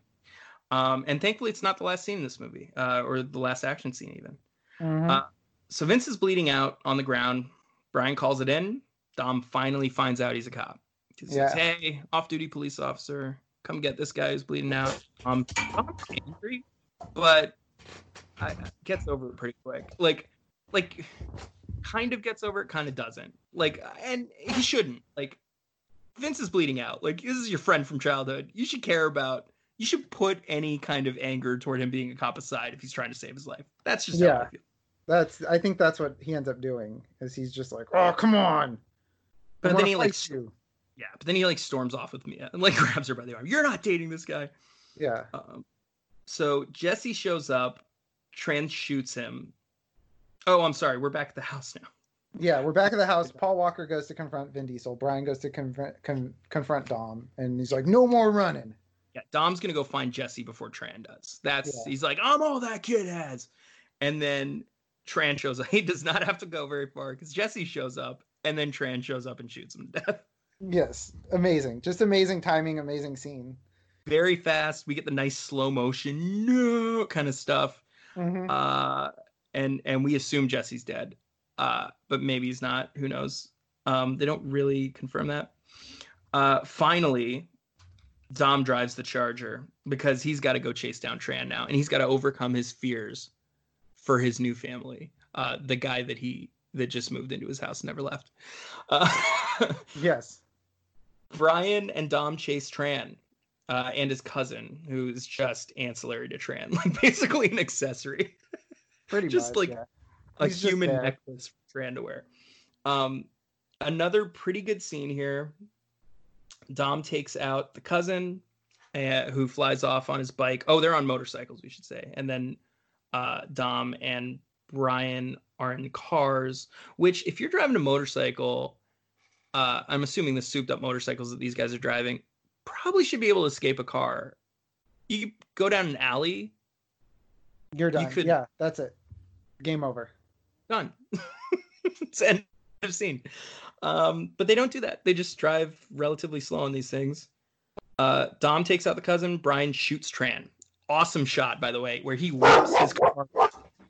Um, and thankfully, it's not the last scene in this movie, uh, or the last action scene even. Mhm. Uh, So Vince is bleeding out on the ground. Brian calls it in. Dom finally finds out he's a cop. He says, Yeah. "Hey, off-duty police officer, come get this guy who's bleeding out." Um, Dom's angry, but I, gets over it pretty quick. Like, like, kind of gets over it, kind of doesn't. Like, and he shouldn't. Like, Vince is bleeding out. Like, this is your friend from childhood. You should care about. You should put any kind of anger toward him being a cop aside if he's trying to save his life. That's just how I Yeah. feel. That's I think that's what he ends up doing is he's just like, oh come on, But then he like you. Yeah, but then he like storms off with Mia and like grabs her by the arm. You're not dating this guy. yeah Um, so Jesse shows up, Trans shoots him. Oh, I'm sorry. We're back at the house now. yeah. We're back at the house. Paul Walker goes to confront Vin Diesel. Brian goes to confront con- confront Dom, and he's like, no more running. Yeah, Dom's gonna go find Jesse before Tran does. That's Yeah. he's like, I'm all that kid has. And then Tran shows up. He does not have to go very far because Jesse shows up, and then Tran shows up and shoots him to death. Yes, amazing, just amazing timing, amazing scene. Very fast. We get the nice slow motion, no kind of stuff. Mhm. uh, and and we assume Jesse's dead, uh, but maybe he's not. Who knows? Um, they don't really confirm that. Uh, finally, Dom drives the Charger because he's got to go chase down Tran now, and he's got to overcome his fears for his new family. Uh, the guy that he that just moved into his house and never left. Uh, Yes, Brian and Dom chase Tran. Uh, and his cousin, who is just ancillary to Tran, like basically an accessory. Pretty Just much. like- yeah. a He's human necklace for to wear. Um, another pretty good scene here. Dom takes out the cousin, uh, who flies off on his bike. Oh, they're on motorcycles, we should say. And then uh, Dom and Brian are in cars. Which, if you're driving a motorcycle, uh, I'm assuming the souped-up motorcycles that these guys are driving probably should be able to escape a car. You go down an alley, You're done. could- Yeah, that's it. Game over. done. it's end of scene. Um, but they don't do that. They just drive relatively slow on these things. Uh, Dom takes out the cousin. Brian shoots Tran. Awesome shot, by the way, where he whips his car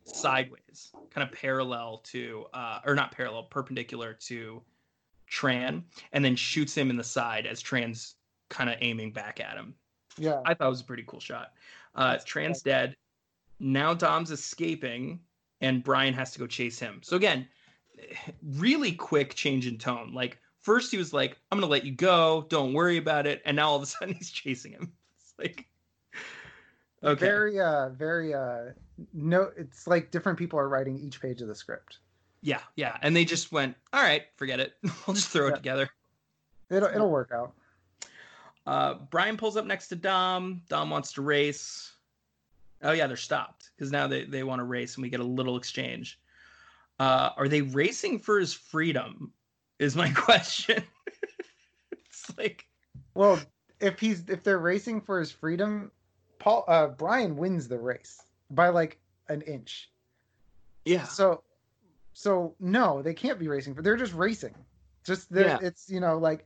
sideways, kind of parallel to, uh, or not parallel, perpendicular to Tran, and then shoots him in the side as Tran's kind of aiming back at him. Yeah. I thought it was a pretty cool shot. Uh, Tran's dead. Now Dom's escaping, and Brian has to go chase him. So again, really quick change in tone. Like first he was like, "I'm gonna let you go. Don't worry about it," and now all of a sudden he's chasing him. It's like, okay, Very uh very uh no it's like different people are writing each page of the script. yeah, yeah. And they just went, "All right, forget it. we'll just throw it together." It'll it'll work out. Uh, Brian pulls up next to Dom. Dom wants to race. Oh yeah, they're stopped because now they, they want to race, and we get a little exchange. Uh, are they racing for his freedom? Is my question. it's like Well, if he's if they're racing for his freedom, Paul uh Brian wins the race by like an inch. yeah, So so no, they can't be racing for they're just racing. Just they're Yeah. it's you know like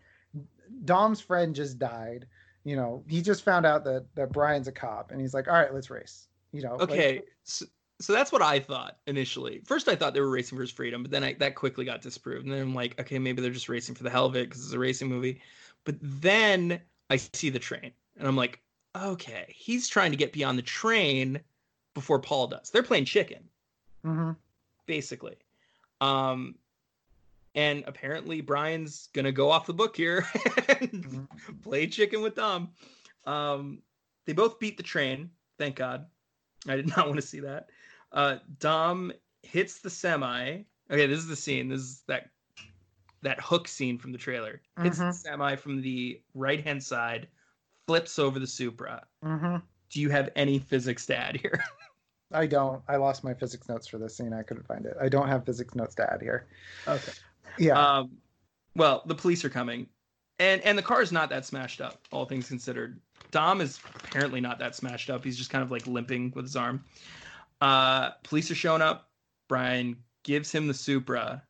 Dom's friend just died. You know, he just found out that that Brian's a cop and he's like, "All right, let's race." You know, like- okay. So, so that's what I thought initially. First, I thought they were racing for his freedom, but then I, that quickly got disproved. And then I'm like, okay, maybe they're just racing for the hell of it because it's a racing movie. But then I see the train, and I'm like, okay, he's trying to get beyond the train before Paul does. They're playing chicken, Mhm. basically. Um, and apparently Brian's gonna go off the book here and Mhm. play chicken with Dom. Um, they both beat the train. Thank God. I did not want to see that. Uh, Dom hits the semi. Okay, this is the scene. This is that that hook scene from the trailer. Hits the Mhm. semi from the right hand side, flips over the Supra, Mhm. do you have any physics to add here? I don't. I lost my physics notes for this scene. I couldn't find it. I don't have physics notes to add here. Okay. Yeah. Um, well, the police are coming, and and the car is not that smashed up, all things considered. Dom is apparently not that smashed up. He's just kind of like limping with his arm. Uh, police are showing up. Brian gives him the Supra,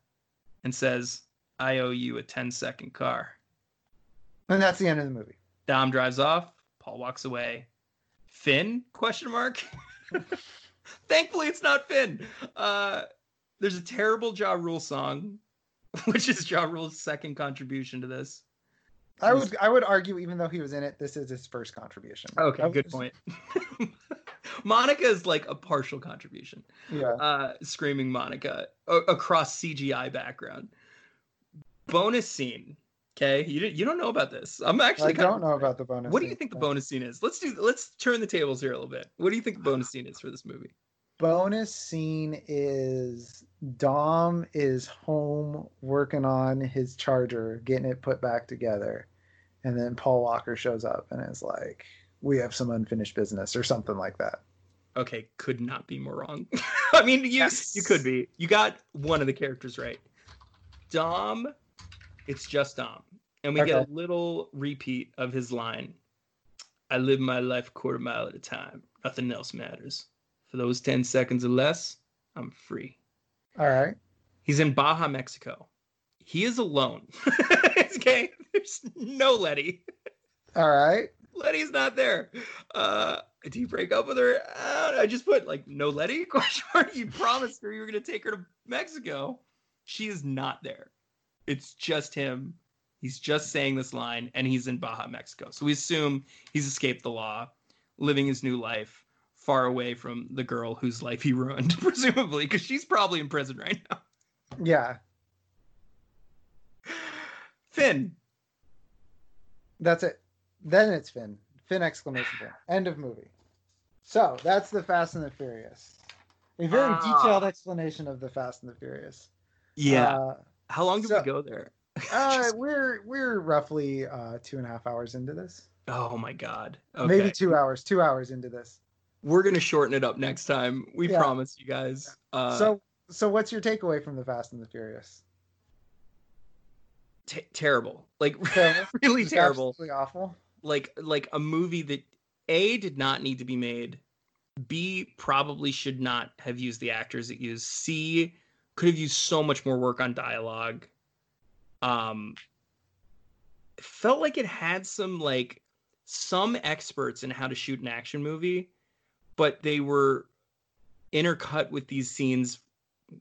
and says, "I owe you a 10 second car." and that's the end of the movie. Dom drives off. Paul walks away. Fin? Question mark. Thankfully, it's not Fin. Uh, there's a terrible Ja Rule song, which is Ja Rule's second contribution to this. I would I would argue, even though he was in it, this is his first contribution. Okay, good point. Monica is like a partial contribution. Yeah. Uh, screaming Monica a- across CGI background. Bonus scene. Okay, you didn't, you don't know about this. I'm actually I don't of know about the bonus. What do you scene. think the bonus scene is? Let's do. Let's turn the tables here a little bit. What do you think the bonus scene is for this movie? Bonus scene is Dom is home working on his charger, getting it put back together, and then Paul Walker shows up and is like, "We have some unfinished business" or something like that. Okay, could not be more wrong. I mean, you Yes. you could be. You got one of the characters right. Dom, it's just Dom, and we get a little repeat of his line. I live my life a quarter mile at a time. Nothing else matters. For those ten seconds or less, I'm free. All right. He's in Baja, Mexico. He is alone. okay, there's no Letty. All right. Letty's not there. Uh, do you break up with her? Uh, I just put like no Letty question mark. You promised her you were gonna take her to Mexico. She is not there. It's just him. He's just saying this line, and he's in Baja, Mexico. So we assume he's escaped the law, living his new life, far away from the girl whose life he ruined, presumably, because she's probably in prison right now. Yeah. Fin, That's it. Then it's Fin. Fin exclamation point. End of movie. So that's the Fast and the Furious. A very Ah. detailed explanation of the Fast and the Furious. yeah. Uh, How long did so- we go there? uh, we're we're roughly uh, two and a half hours into this. oh my god. Okay. Maybe two hours. Two hours into this. We're gonna shorten it up next time. We Yeah. promise you guys. Uh, so so what's your takeaway from the Fast and the Furious? t- terrible, like Terrible? really Just terrible. awful. Like like a movie that a did not need to be made. B probably should not have used the actors it used. C could have used so much more work on dialogue. Um, felt like it had some like some experts in how to shoot an action movie, but they were intercut with these scenes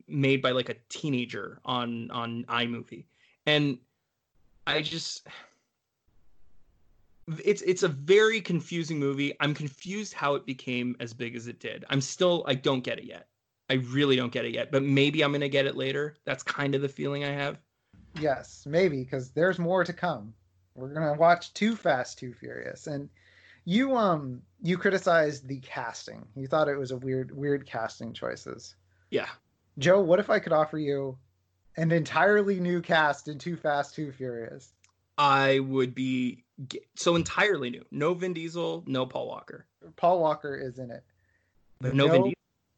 made by like a teenager on on iMovie, and I just it's it's a very confusing movie. I'm confused how it became as big as it did. I'm still I don't get it yet. I really don't get it yet, but maybe I'm gonna get it later. That's kind of the feeling I have. Yes, maybe because there's more to come. We're gonna watch Too Fast, Too Furious, and you um you criticized the casting. You thought it was a weird weird casting choices. Yeah. Joe, what if I could offer you an entirely new cast in Too Fast, Too Furious? I would be so entirely new. No Vin Diesel, no Paul Walker. Paul Walker is in it. But No, Vin Diesel.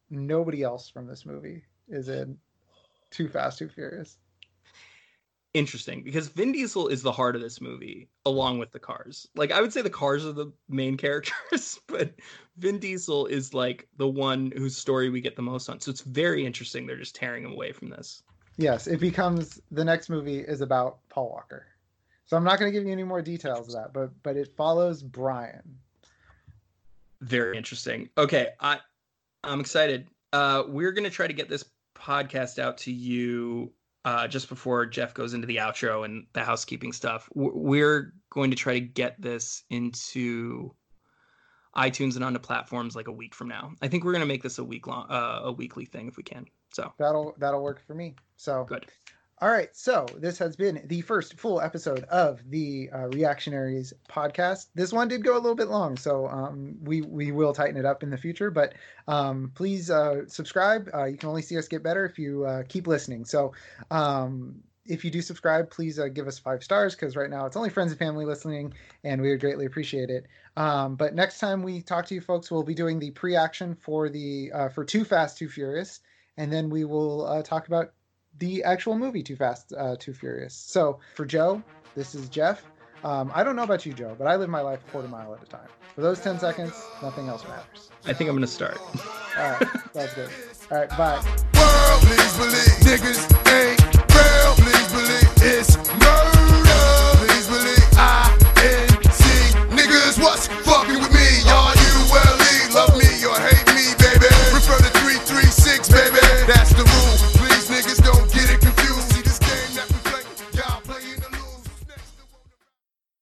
Nobody else from this movie is in Too Fast, Too Furious. Interesting because Vin Diesel is the heart of this movie along with the cars. Like I would say the cars are the main characters, but Vin Diesel is like the one whose story we get the most on. So it's very interesting they're just tearing him away from this. Yes, it becomes the next movie is about Paul Walker. So I'm not going to give you any more details of that, but but it follows Brian. Very interesting. Okay, I I'm excited. Uh, we're gonna try to get this podcast out to you uh, just before Jeff goes into the outro and the housekeeping stuff. We're going to try to get this into iTunes and onto platforms like a week from now. I think we're gonna make this a week long, uh, a weekly thing if we can. So That'll that'll work for me. So good. All right, so this has been the first full episode of the uh, Reactionaries podcast. This one did go a little bit long, so um, we we will tighten it up in the future. But um, please uh, subscribe. Uh, you can only see us get better if you uh, keep listening. So um, if you do subscribe, please uh, give us five stars because right now it's only friends and family listening, and we would greatly appreciate it. Um, but next time we talk to you folks, we'll be doing the pre-action for the uh, for Too Fast, Too Furious, and then we will uh, talk about the actual movie Too Fast, uh, Too Furious. So for Joe, this is Jeff. Um, I don't know about you, Joe, but I live my life a quarter mile at a time. For those 10 seconds, nothing else matters. I think I'm going to start. All right, that's good. All right, bye. World, please believe niggas ain't real. Please believe